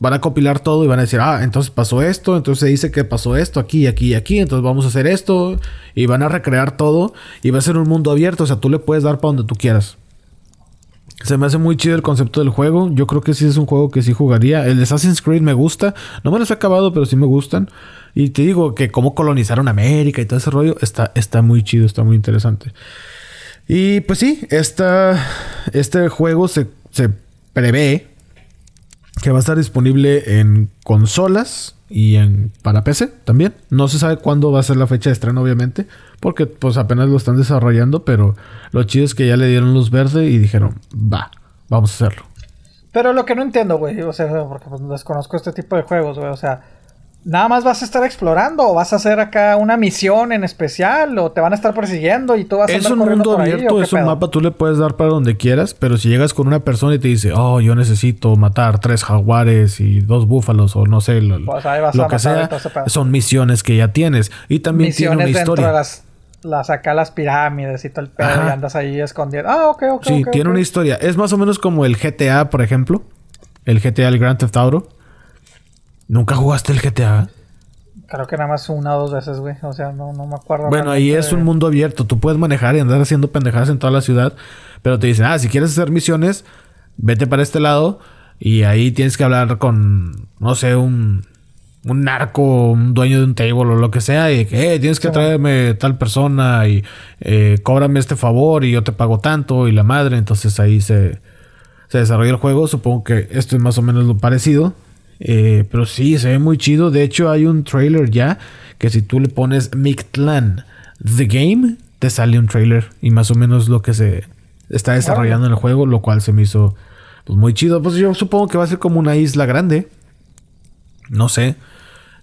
van a copilar todo y van a decir, ah, entonces pasó esto, entonces se dice que pasó esto aquí, aquí y aquí, entonces vamos a hacer esto y van a recrear todo y va a ser un mundo abierto, o sea, tú le puedes dar para donde tú quieras. Se me hace muy chido el concepto del juego. Yo creo que sí es un juego que sí jugaría. El Assassin's Creed me gusta. No me los he acabado, pero sí me gustan. Y te digo que cómo colonizaron América y todo ese rollo está, está muy chido, está muy interesante. Y pues sí, esta, este juego se, se prevé que va a estar disponible en consolas y en para PC también. No se sabe cuándo va a ser la fecha de estreno, obviamente, porque pues apenas lo están desarrollando, pero lo chido es que ya le dieron luz verde y dijeron, va, vamos a hacerlo. Pero lo que no entiendo, güey, o sea, porque pues, desconozco este tipo de juegos, güey, o sea, ¿Nada más vas a estar explorando o vas a hacer acá una misión en especial o te van a estar persiguiendo y tú vas a Es un mundo abierto, es un mapa, tú le puedes dar para donde quieras, pero si llegas con una persona y te dice, oh, yo necesito matar tres jaguares y dos búfalos o no sé, lo, pues que sea, son misiones que ya tienes. Y también tiene una historia. De las, las acá las pirámides y todo el pedo y andas ahí escondiendo. Ah, ok, ok. Sí, tiene una historia. Es más o menos como el GTA, por ejemplo. El GTA, el Grand Theft Auto ¿Nunca jugaste el GTA? Creo que nada más una o dos veces, güey. O sea, no, no me acuerdo. Bueno, ahí es un mundo abierto. Tú puedes manejar y andar haciendo pendejadas en toda la ciudad. Pero te dicen, ah, si quieres hacer misiones, vete para este lado. Y ahí tienes que hablar con, no sé, un, un narco, un dueño de un table o lo que sea. Y que, eh, tienes que traerme tal persona y eh, cóbrame este favor y yo te pago tanto y la madre. Entonces ahí se, se desarrolla el juego. Supongo que esto es más o menos lo parecido. Eh, pero sí, se ve muy chido. De hecho, hay un trailer ya que si tú le pones Mictlan The Game, te sale un trailer y más o menos lo que se está desarrollando en el juego, lo cual se me hizo pues, muy chido. Pues yo supongo que va a ser como una isla grande. No sé.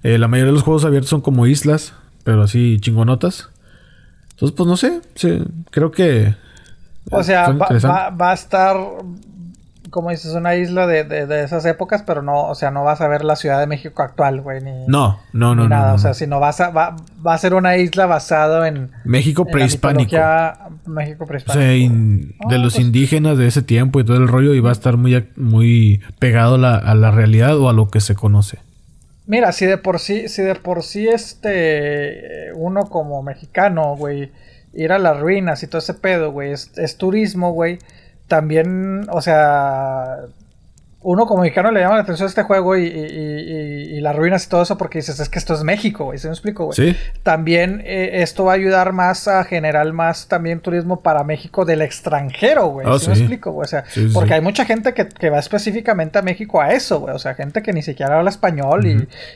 Eh, la mayoría de los juegos abiertos son como islas, pero así chingonotas. Entonces, pues no sé. creo que. O sea, va, a estar como dices, una isla de, de, esas épocas, pero no, o sea, no vas a ver la Ciudad de México actual, güey, ni... No, no, no, nada, o sea, sino vas a, va, va, a ser una isla basada en... México prehispánico. México prehispánico. O sea, de los pues indígenas de ese tiempo y todo el rollo, y va a estar muy, muy pegado a la, a la realidad o a lo que se conoce. Mira, si de por sí, si de por sí este, uno como mexicano, güey, ir a las ruinas y todo ese pedo, güey, es, es turismo, güey también, o sea, uno como mexicano le llama la atención a este juego y, y, las ruinas y todo eso porque dices, es que esto es México, güey, ¿se me explico, güey? Sí. También eh, esto va a ayudar más a generar más también turismo para México del extranjero, güey, oh, ¿sí, me explico, güey? O sea, porque hay mucha gente que, va específicamente a México a eso, güey, o sea, gente que ni siquiera habla español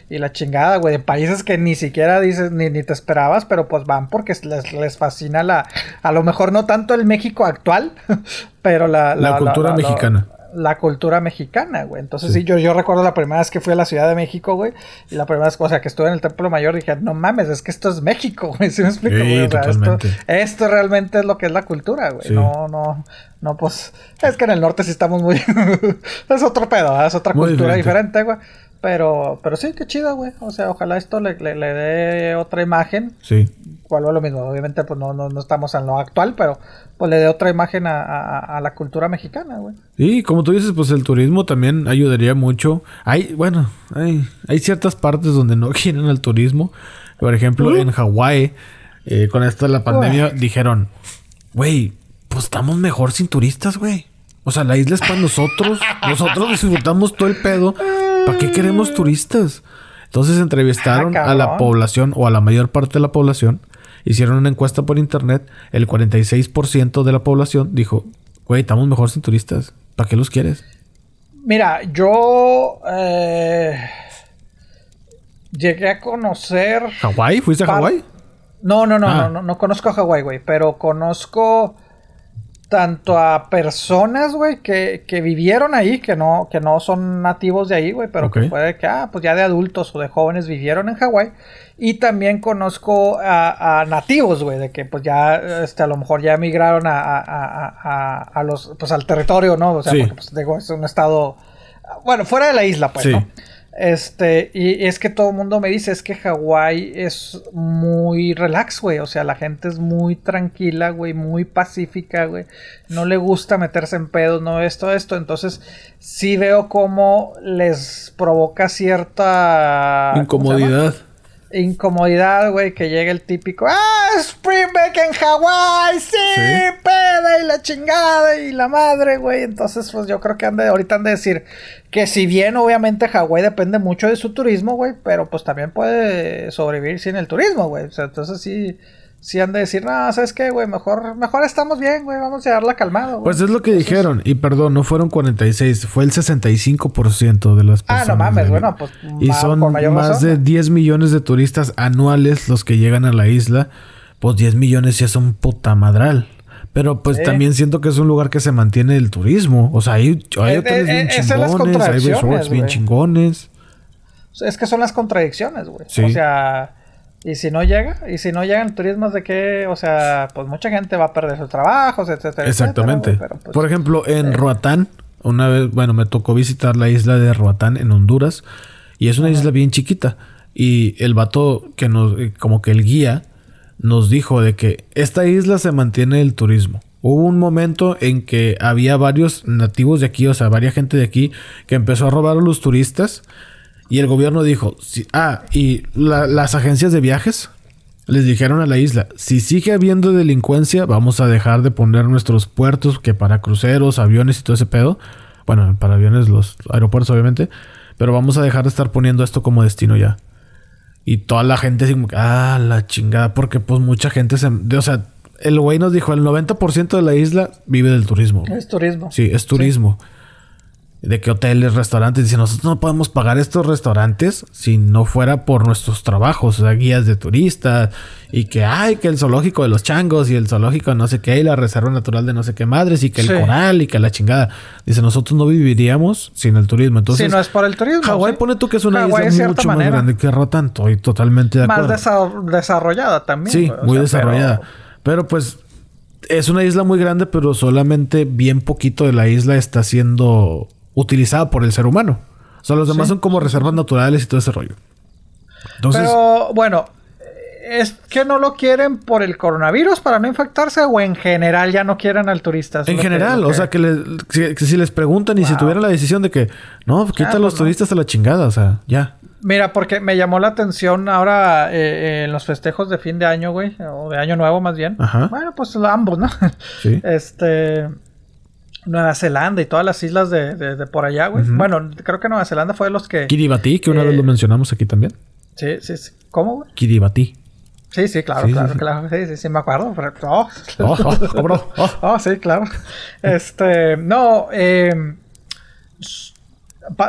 y, la chingada, güey, de países que ni siquiera dices, ni, ni te esperabas, pero pues van porque les, les fascina la, a lo mejor no tanto el México actual, [laughs] pero la... La, cultura mexicana la cultura mexicana, güey. Entonces, sí, yo, yo recuerdo la primera vez que fui a la Ciudad de México, güey. Y la primera vez, o sea, que estuve en el Templo Mayor, dije, no mames, es que esto es México, [laughs] güey. ¿Sí me explico, güey? esto, realmente es lo que es la cultura, güey. No, no, no, pues, es que en el norte sí estamos muy. [laughs] es otro pedo, es otra cultura diferente, güey. Pero, pero sí, qué chido, güey. O sea, ojalá esto le, le, dé otra imagen. Sí. Cual lo mismo. Obviamente, pues no, no, no, estamos en lo actual, pero pues le dé otra imagen a, a, la cultura mexicana, güey. Sí, como tú dices, pues el turismo también ayudaría mucho. Hay, bueno, hay, hay ciertas partes donde no [laughs] quieren el turismo. Por ejemplo, en Hawái, eh, con esto de la pandemia, dijeron, güey, pues estamos mejor sin turistas, güey. O sea, la isla es para nosotros. [laughs] nosotros disfrutamos todo el pedo. ¿Para qué queremos turistas? Entonces entrevistaron ah, a la población o a la mayor parte de la población. Hicieron una encuesta por internet. El 46% de la población dijo, güey, estamos mejor sin turistas. ¿Para qué los quieres? Mira, yo eh, llegué a conocer... ¿Hawái? ¿Fuiste a Hawái? No, no, no, ah. no, no, no conozco a Hawái, güey. Pero conozco tanto a personas, güey, que, que, vivieron ahí, que no, que no son nativos de ahí, güey, pero que puede que, ah, pues ya de adultos o de jóvenes vivieron en Hawái. Y también conozco a, nativos, güey, de que pues ya, este, a lo mejor ya emigraron a, a, a los, pues al territorio, ¿no? O sea, porque pues digo, es un estado, bueno, fuera de la isla, pues, ¿no? Este, y es que todo el mundo me dice, es que Hawái es muy relax, güey. O sea, la gente es muy tranquila, güey, muy pacífica, güey. No le gusta meterse en pedos, no esto, esto. Entonces, sí veo cómo les provoca cierta incomodidad incomodidad, güey, que llegue el típico, ah, Spring Break en Hawái, sí, peda y la chingada y la madre, güey. Entonces, pues yo creo que han de, ahorita han de decir que si bien obviamente Hawái depende mucho de su turismo, güey, pero pues también puede sobrevivir sin el turismo, güey. O sea, entonces sí si han de decir, no, ¿sabes qué, güey? Mejor, mejor estamos bien, güey, vamos a llevarla calmado, güey. Pues es lo que dijeron, y perdón, no fueron 46, fue el 65% de las personas. Ah, no mames, bueno, pues. Y son más de 10 millones de turistas anuales los que llegan a la isla. Pues 10 millones ya son puta madral. Pero pues también siento que es un lugar que se mantiene el turismo. O sea, hay, hay eh, hoteles eh, bien eh, chingones, hay resorts bien chingones. Es que son las contradicciones, güey. O sea y si no llega, y si no llegan turismos de que, o sea, pues mucha gente va a perder sus trabajos, etcétera. Exactamente. Pues, Por ejemplo, en Roatán, una vez, bueno, me tocó visitar la isla de Roatán en Honduras, y es una isla bien chiquita. Y el vato que nos, eh, como que el guía, nos dijo de que esta isla se mantiene el turismo. Hubo un momento en que había varios nativos de aquí, o sea, varias gente de aquí, que empezó a robar a los turistas Y el gobierno dijo, sí, ah, y la- las agencias de viajes les dijeron a la isla, si sigue habiendo delincuencia, vamos a dejar de poner nuestros puertos que para cruceros, aviones y todo ese pedo. Bueno, para aviones los aeropuertos obviamente, pero vamos a dejar de estar poniendo esto como destino ya. Y toda la gente así como ah, la chingada, porque pues mucha gente se... de- o sea, el güey nos dijo, el 90% de la isla vive del turismo. Es turismo. Sí, es turismo. De que hoteles, restaurantes. Dice, nosotros no podemos pagar estos restaurantes si no fuera por nuestros trabajos. O sea, guías de turistas. Y que, ay, que el zoológico de los changos y el zoológico de no sé qué. Y la reserva natural de no sé qué madres. Y que el Sí. coral y que la chingada. Dice, nosotros no viviríamos sin el turismo. Entonces, si no es por el turismo. Hawái sí. pone tú que es una Hawái isla mucho más grande que Rotan. Estoy totalmente de Más acuerdo. desa- desarrollada también. Sí, o muy sea, desarrollada. pero- Pero... pues es una isla muy grande, pero solamente bien poquito de la isla está siendo utilizada por el ser humano. O sea, los demás Sí. son como reservas naturales y todo ese rollo. Entonces, Pero bueno, ¿es que no lo quieren por el coronavirus para no infectarse o en general ya no quieren al turista? En que- general, o sea, que, si, que si les preguntan y si tuvieran la decisión de que no, quita a pues los no. turistas a la chingada, o sea, ya. Mira, porque me llamó la atención ahora eh, eh, en los festejos de fin de año, güey, o de año nuevo más bien. Ajá. Bueno, pues ambos, ¿no? Sí. [laughs] Este. Nueva Zelanda y todas las islas de, de- de por allá, güey. Bueno, creo que Nueva Zelanda fue de los que. Kiribati, que una Eh, vez lo mencionamos aquí también. Sí, sí, sí. ¿Cómo, güey? Kiribati. Sí, sí, claro, Sí, sí, claro, sí. claro. Sí, sí, sí, me acuerdo. pero- oh. Oh, oh, oh, bro, oh. Oh, sí, claro. Este, no, eh,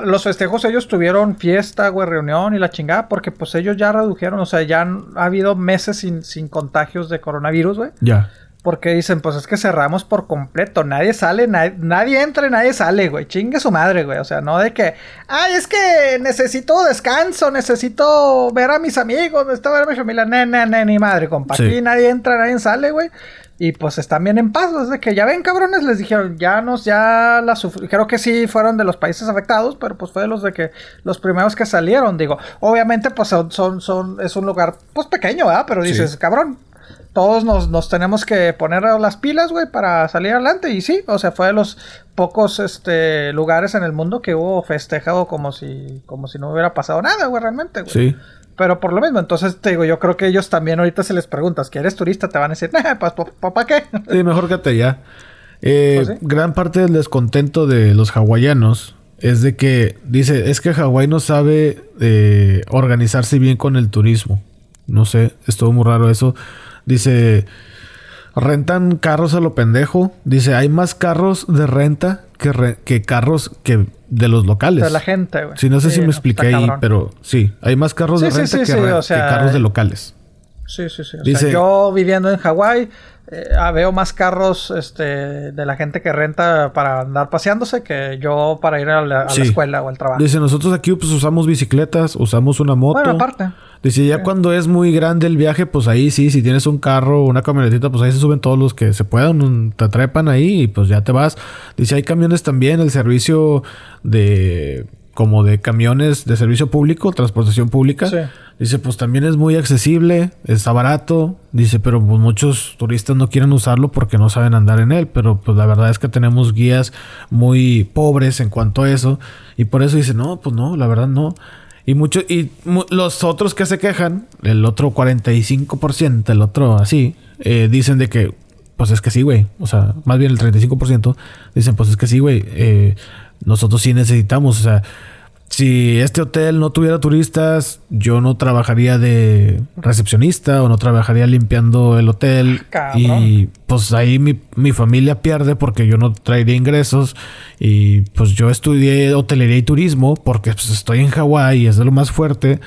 los festejos ellos tuvieron fiesta, güey, reunión y la chingada, porque pues ellos ya redujeron, o sea, ya han- ha habido meses sin, sin contagios de coronavirus, güey. Ya. Porque dicen, pues es que cerramos por completo, nadie sale, nadie, nadie entra nadie sale, güey. Chingue su madre, güey. O sea, no de que, ay, es que necesito descanso, necesito ver a mis amigos, necesito ver a mi familia. Ne, ne, ne, ni madre, compa. Sí. Aquí nadie entra, nadie sale, güey. Y pues están bien en paz, es de que ya ven, cabrones, les dijeron, ya nos, ya la sufrieron. Creo que sí fueron de los países afectados, pero pues fue de los de que, los primeros que salieron, digo. Obviamente, pues son, son, son es un lugar, pues pequeño, ¿verdad? Pero dices, Sí. cabrón, todos nos, nos tenemos que poner las pilas, güey, para salir adelante. Y sí, o sea, fue de los pocos este, lugares en el mundo que hubo festejado como si, como si no hubiera pasado nada, güey, realmente, güey. Sí. Pero por lo mismo, entonces te digo, yo creo que ellos también ahorita se les preguntas, que eres turista, te van a decir, nah, pues, ¿para qué? Sí, mejor que te ya. Eh, Pues sí. Gran parte del descontento de los hawaianos es de que dice, es que Hawái no sabe eh, organizarse bien con el turismo. No sé, estuvo muy raro eso. Dice, rentan carros a lo pendejo. Dice, hay más carros de renta que, re- que carros que de los locales. De la gente, güey. Sí, no sé Sí, si me no, expliqué ahí, cabrón. pero sí, hay más carros Sí, de renta sí, que, sí, re- o sea, que carros de locales. Sí, sí, sí. O Dice- sea, yo viviendo en Hawái, eh, ah, veo más carros este, de la gente que renta para andar paseándose que yo para ir a la, a la Sí. escuela o al trabajo. Dice, nosotros aquí pues usamos bicicletas, usamos una moto. Bueno, aparte. Dice, ya cuando es muy grande el viaje, pues ahí sí, si tienes un carro o una camionetita, pues ahí se suben todos los que se puedan, te trepan ahí y pues ya te vas. Dice, hay camiones también, el servicio de como de camiones de servicio público, transportación pública. Sí. Dice, pues también es muy accesible, está barato. Dice, pero pues, muchos turistas no quieren usarlo porque no saben andar en él. Pero pues la verdad es que tenemos guías muy pobres en cuanto a eso. Y por eso dice, no, pues no, la verdad no. Y muchos, y mu- los otros que se quejan, el otro 45%, el otro así, eh, dicen de que, pues es que sí, güey. O sea, más bien el 35% dicen, pues es que sí, güey. eh, nosotros sí necesitamos, o sea, si este hotel no tuviera turistas, yo no trabajaría de recepcionista o no trabajaría limpiando el hotel. Cabrón. Y pues ahí mi, mi familia pierde porque yo no traería ingresos. Y pues yo estudié hotelería y turismo porque pues estoy en Hawái y es de lo más fuerte.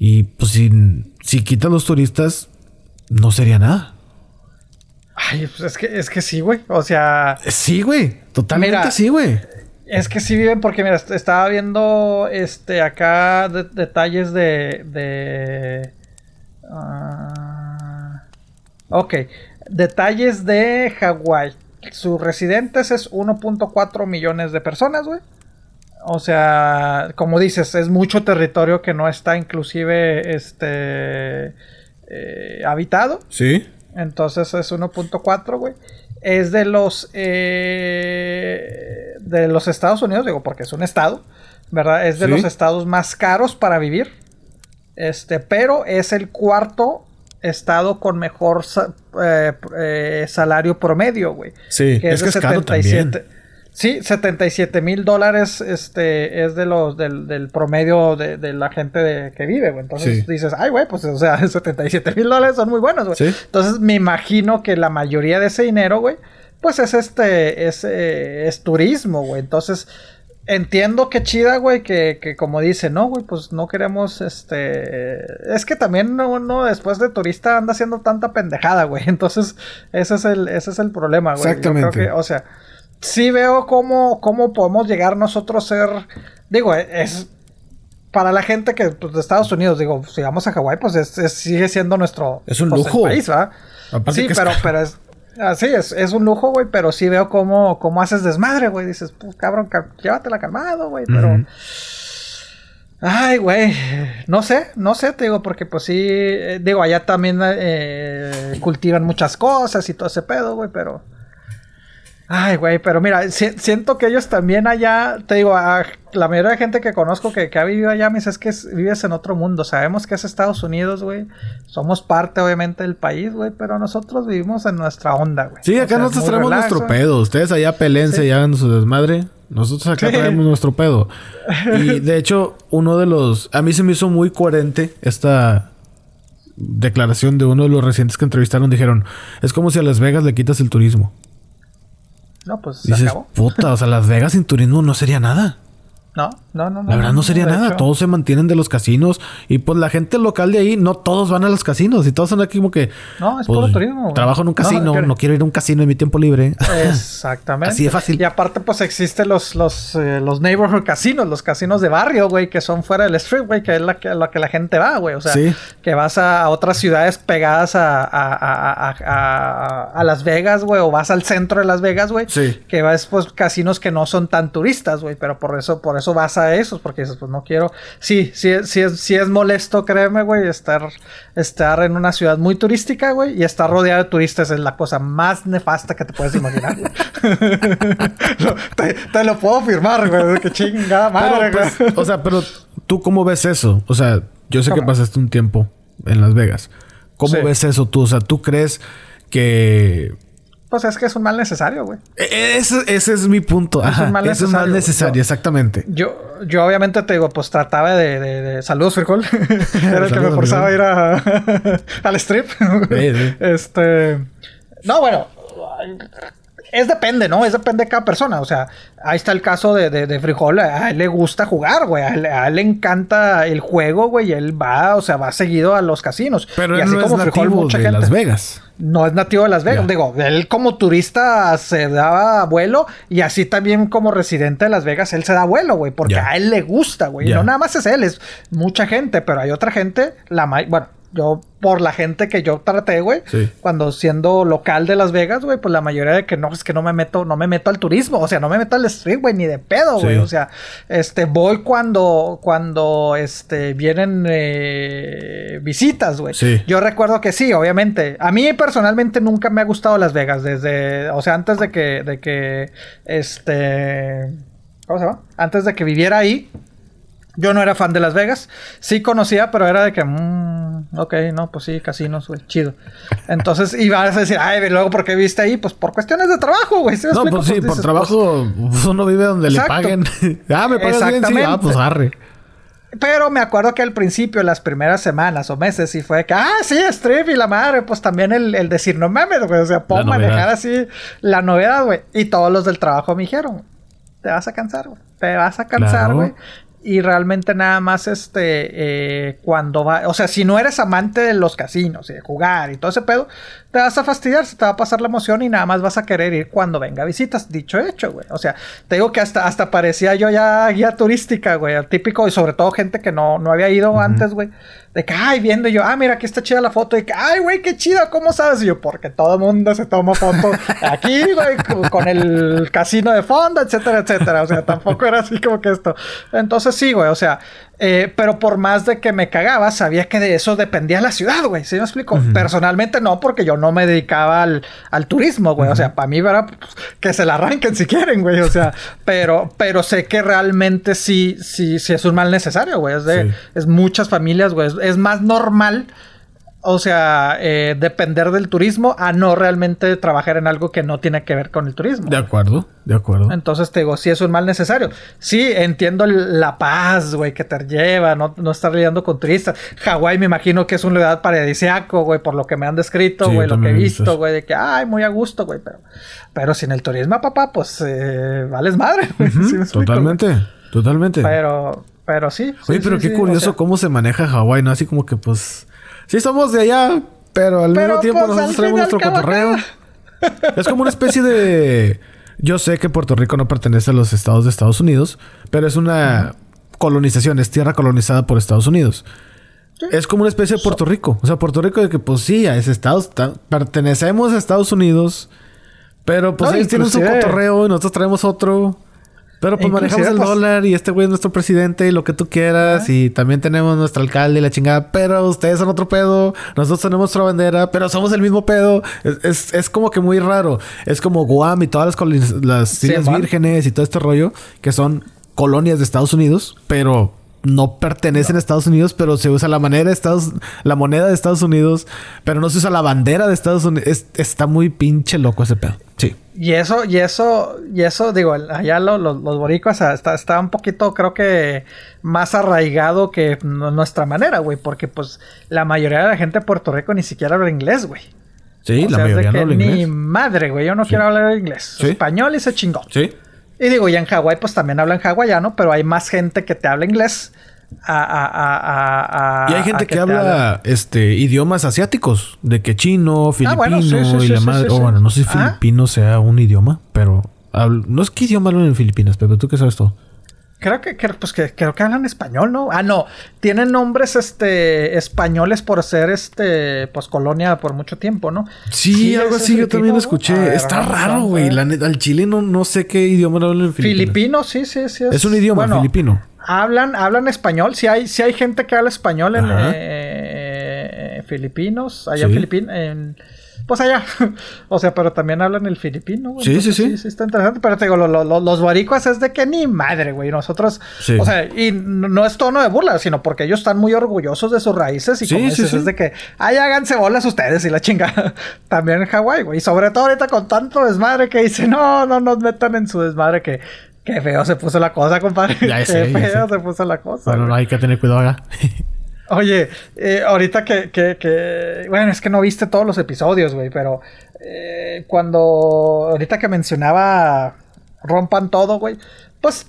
Y pues si, si quitas los turistas, no sería nada. Ay, pues es que, es que sí, güey. O sea, Sí, güey. Totalmente Mira, sí, güey. Es que sí viven porque, mira, est- estaba viendo este acá de- detalles de. de ah, ok. Detalles de Hawái. Sus residentes es 1.4 millones de personas, güey. O sea, como dices, es mucho territorio que no está inclusive este eh, habitado. Sí. Entonces es 1.4, güey. Es de los eh, de los Estados Unidos, digo, porque es un estado. ¿verdad? Es de Sí. los estados más caros para vivir. Este, pero es el cuarto estado con mejor eh, eh, salario promedio, güey. Sí, es que es caro también. Sí, 77 mil dólares este, es de los del, del promedio de, de la gente de- que vive, güey. Entonces Sí. dices, ay, güey, pues, o sea, [laughs] 77 mil dólares son muy buenos, güey. Sí. Entonces me imagino que la mayoría de ese dinero, güey, pues es este, es, eh, es turismo, güey. Entonces entiendo que chida, güey, que, que como dice, no, güey, pues no queremos, este... Es que también uno después de turista anda haciendo tanta pendejada, güey. [laughs] Entonces ese es el, ese es el problema, güey. Yo Exactamente. creo que, o sea, sí veo cómo, cómo podemos llegar nosotros a ser... Digo, es... Para la gente que pues, de Estados Unidos, digo, si vamos a Hawái, pues es- es- sigue siendo nuestro Es un pues, lujo. país. Aparte Sí, pero, pero es. Así es, es un lujo, güey, pero sí veo cómo, cómo haces desmadre, güey. Dices, pues cabrón, ca- llévatela calmado, güey, pero. Ay, güey, no sé, no sé, te digo, porque pues sí, eh, digo, allá también eh, cultivan muchas cosas y todo ese pedo, güey, pero... Ay, güey, pero mira, si- siento que ellos también allá, te digo, a la mayoría de gente que conozco que, que ha vivido allá, me dice, es que es- vives en otro mundo, sabemos que es Estados Unidos, güey, somos parte obviamente del país, güey, pero nosotros vivimos en nuestra onda, güey. Sí, O acá sea, nosotros traemos relax, nuestro pedo. Ustedes allá pelense Sí. y hagan su desmadre. Nosotros acá Sí. traemos nuestro pedo. Y [laughs] de hecho, uno de los... A mí se me hizo muy coherente esta declaración de uno de los recientes que entrevistaron. Dijeron, es como si a Las Vegas le quitas el turismo. No, pues se Dices, acabó. puta, o sea, Las Vegas sin turismo no sería nada. No, no, no. La verdad no sería nada. hecho. Todos se mantienen de los casinos. Y pues la gente local de ahí, no todos van a los casinos. Y todos son aquí como que... No, es pues, puro turismo. güey. Trabajo en un No, casino. No, quiero ir a un casino en mi tiempo libre. Exactamente. [laughs] Así de fácil. Y aparte, pues existen los, los, eh, los neighborhood casinos, los casinos de barrio, güey, que son fuera del street, güey, que es la que, la que la gente va, güey. O sea, Sí. que vas a, otras ciudades pegadas a, a, a, a, a- a Las Vegas, güey, o vas al centro de Las Vegas, güey. Sí. Que vas, pues, casinos que no son tan turistas, güey, pero por eso, por eso vas a esos, porque dices, pues no quiero. Sí, sí, es- sí, es, sí es molesto, créeme, güey, estar, estar en una ciudad muy turística, güey, y estar rodeado de turistas es la cosa más nefasta que te puedes imaginar. [laughs] Lo- te, te lo puedo afirmar, güey, que chingada madre, Pero, güey. pues, o sea, pero tú cómo ves eso? O sea, yo sé que pasaste un tiempo en Las Vegas. ¿Cómo Sí. ves eso tú? O sea, ¿tú crees que... Pues es que es un mal necesario, güey. E- Ese, ese es mi punto. un Ajá, mal es un mal necesario. necesario, Yo- exactamente. Yo, yo obviamente te digo, pues trataba de, de, de- saludos, frijol. [laughs] Era el que me forzaba a ir a, [laughs] al strip. sí. Este. No, bueno. Es depende, ¿no? Es depende de cada persona. O sea, ahí está el caso de, de, de Frijol. A él le gusta jugar, güey. A él, a él le encanta el juego, güey. Y él va, o sea, va seguido a los casinos. Pero y él no es nativo de Las Vegas. No es nativo de Las Vegas. Digo, él como turista se daba vuelo y así también como residente de Las Vegas, él se da vuelo, güey, porque a él le gusta, güey. Ya. No nada más es él, es mucha gente, pero hay otra gente, la bueno, yo por la gente que yo traté, güey, Sí. cuando siendo local de Las Vegas, güey, pues la mayoría de que no, es que no me meto, no me meto al turismo, o sea, no me meto al street, güey, ni de pedo, güey, Sí. o sea, este, voy cuando, cuando, este, vienen eh, visitas, güey. Sí. Yo recuerdo que sí, obviamente. A mí personalmente nunca me ha gustado Las Vegas desde, o sea, antes de que, de que, este, ¿cómo se llama? Antes de que viviera ahí. Yo no era fan de Las Vegas. Sí conocía, pero era de que, mm, ok, no, pues sí, casinos, güey, chido. Entonces, y vas a decir, ay, luego, ¿por qué viste ahí? Pues por cuestiones de trabajo, güey. ¿sí me No, explico? pues sí, Pues por dices, trabajo uno vive donde Exacto. le paguen. [laughs] ah, me pagas bien, sí. Ah, pues arre. Pero me acuerdo que al principio, las primeras semanas o meses, sí fue que, ah, sí, strip y la madre, pues también el, el decir, no mames, güey, o sea, puedo manejar así la novedad, güey. Y todos los del trabajo me dijeron, te vas a cansar, güey, te vas a cansar, Claro. Y realmente nada más, este, eh, cuando va, o sea, si no eres amante de los casinos y de jugar y todo ese pedo, te vas a fastidiar, se te va a pasar la emoción y nada más vas a querer ir cuando venga visitas. Dicho hecho, güey. O sea, te digo que hasta, hasta parecía yo ya guía turística, güey. el Típico y sobre todo gente que no, no había ido antes, güey. De que, ay, viendo yo, ah, mira, aquí está chida la foto. Y que, ay, güey, qué chida, ¿cómo sabes? Y yo, porque todo el mundo se toma foto [laughs] aquí, güey, con el casino de fondo, etcétera, etcétera. O sea, tampoco era así como que esto. Entonces sí, güey, o sea, Eh, pero por más de que me cagaba, sabía que de eso dependía la ciudad, güey. ¿Sí me explico? Personalmente no, porque yo no me dedicaba al, turismo, güey. O sea, para mí, ¿verdad? Pues, que se la arranquen si quieren, güey. O sea, [laughs] pero, pero sé que realmente sí, sí, sí es un mal necesario, güey. Es de es muchas familias, güey. es más normal o sea, eh, depender del turismo a no realmente trabajar en algo que no tiene que ver con el turismo. De acuerdo, de acuerdo. Entonces te digo, sí es un mal necesario. Sí, entiendo la paz, güey, que te lleva, no, no estar lidiando con turistas. Hawái me imagino que es un lugar paradisiaco, güey, por lo que me han descrito, güey, lo que he visto, güey, de que, ay, muy a gusto, güey, pero, pero sin el turismo, papá, pues, eh, vales madre, güey. [laughs] totalmente, totalmente. Pero, pero sí. Oye, pero qué curioso cómo se maneja Hawái, ¿no? Así como que, pues sí somos de allá, pero al mismo tiempo pues, nosotros traemos nuestro cotorreo. es como una especie de. Yo sé que Puerto Rico no pertenece a los estados de Estados Unidos, pero es una colonización, es tierra colonizada por Estados Unidos. Es como una especie de Puerto Rico. O sea, Puerto Rico de que, pues sí, a ese estado pertenecemos a Estados Unidos, pero pues ellos tienen su cotorreo y nosotros traemos otro. Pero pues manejamos el pues, dólar y este güey es nuestro presidente y lo que tú quieras. Y también tenemos nuestro alcalde y la chingada. Pero ustedes son otro pedo. Nosotros tenemos nuestra bandera, pero somos el mismo pedo. Es, es, como que muy raro. Es como Guam y todas las, las Islas Vírgenes y todo este rollo que son colonias de Estados Unidos, pero no pertenecen a Estados Unidos, pero se usa la manera de Estados, la moneda de Estados Unidos, pero no se usa la bandera de Estados Unidos. está muy pinche loco ese pedo. Sí. Y eso, y eso, y eso, digo, allá los, los boricuas está, está, un poquito, creo que, más arraigado que nuestra manera, güey, porque pues la mayoría de la gente de Puerto Rico ni siquiera habla inglés, güey. Sí, la mayoría no habla inglés. Ni madre, güey, yo no quiero hablar inglés. Español y se chingó. Sí. Y digo, ya en Hawái pues también hablan hawaiano, pero hay más gente que te habla inglés. A, y hay gente que, habla este idiomas asiáticos, de que chino, filipino y la madre. O bueno, no sé si filipino sea un idioma, pero no es qué idioma hablan en Filipinas, pero tú qué sabes todo. Creo que, pues que creo que hablan español, ¿no? Ah, no. Tienen nombres este españoles por ser este pues colonia por mucho tiempo, ¿no? Sí, algo así yo también escuché. Está raro, güey. La al chileno no sé qué idioma hablan en Filipinas. Filipino, sí, sí, sí. Es, un idioma filipino. Hablan, hablan español. Si hay, si hay gente que habla español en eh, Filipinos, allá en Filipinas, en pues allá. [laughs] o sea, pero también hablan el filipino, güey. Sí, sí, sí, sí. está interesante. Pero te digo, los boricuas es de que ni madre, güey. Nosotros, o sea, y no es tono de burla, sino porque ellos están muy orgullosos de sus raíces. Y como dices, es de que, ay, háganse bolas ustedes y la chinga. [laughs] también en Hawái, güey. Y sobre todo ahorita con tanto desmadre que dice, no, no nos metan en su desmadre que. Qué feo se puso la cosa, compadre. Ya [laughs] Qué feo se puso la cosa. Bueno, no hay que tener cuidado acá. Oye, eh, ahorita que, que, Bueno, es que no viste todos los episodios, güey, pero eh, cuando... Ahorita que mencionaba Rompan todo, güey, pues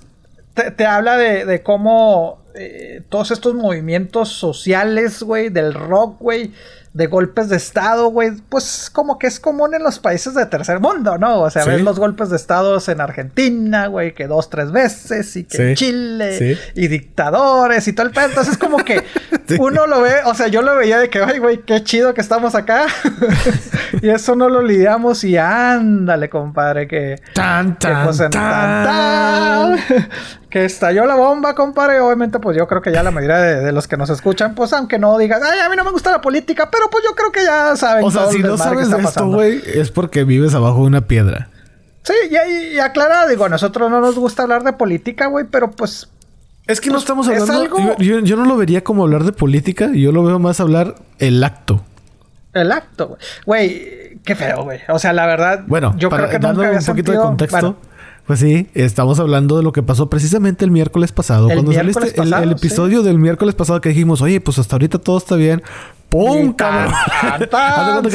te, habla de, de cómo eh, todos estos movimientos sociales, güey, del rock, güey, de golpes de Estado, güey, pues como que es común en los países de tercer mundo, ¿no? O sea, ves los golpes de Estado en Argentina, güey, que dos, tres veces, y que en Chile, y dictadores y todo el pedo. Entonces, como que [laughs] uno lo ve, o sea, yo lo veía de que, ay, güey, qué chido que estamos acá. [laughs] y eso no lo lidiamos y ándale, compadre, que... Tan, tan, pues, tan, tan, [laughs] que estalló la bomba, compadre. Obviamente, pues yo creo que ya la mayoría de, los que nos escuchan, pues aunque no digan, ay, a mí no me gusta la política, pero pues yo creo que ya saben. O sea, si no sabes de esto, güey, es porque vives abajo de una piedra. Sí, y, y, aclara, digo, a nosotros no nos gusta hablar de política, güey, pero pues. Es que no pues, estamos hablando. Yo, no lo vería como hablar de política, yo lo veo más hablar el acto. El acto, güey. Güey, qué feo, güey. O sea, la verdad. Bueno, yo creo que dando un poquito de contexto. Pues sí, estamos hablando de lo que pasó precisamente el miércoles pasado. cuando saliste el, episodio del miércoles pasado que dijimos, oye, pues hasta ahorita todo está bien. ¡Pum! cabrón! [laughs]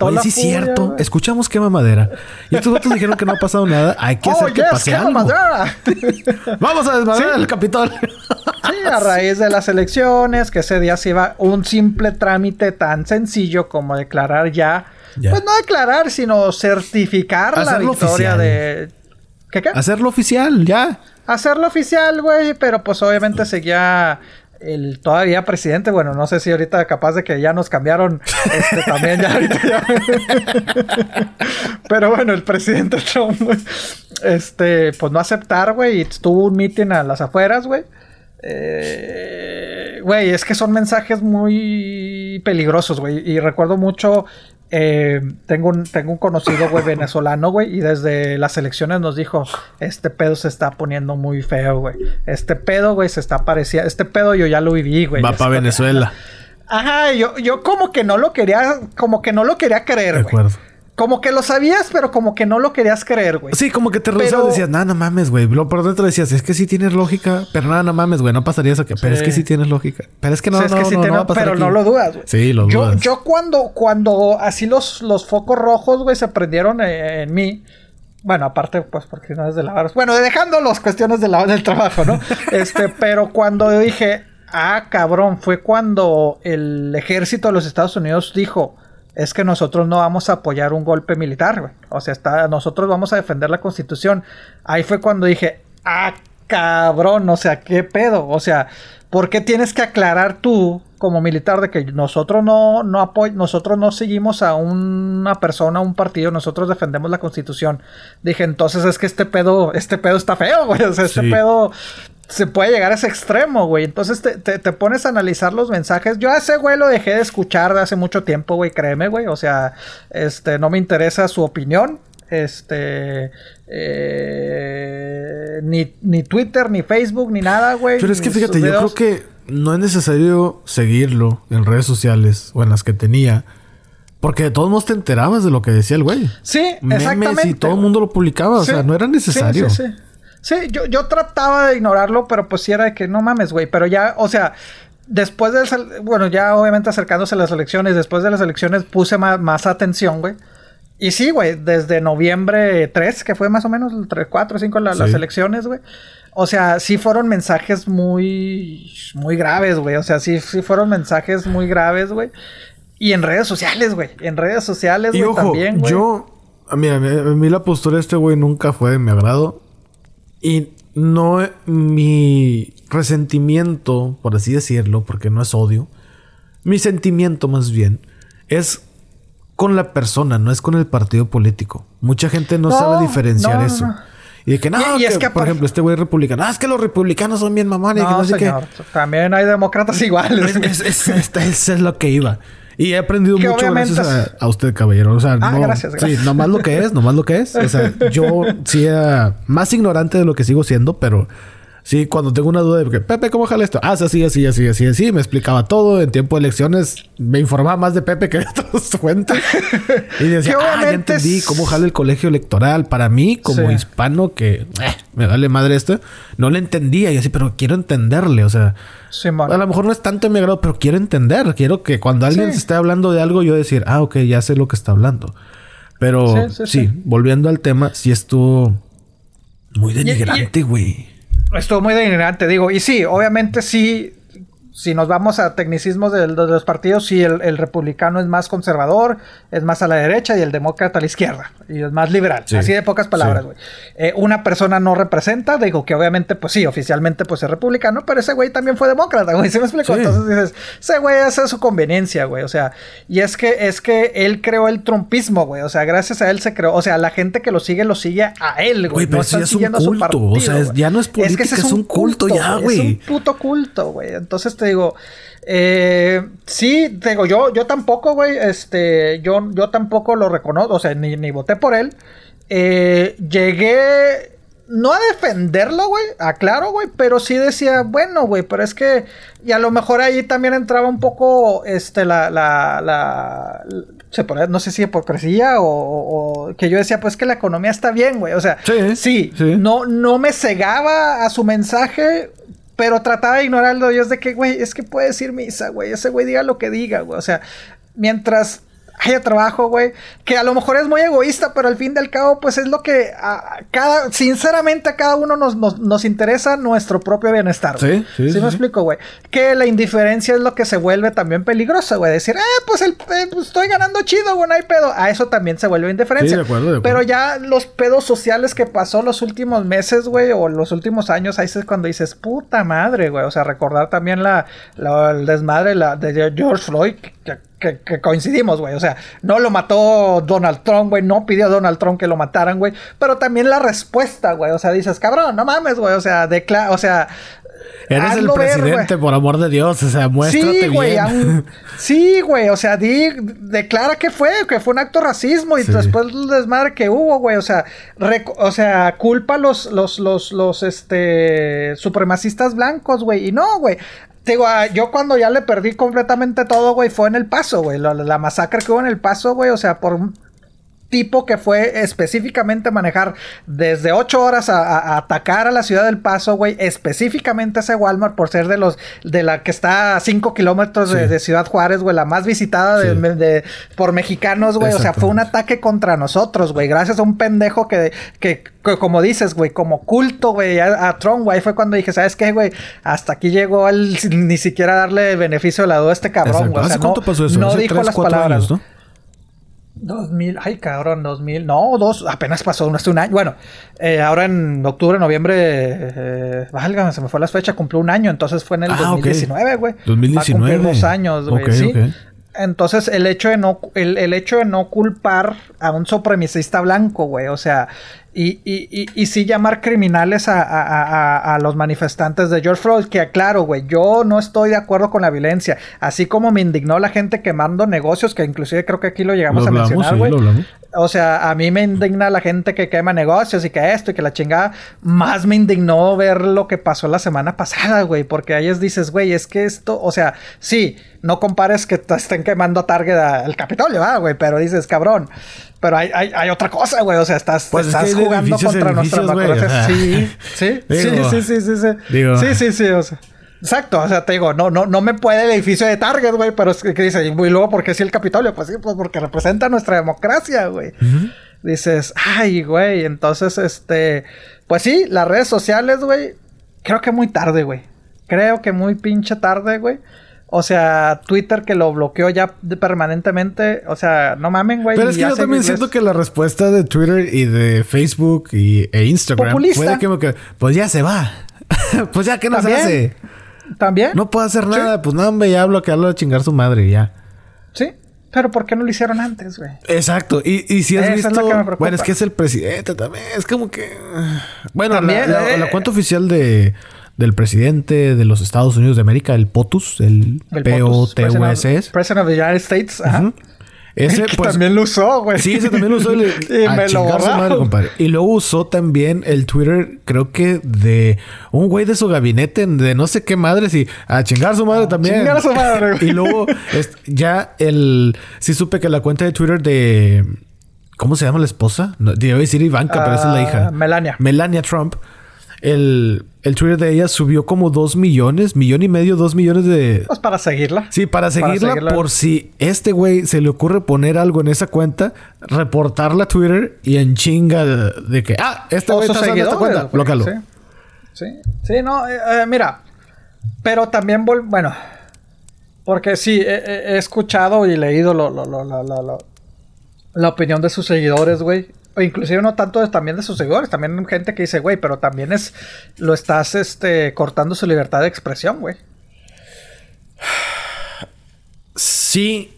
Oye, sí, es cierto. Escuchamos quema madera. Y estos otros dijeron que no ha pasado nada. Hay que hacer oh, que pase algo. Madera. [laughs] Vamos a desmadrar el Capitol. sí, a raíz de las elecciones, que ese día se iba un simple trámite tan sencillo como declarar ya, pues no declarar, sino certificar la victoria de ¿Qué qué? Hacerlo oficial, ya. Hacerlo oficial, güey, pero pues obviamente seguía el todavía presidente, bueno, no sé si ahorita capaz de que ya nos cambiaron este [laughs] también ya ahorita ya. [laughs] Pero bueno, el presidente Trump este pues no aceptar, güey, y tuvo un meeting a las afueras, güey. Eh, güey, es que son mensajes muy peligrosos, güey. Y recuerdo mucho eh, tengo, un, tengo un conocido, güey, venezolano, güey, y desde las elecciones nos dijo, este pedo se está poniendo muy feo, güey. Este pedo, güey, se está pareciendo, este pedo yo ya lo viví, güey. Va para Venezuela. Ajá, yo, yo como que no lo quería, como que no lo quería creer, güey. De acuerdo. Como que lo sabías, pero como que no lo querías creer, güey. Sí, como que te pero... decías, nada, no mames, güey. Por dentro decías, es que sí tienes lógica, pero nada, no mames, güey, no pasaría eso que. Pero es que sí tienes lógica. Pero es que no, no, no, no, va a pasar Pero no lo dudas, güey. Sí, lo yo, dudas. Yo cuando, cuando así los, los focos rojos, güey, se prendieron en, mí. Bueno, aparte, pues, porque no es de lavar. Bueno, dejando las cuestiones de la, del trabajo, ¿no? [laughs] este, pero cuando dije, ah, cabrón, fue cuando el ejército de los Estados Unidos dijo es que nosotros no vamos a apoyar un golpe militar, güey. O sea, está, nosotros vamos a defender la constitución. Ahí fue cuando dije, ah, cabrón, o sea, ¿qué pedo? O sea, ¿por qué tienes que aclarar tú como militar de que nosotros no, no nosotros no seguimos a una persona, a un partido, nosotros defendemos la constitución? Dije, entonces es que este pedo, este pedo está feo, güey. O sea, este pedo se puede llegar a ese extremo, güey. Entonces te, pones a analizar los mensajes. Yo a ese güey lo dejé de escuchar de hace mucho tiempo, güey, créeme, güey. O sea, este, no me interesa su opinión. Este, eh, ni, ni Twitter, ni Facebook, ni nada, güey. Pero es que fíjate, yo creo que no es necesario seguirlo en redes sociales o en las que tenía. Porque de todos modos te enterabas de lo que decía el güey. Sí, Memes y todo el mundo lo publicaba. O sea, no era necesario. Sí, sí, sí. Sí, yo, yo trataba de ignorarlo, pero pues sí era de que no mames, güey. Pero ya, o sea, después de, bueno, ya obviamente acercándose a las elecciones, después de las elecciones puse más, atención, güey. Y sí, güey, desde noviembre 3, que fue más o menos el 3, 4, 5 las elecciones, güey. O sea, sí fueron mensajes muy, muy graves, güey. O sea, sí, sí fueron mensajes muy graves, güey. Y en redes sociales, güey. En redes sociales, güey, también, güey. Yo, mira, a mí la postura de este güey nunca fue de mi agrado. Y no mi resentimiento, por así decirlo, porque no es odio, mi sentimiento más bien es con la persona, no es con el partido político. Mucha gente no, sabe diferenciar eso. Y de que no, por ejemplo, este güey republicano, ah, es que los republicanos son bien mamones. No, También hay demócratas [laughs] iguales. Es, es, lo que iba. Y he aprendido mucho gracias a, usted, caballero. O sea, ah, no, gracias, gracias. Sí, nomás lo que es, nomás lo que es. O sea, yo sí era más ignorante de lo que sigo siendo, pero Sí, cuando tengo una duda de que, Pepe, ¿cómo jala esto? Ah, así, así, así, así, así. Me explicaba todo. En tiempo de elecciones me informaba más de Pepe que de [laughs] sus fuentes. y [laughs] decía, ah, ya entendí cómo jala el colegio electoral. Para mí, como hispano, que eh, me dale madre esto, no le entendía. Y así, pero quiero entenderle. O sea, a lo mejor no es tanto en mi grado, pero quiero entender. Quiero que cuando alguien se esté hablando de algo, yo decir, ah, ok, ya sé lo que está hablando. Pero sí, volviendo al tema, sí estuvo muy denigrante, güey. Estuvo muy denigrante, digo. Y sí, obviamente sí, si nos vamos a tecnicismos de, los partidos, sí, el, republicano es más conservador, es más a la derecha y el demócrata a la izquierda. Y es más liberal. Así de pocas palabras, güey. Eh, una persona no representa, digo que obviamente, pues sí, oficialmente pues es republicano, pero ese güey también fue demócrata, güey. ¿Se me explicó? Entonces dices, ese güey hace su conveniencia, güey. O sea, y es que, es que él creó el trumpismo, güey. O sea, gracias a él se creó. O sea, la gente que lo sigue, lo sigue a él, güey. pero no es un culto. o sea, ya no es política, es, que es, un culto, ya, güey. Es un puto culto, güey. Entonces te digo, eh, sí, digo, yo, yo tampoco, güey, este, yo, yo tampoco lo reconozco, o sea, ni, ni voté por él. Eh, llegué, no a defenderlo, güey, aclaro, güey, pero sí decía, bueno, güey, pero es que, y a lo mejor ahí también entraba un poco, este, la, la, la, se pone, no sé si hipocresía o, o, que yo decía, pues que la economía está bien, güey, o sea, sí, sí, No, no me cegaba a su mensaje, pero trataba de ignorarlo. Yo es de que, güey, es que puede decir misa, güey. Ese güey diga lo que diga, güey. O sea, mientras haya trabajo, güey. Que a lo mejor es muy egoísta, pero al fin del cabo, pues es lo que a cada, sinceramente a cada uno nos, nos, interesa nuestro propio bienestar. Sí, sí, sí. me explico, güey? Que la indiferencia es lo que se vuelve también peligroso, güey. Decir, eh, pues, el, eh, pues estoy ganando chido, güey, no hay pedo. A eso también se vuelve indiferencia. de acuerdo, de acuerdo. Pero ya los pedos sociales que pasó los últimos meses, güey, o los últimos años, ahí es cuando dices, puta madre, güey. O sea, recordar también la, el desmadre la, de George Floyd, que que, coincidimos, güey. O sea, no lo mató Donald Trump, güey. No pidió Donald Trump que lo mataran, güey. Pero también la respuesta, güey. O sea, dices, cabrón, no mames, güey. O sea, o sea, Eres el presidente, por amor de Dios. O sea, muéstrate sí, güey, bien. [laughs] sí, güey. O sea, di, declara que fue, que fue un acto racismo y después el desmadre que hubo, güey. O sea, o sea, culpa a los, los, los, los, este, supremacistas blancos, güey. Y no, güey. Digo, ah, yo cuando ya le perdí completamente todo, güey, fue en el paso, güey. La, la, masacre que hubo en el paso, güey. O sea, por tipo que fue específicamente manejar desde 8 horas a, atacar a la ciudad del Paso, güey, específicamente ese Walmart por ser de los de la que está a 5 kilómetros de, Ciudad Juárez, güey, la más visitada de, por mexicanos, güey, o sea, fue un ataque contra nosotros, güey, gracias a un pendejo que, que, como dices, güey, como culto, güey, a, Tron, güey, fue cuando dije, ¿sabes qué, güey? Hasta aquí llegó él ni siquiera darle beneficio de la duda a este cabrón, güey, o sea, no, pasó eso? no dijo las palabras. ¿no? 2000, ay cabrón, 2000, no, dos, apenas pasó hace un año. Bueno, eh, ahora en octubre, noviembre, eh, válgame, se me fue la fecha, cumplió un año, entonces fue en el 2019, güey. 2019. Va a dos años, güey, sí. Entonces, el hecho de no, el, el, hecho de no culpar a un supremacista blanco, güey, o sea, y, y, y, sí llamar criminales a, los manifestantes de George Floyd, que claro, güey, yo no estoy de acuerdo con la violencia, así como me indignó la gente quemando negocios, que inclusive creo que aquí lo llegamos a mencionar, güey. O sea, a mí me indigna la gente que quema negocios y que esto y que la chingada, más me indignó ver lo que pasó la semana pasada, güey, porque ahí es dices, güey, es que esto, o sea, sí, no compares que te estén quemando a Target al Capitolio, güey, pero dices, cabrón, pero hay, hay, hay otra cosa, güey. O sea, estás, pues estás jugando contra nuestra naturaleza. Sí, sí, sí, sí, sí, sí, sí. Sí, sí, sí, o sea. Exacto, o sea, te digo, no, no, no me puede el edificio de Target, güey, pero es que, dice, y luego, ¿por qué sí el Capitolio? Pues sí, pues porque representa nuestra democracia, güey. Dices, ay, güey, entonces, este, pues sí, las redes sociales, güey, creo que muy tarde, güey. Creo que muy pinche tarde, güey. O sea, Twitter que lo bloqueó ya permanentemente. O sea, no mamen, güey. Pero es que yo también siento que la respuesta de Twitter y de Facebook y, e Instagram fue que, pues ya se va. [laughs] pues ya, ¿qué nos hace? ¿También? No puedo hacer nada. Pues no, hombre, ya bloquearlo a chingar su madre ya. Sí. Pero ¿por qué no lo hicieron antes, güey? Exacto. Y, y si has visto... bueno, es que es el presidente también. Es como que... Bueno, la, la, eh, cuenta oficial de del presidente de los Estados Unidos de América, el POTUS, el, p o t u s President of the United States. Ajá. Ese pues, también lo usó, güey. Sí, ese también lo usó. y [laughs] me lo madre, compadre. Y luego usó también el Twitter, creo que de un güey de su gabinete, de no sé qué madres, y a chingar su madre también. Chingar su madre, güey. [laughs] y luego ya el. Sí supe que la cuenta de Twitter de. ¿Cómo se llama la esposa? No, a decir Ivanka, pero esa es la hija. Ah, Melania. Melania Trump el, el Twitter de ella subió como dos millones, millón y medio, dos millones de... Pues para seguirla. Sí, para seguirla, por si este güey se le ocurre poner algo en esa cuenta, reportarla a Twitter y en chinga de, que, ah, este güey está esta cuenta, blócalo. Sí. sí, sí, no, eh, eh, mira, pero también, bueno, porque sí, he, escuchado y leído lo, lo, lo, la opinión de sus seguidores, güey. O inclusive no tanto también de sus seguidores, también gente que dice, güey, pero también es, lo estás este, cortando su libertad de expresión, güey. Sí.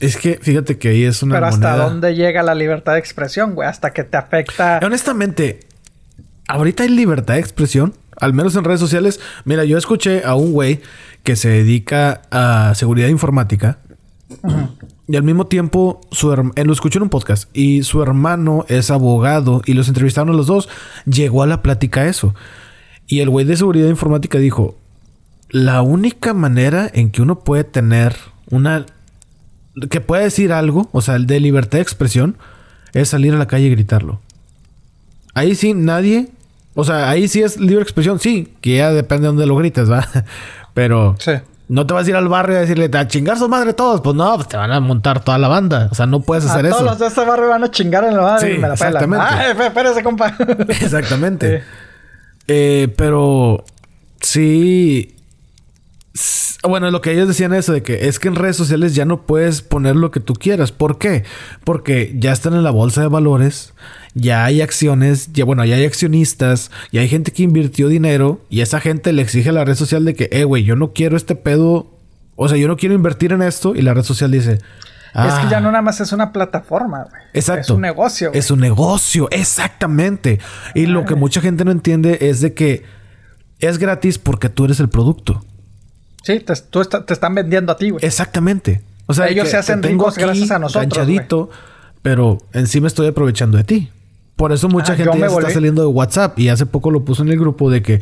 Es que fíjate que ahí es una. Pero hasta dónde llega la libertad de expresión, güey, hasta que te afecta. Honestamente, ahorita hay libertad de expresión, al menos en redes sociales. Mira, yo escuché a un güey que se dedica a seguridad informática. Y al mismo tiempo, su lo escuchó en un podcast y su hermano es abogado y los entrevistaron a los dos. Llegó a la plática eso. Y el güey de seguridad informática dijo, la única manera en que uno puede tener una... que puede decir algo, o sea, el de libertad de expresión, es salir a la calle y gritarlo. Ahí sí, nadie... O sea, ahí sí es libre expresión, sí, que ya depende de dónde lo grites, ¿va? [laughs] Pero... Sí. No te vas a ir al barrio a decirle, a chingar su madre todos. Pues no, pues te van a montar toda la banda. O sea, no puedes hacer eso. Todos los de este barrio van a chingar en la banda y me la exactamente. Ah, espérese, compa. [laughs] exactamente. Eh, pero sí. Bueno, lo que ellos decían eso de que es que en redes sociales ya no puedes poner lo que tú quieras. ¿Por qué? Porque ya están en la bolsa de valores, ya hay acciones, ya bueno, ya hay accionistas, ya hay gente que invirtió dinero y esa gente le exige a la red social de que, eh, güey, yo no quiero este pedo, o sea, yo no quiero invertir en esto y la red social dice, es que ya no ah". nada más es una plataforma, güey. Exacto. Es un negocio. Es un negocio, exactamente. Y lo que mucha gente no entiende es de que es gratis porque tú eres el producto. Sí, te, tú te están vendiendo a ti, güey. Exactamente. O sea, ellos se hacen ricos gracias a nosotros. Pero encima estoy aprovechando de ti. Por eso mucha gente ya está saliendo de WhatsApp y hace poco lo puso en el grupo de que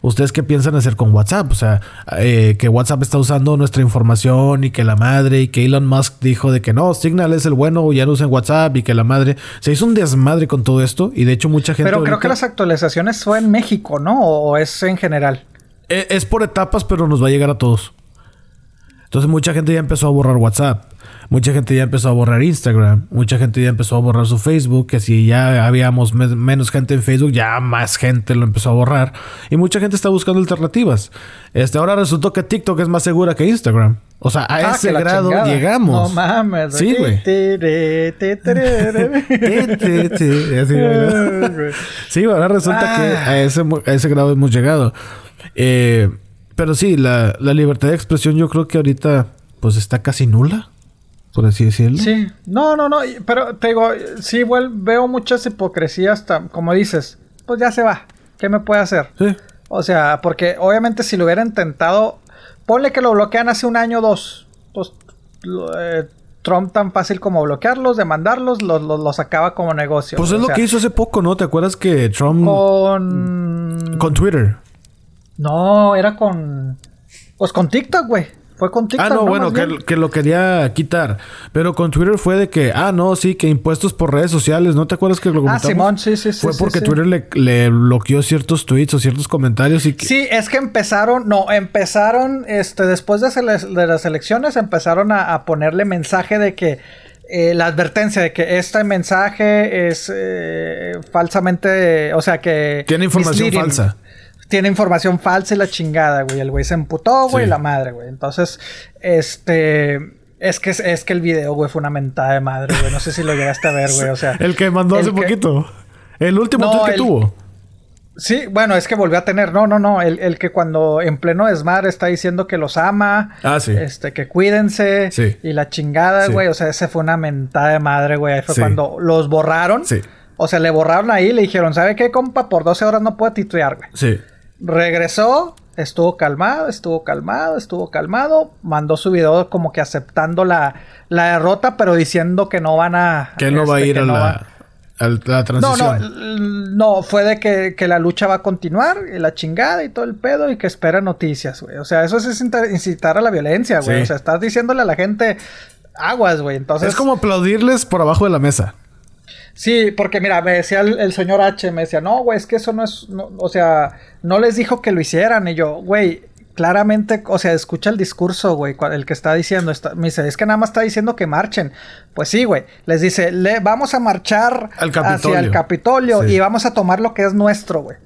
ustedes qué piensan hacer con WhatsApp, o sea, eh, que WhatsApp está usando nuestra información y que la madre y que Elon Musk dijo de que no, Signal es el bueno, ya no usen WhatsApp y que la madre se hizo un desmadre con todo esto y de hecho mucha gente. Pero creo que las actualizaciones fue en México, ¿no? O es en general. E, es por etapas, pero nos va a llegar a todos. Entonces mucha gente ya empezó a borrar WhatsApp. Mucha gente ya empezó a borrar Instagram. Mucha gente ya empezó a borrar su Facebook. Que si ya habíamos menos gente en Facebook, ya más gente lo empezó a borrar. Y mucha gente está buscando alternativas. Este, ahora resultó que TikTok es más segura que Instagram. O sea, a ah, ese grado llegamos. No mames. Sí, güey. sí, ahora resulta que ah. a ese, a ese grado hemos llegado. Eh, pero sí, la, la libertad de expresión yo creo que ahorita pues está casi nula por así decirlo. Sí, no, no, no, pero te digo, sí, igual veo muchas hipocresías, como dices, pues ya se va, ¿qué me puede hacer? Sí. O sea, porque obviamente si lo hubiera intentado, ponle que lo bloquean hace un año o dos, pues eh, Trump tan fácil como bloquearlos, demandarlos, los, los, acaba como negocio. Pues es lo que hizo hace poco, ¿no? ¿Te acuerdas que Trump... Con... Con Twitter. No, era con... Pues con TikTok, güey. Fue con TikTok. Ah, no, bueno, que, lo quería quitar. Pero con Twitter fue de que, ah, no, sí, que impuestos por redes sociales. ¿No te acuerdas que lo ah, comentamos? Ah, Simón, sí, sí, sí. Fue porque Twitter le, bloqueó ciertos tweets o ciertos comentarios y Sí, es que empezaron, no, empezaron, este, después de, las elecciones, empezaron a, ponerle mensaje de que eh, la advertencia de que este mensaje es eh, falsamente, o sea que... Tiene información falsa tiene información falsa y la chingada, güey. El güey se emputó, güey, la madre, güey. Entonces, este. Es que, es que el video, güey, fue una mentada de madre, güey. No sé si lo llegaste a ver, güey. O sea. [laughs] El que mandó hace poquito. El último tweet que tuvo. Sí, bueno, es que volvió a tener. No, no, no. El, que cuando en pleno desmadre está diciendo que los ama. Ah, sí. Este, que cuídense. Sí. Y la chingada, güey. O sea, ese fue una mentada de madre, güey. Ahí fue cuando los borraron. Sí. O sea, le borraron ahí y le dijeron, ¿sabe qué, compa? Por 12 horas no puede titular, güey. Sí. Regresó, estuvo calmado, estuvo calmado, estuvo calmado. Mandó su video como que aceptando la, la derrota, pero diciendo que no van a. Que no va a este, ir a la, la, transición. No, no, no, fue de que, la lucha va a continuar, y la chingada y todo el pedo, y que espera noticias, güey. O sea, eso es incitar a la violencia, güey. O sea, estás diciéndole a la gente aguas, güey. Entonces. Es como aplaudirles por abajo de la mesa. Sí, porque mira, me decía el, señor H, me decía, no, güey, es que eso no es, o sea, no les dijo que lo hicieran. Y yo, güey, claramente, o sea, escucha el discurso, güey, el que está diciendo, me dice, es que nada más está diciendo que marchen. Pues sí, güey, les dice, le, vamos a marchar hacia el Capitolio y vamos a tomar lo que es nuestro, güey.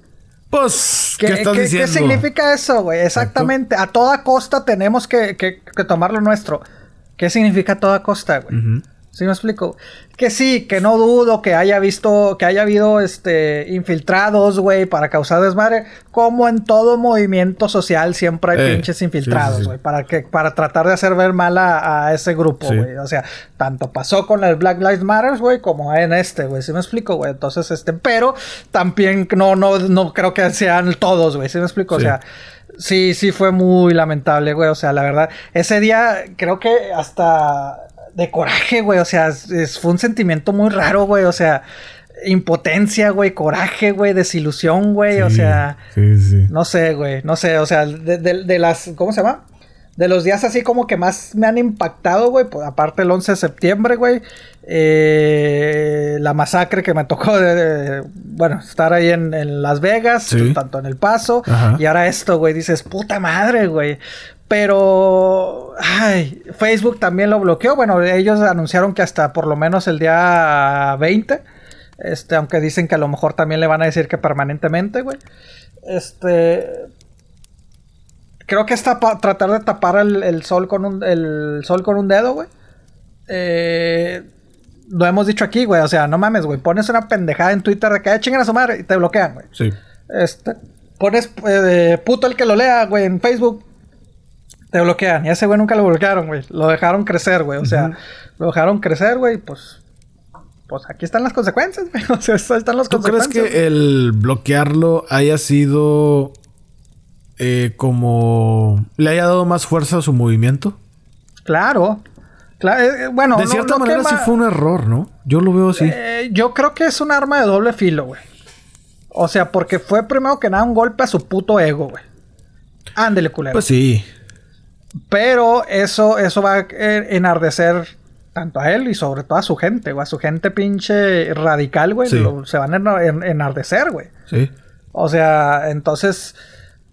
Pues, ¿qué, estás diciendo? ¿qué significa eso, güey? Exactamente, a toda costa tenemos que, que, tomar lo nuestro. ¿Qué significa a toda costa, güey? ¿Sí me explico? Que sí, que no dudo que haya visto, que haya habido este infiltrados, güey, para causar desmadre. Como en todo movimiento social siempre hay eh, pinches infiltrados, güey, para que, para tratar de hacer ver mal a, ese grupo, güey. O sea, tanto pasó con el Black Lives Matter, güey, como en este, güey. ¿Sí me explico, güey? Entonces, este, pero también no, no, no creo que sean todos, güey. ¿Sí me explico? O sea. Sí, sí fue muy lamentable, güey. O sea, la verdad, ese día creo que hasta de coraje, güey. O sea, es, fue un sentimiento muy raro, güey. O sea, impotencia, güey, coraje, güey, desilusión, güey. o sea, sí, sí. no sé, güey. No sé, o sea, de, las. ¿Cómo se llama? De los días así como que más me han impactado, güey. Pues aparte el 11 de septiembre, güey. Eh, la masacre que me tocó de, bueno, estar ahí en, Las Vegas, tanto en El Paso. Y ahora esto, güey. Dices, puta madre, güey. Pero, ay, Facebook también lo bloqueó. Bueno, ellos anunciaron que hasta por lo menos el día 20. Este, aunque dicen que a lo mejor también le van a decir que permanentemente, güey. Este. Creo que es tratar de tapar el, sol con un, el sol con un dedo, güey. Eh, lo hemos dicho aquí, güey. O sea, no mames, güey. Pones una pendejada en Twitter de que ah, chingan a su madre y te bloquean, güey. Sí. Este. Pones eh, puto el que lo lea, güey, en Facebook te bloquean. Y ese güey nunca lo bloquearon, güey. Lo dejaron crecer, güey. O sea, lo dejaron crecer, güey. Pues, pues aquí están las consecuencias, güey. [laughs] O sea, están las ¿Tú crees que el bloquearlo haya sido eh, como le haya dado más fuerza a su movimiento. Claro. Cla- eh, eh, bueno, De cierta no manera sí fue un error, ¿no? Yo lo veo así. Eh, yo creo que es un arma de doble filo, güey. O sea, porque fue primero que nada un golpe a su puto ego, güey. Ándele, culero. pues sí. Pero eso, eso va a eh, enardecer tanto a él y sobre todo a su gente, güey. A su gente pinche radical, güey. Sí. Se van a ena- en- enardecer, güey. Sí. O sea, entonces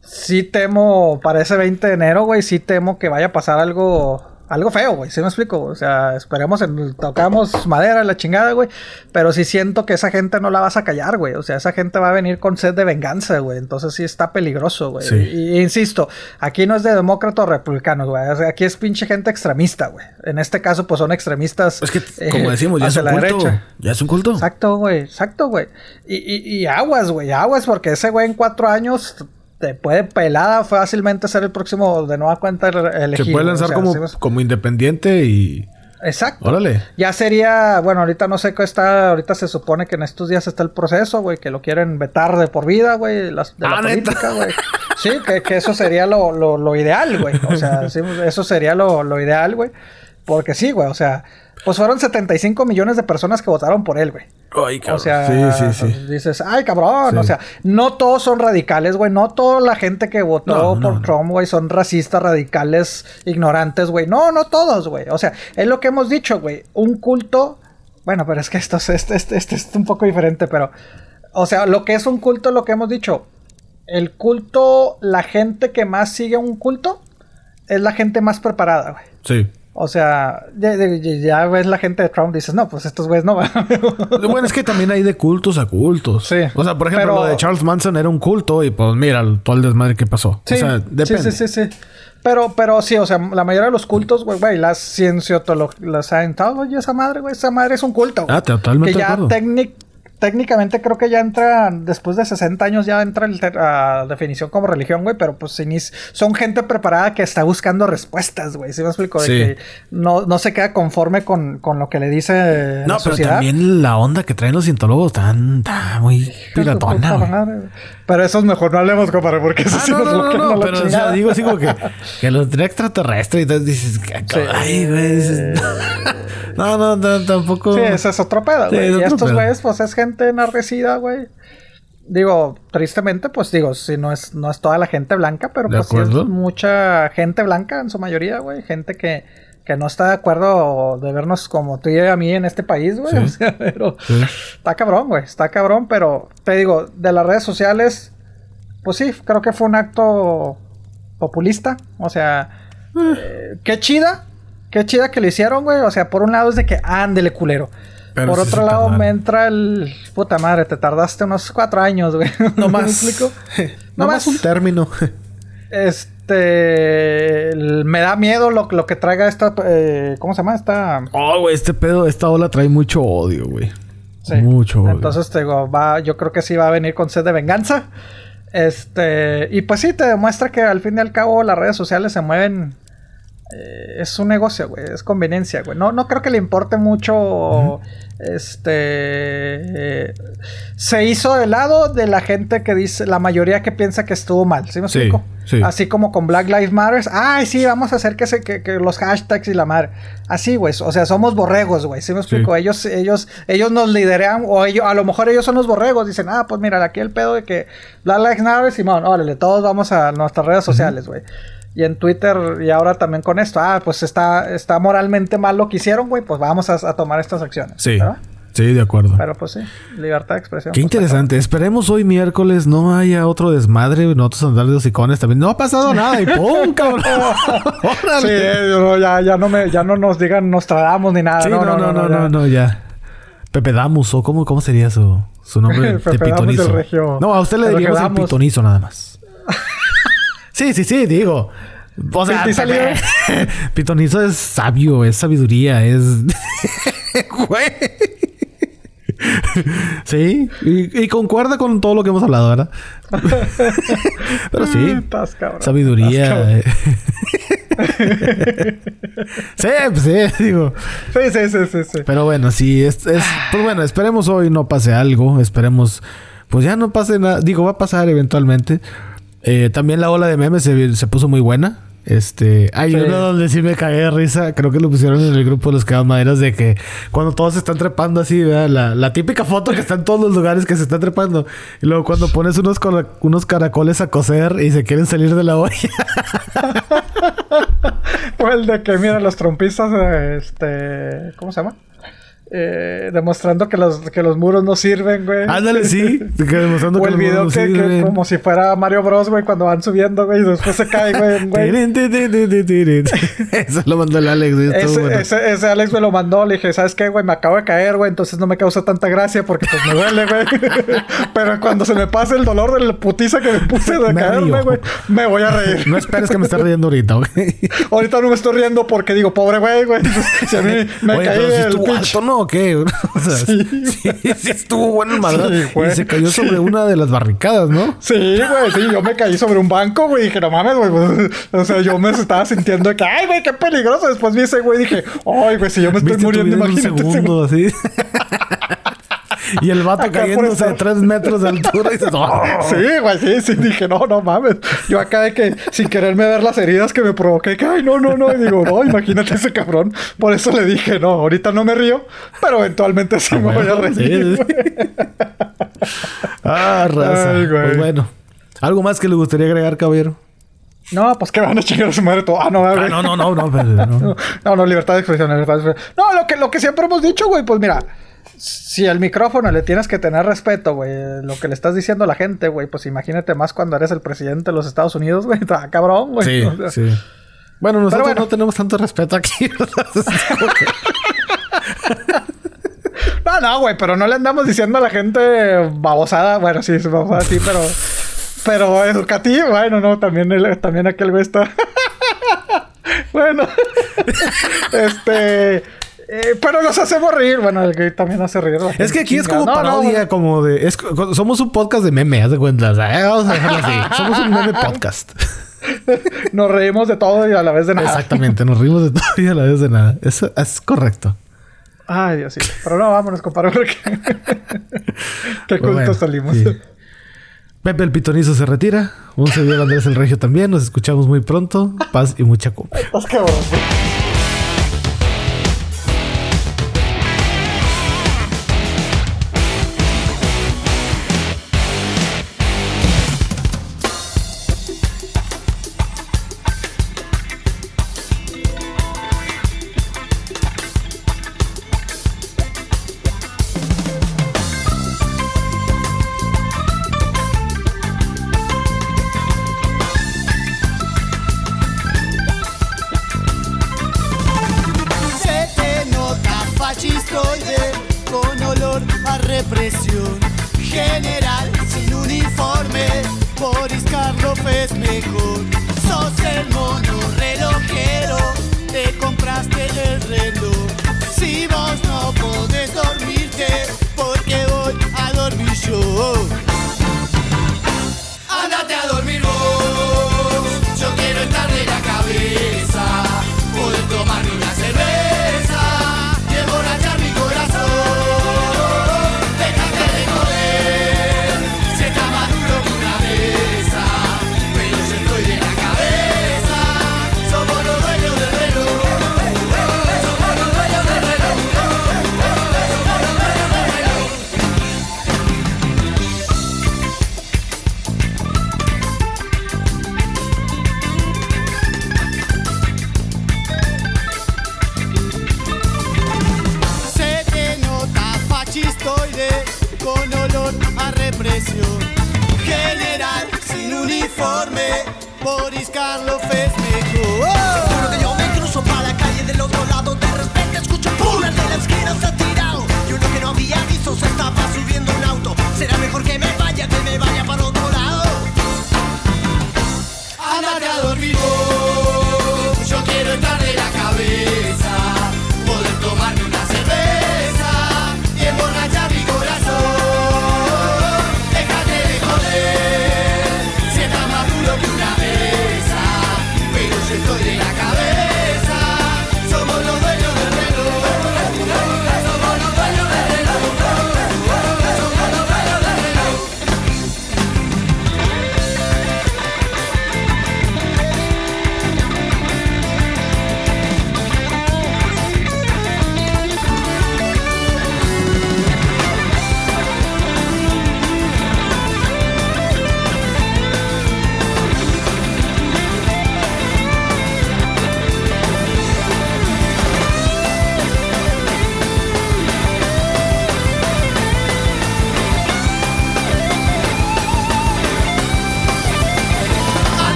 sí temo para ese 20 de enero, güey, sí temo que vaya a pasar algo algo feo, güey, ¿sí me explico? O sea, esperemos, en, tocamos madera, la chingada, güey, pero sí siento que esa gente no la vas a callar, güey, o sea, esa gente va a venir con sed de venganza, güey, entonces sí está peligroso, güey. Sí. Y, y insisto, aquí no es de demócratas o republicanos, güey, o sea, aquí es pinche gente extremista, güey. En este caso, pues son extremistas. Es que, eh, como decimos, ya es un culto. derecha. Ya es un culto. Exacto, güey, exacto, güey. Y, y, y aguas, güey, aguas, porque ese güey en cuatro años te puede pelada fácilmente ser el próximo de nueva cuenta el- elegido. Se puede lanzar O sea, como, sí, como independiente y. Exacto. Órale. Ya sería, bueno, ahorita no sé qué está, ahorita se supone que en estos días está el proceso, güey, que lo quieren vetar de por vida, güey, de la Ah, política, güey. Sí, que, que eso sería lo, lo, lo ideal, güey. O sea, sí, eso sería lo, lo ideal, güey. Porque sí, güey, o sea, pues fueron 75 millones de personas que votaron por él, güey. Ay, O sea, sí, sí, sí. dices, ay, cabrón. O sea, no todos son radicales, güey. No toda la gente que votó No, por no. Trump, güey, son racistas, radicales, ignorantes, güey. No, no todos, güey. O sea, es lo que hemos dicho, güey. Un culto. Bueno, pero es que esto es, este, este, este es un poco diferente, pero. O sea, lo que es un culto, lo que hemos dicho. El culto, la gente que más sigue un culto es la gente más preparada, güey. Sí. O sea, ya, ves la gente de Trump, dices, no, pues estos güeyes no van. [laughs] Bueno, es que también hay de cultos a cultos. Sí. O sea, por ejemplo, Pero- lo de Charles Manson era un culto y pues mira todo el desmadre que pasó. Sí, o sea, depende. sí, sí, sí, sí. Pero, pero sí, o sea, la mayoría de los cultos, güey, güey, la cienciología, la Scientology, esa madre, güey, esa madre es un culto. Ah, totalmente Que ya técnic- técnicamente creo que ya entra, después de 60 años ya entra el ter- a definición como religión, güey, pero pues son gente preparada que está buscando respuestas, güey, ¿sí me explico? De Sí. que no, no se queda conforme con, con lo que le dice No, la pero sociedad. también la onda que traen los cientólogos están está muy piratona, Pero eso es mejor no hablemos, compadre, porque eso Ah, sí no, nos no, no, no, pero o sea, digo así como que, [laughs] que los trae extraterrestre y entonces dices, Sí. ay, güey, dices, [laughs] no, no, no, tampoco. Sí, ese es otro pedo, Sí, güey. es y estos güeyes, pues es gente enardecida, güey. Digo, tristemente, pues digo, si no es, no es toda la gente blanca, pero pues sí es mucha gente blanca en su mayoría, güey. Gente que, que no está de acuerdo de vernos como tú y a mí en este país, güey. Sí. O sea, [laughs] pero Sí. está cabrón, güey. Está cabrón, pero te digo, de las redes sociales, pues sí, creo que fue un acto populista. O sea, eh, qué chida. Qué chida que lo hicieron, güey. O sea, por un lado es de que ándele culero. Pero por otro lado me entra el... Puta madre, te tardaste unos cuatro años, güey. No [laughs] ¿Me más. explico? [laughs] No más un término. Este... Me da miedo lo, lo que traiga esta... eh, ¿Cómo se llama? Esta... Oh, güey, este pedo, esta ola trae mucho odio, güey. Sí. Mucho odio. Entonces te digo, va, yo creo que sí va a venir con sed de venganza. Este, y pues sí, te demuestra que al fin y al cabo las redes sociales se mueven. Eh, es un negocio, güey, es conveniencia, güey. No, no creo que le importe mucho. Este. eh, se hizo de lado de la gente que dice, la mayoría que piensa que estuvo mal, ¿sí me explico? sí. Así como con Black Lives Matter. Ay, sí, vamos a hacer que, se, que, que los hashtags y la madre. Así, güey. O sea, somos borregos, güey. ¿Sí me explico? Sí. Ellos, ellos, ellos nos lideran, o ellos, a lo mejor ellos son los borregos. Dicen, ah, pues mira, aquí el pedo de que Black Lives Matter, Simón, órale, todos vamos a nuestras redes sociales, güey. Y en Twitter, y ahora también con esto, ah, pues está, está moralmente mal lo que hicieron, güey, pues vamos a, a tomar estas acciones. Sí, ¿verdad? sí, de acuerdo. Pero pues sí, libertad de expresión. Qué pues, interesante. Esperemos hoy miércoles no haya otro desmadre. Nosotros andar de hocicones también. No ha pasado nada. Y ¡pum, [laughs] cabrón! Sí, ya, ya, no me, ya no nos digan Nostradamus ni nada. Sí, no, no, no, no, ya. no, ya. Pepe Damus, o cómo, cómo sería su, su nombre [laughs] de pitonizo. No, a usted le diríamos el pitonizo nada más. Sí, sí, sí, digo. O sea, [laughs] pitonizo es sabio, es sabiduría, es. [laughs] Güey. sí, y, y concuerda con todo lo que hemos hablado, ¿verdad? [laughs] Pero sí. Estás cabrón. Estás Sabiduría. cabrón. sí, pues sí, digo. Sí, sí, sí, sí, sí. Pero bueno, sí, es, es- pues bueno, esperemos hoy no pase algo. Esperemos, pues ya no pase nada. Digo, va a pasar eventualmente. Eh, también la ola de memes se, se puso muy buena. Este, hay uno donde sí me cagué de risa, creo que lo pusieron en el grupo de los maderas de que cuando todos se están trepando así, La, la, típica foto que está en todos los lugares que se están trepando. Y luego cuando pones unos, unos caracoles a coser y se quieren salir de la olla. [laughs] o el de que, mira, los trompistas, este, ¿cómo se llama? Eh, demostrando que los, que los muros no sirven, güey. Ándale, sí. Que demostrando o el video que, como si fuera Mario Bros, güey, cuando van subiendo, güey, y después se cae, güey. [laughs] Eso lo mandó el Alex, güey. Ese, ese, Alex me lo mandó. Le dije, ¿sabes qué, güey? Me acabo de caer, güey. Entonces no me causa tanta gracia porque pues me duele, güey. [laughs] Pero cuando se me pase el dolor de la putiza que me puse de caerme, güey, me voy a reír. No esperes que me esté riendo ahorita, güey. [laughs] ahorita no me estoy riendo porque digo, pobre güey, güey. Si a mí me caí el pinche. no, ¿o qué? [laughs] O sea, sí, sí, estuvo bueno el madre. y se cayó sobre una de las barricadas, ¿no? Sí, güey, sí. Yo me caí sobre un banco, güey. Dije, no mames, güey. Pues, o sea, yo me estaba sintiendo que, ay, güey, qué peligroso. Después vi ese güey y dije, ay, güey, si yo me estoy muriendo, imagínate. Un segundo, así. [laughs] Y el vato [laughs] cayéndose de tres metros de altura y dices, oh". [laughs] Sí, güey, sí, sí. Dije, no, no mames. Yo acá de que sin quererme ver las heridas que me provoqué, que ay, no, no, no. Y digo, no, imagínate ese cabrón. Por eso le dije, no, ahorita no me río, pero eventualmente sí me voy a reír. [laughs] ah, raza. Pues bueno. ¿Algo más que le gustaría agregar, caballero? No, pues que van a chingar a su madre todo. Ah, no, ah, no, no, no, no, no. no, no, libertad de expresión, libertad de expresión. No, lo que, lo que siempre hemos dicho, güey, pues mira, si el micrófono le tienes que tener respeto, güey, lo que le estás diciendo a la gente, güey, pues imagínate más cuando eres el presidente de los Estados Unidos, güey, está [laughs] cabrón, güey. Sí, [laughs] sí. Bueno, nosotros no tenemos tanto respeto aquí. [laughs] no, no, güey, pero no le andamos diciendo a la gente babosada. Bueno, sí, babosada, sí, pero. Pero educativo, bueno, no, también, el, también aquel güey está. bueno. este. Eh, pero nos hacemos reír. Bueno, el que también hace reír. Es que aquí es como parodia, como de. somos un podcast de meme, haz de cuenta. vamos a dejarlo así. [laughs] Somos un meme podcast. [laughs] nos reímos de todo y a la vez de nada. Exactamente, nos reímos de todo y a la vez de nada. Eso es correcto. Ay, Dios sí. Pero no, vámonos, compadre, porque. [laughs] Qué pues salimos. Pepe el Pitonizo se retira. Un servidor Andrés el Regio también. Nos escuchamos muy pronto. Paz y mucha copa.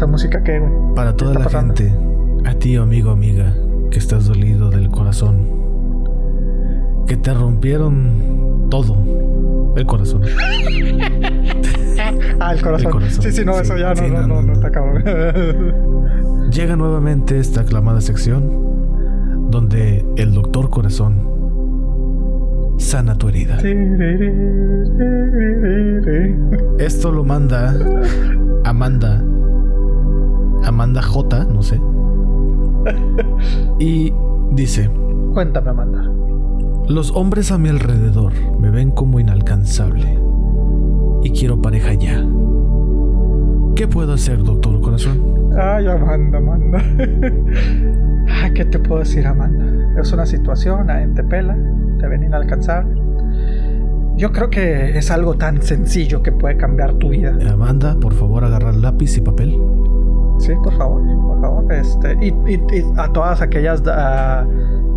Esa música qué, güey? Para toda la gente, a ti, amigo, amiga, que estás dolido del corazón, que te rompieron todo, el corazón. [laughs] ah, el corazón. Sí, sí, no, eso ya no, no, no, no, está cabrón. [laughs] Llega nuevamente esta aclamada sección donde el doctor corazón sana tu herida. Esto lo manda Amanda. Amanda J, no sé. [laughs] Y dice: Cuéntame, Amanda. Los hombres a mi alrededor me ven como inalcanzable. Y quiero pareja ya. ¿Qué puedo hacer, doctor corazón? Ay, Amanda, Amanda. [laughs] Ay, ¿qué te puedo decir, Amanda? Es una situación, en te pela, te ven inalcanzable. Yo creo que es algo tan sencillo que puede cambiar tu vida. Amanda, por favor, agarra lápiz y papel. Sí, por favor, por favor. Este, y, a todas aquellas ah,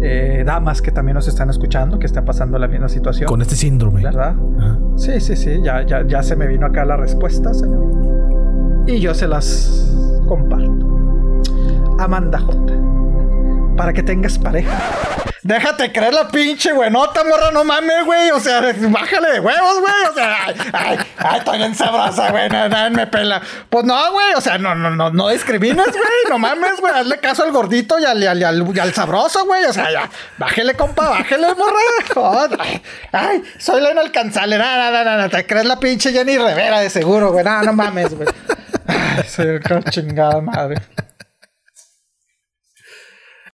eh, damas que también nos están escuchando, que están pasando la misma situación. Con este síndrome. ¿Verdad? Sí, sí, sí. Ya, ya, ya se me vino acá la respuesta, señor. Y yo se las comparto. Amanda J. Para que tengas pareja Déjate creer la pinche buenota, morra, no mames, güey. O sea, bájale de huevos, güey. O sea, ay, ay, ay, bien sabrosa, güey. Nada, me pela. Pues no, güey. O sea, no, no, no, no discrimines, güey. No mames, güey. Hazle caso al gordito y al, al, al, sabroso, güey. O sea, ya. Bájale, compa, bájale, morra. Joder. Ay, soy la inalcanzable. Nada, nada, nada. Te crees la pinche Jenny Rivera de seguro, güey. Nada, no mames, güey. Ay, soy el chingada madre.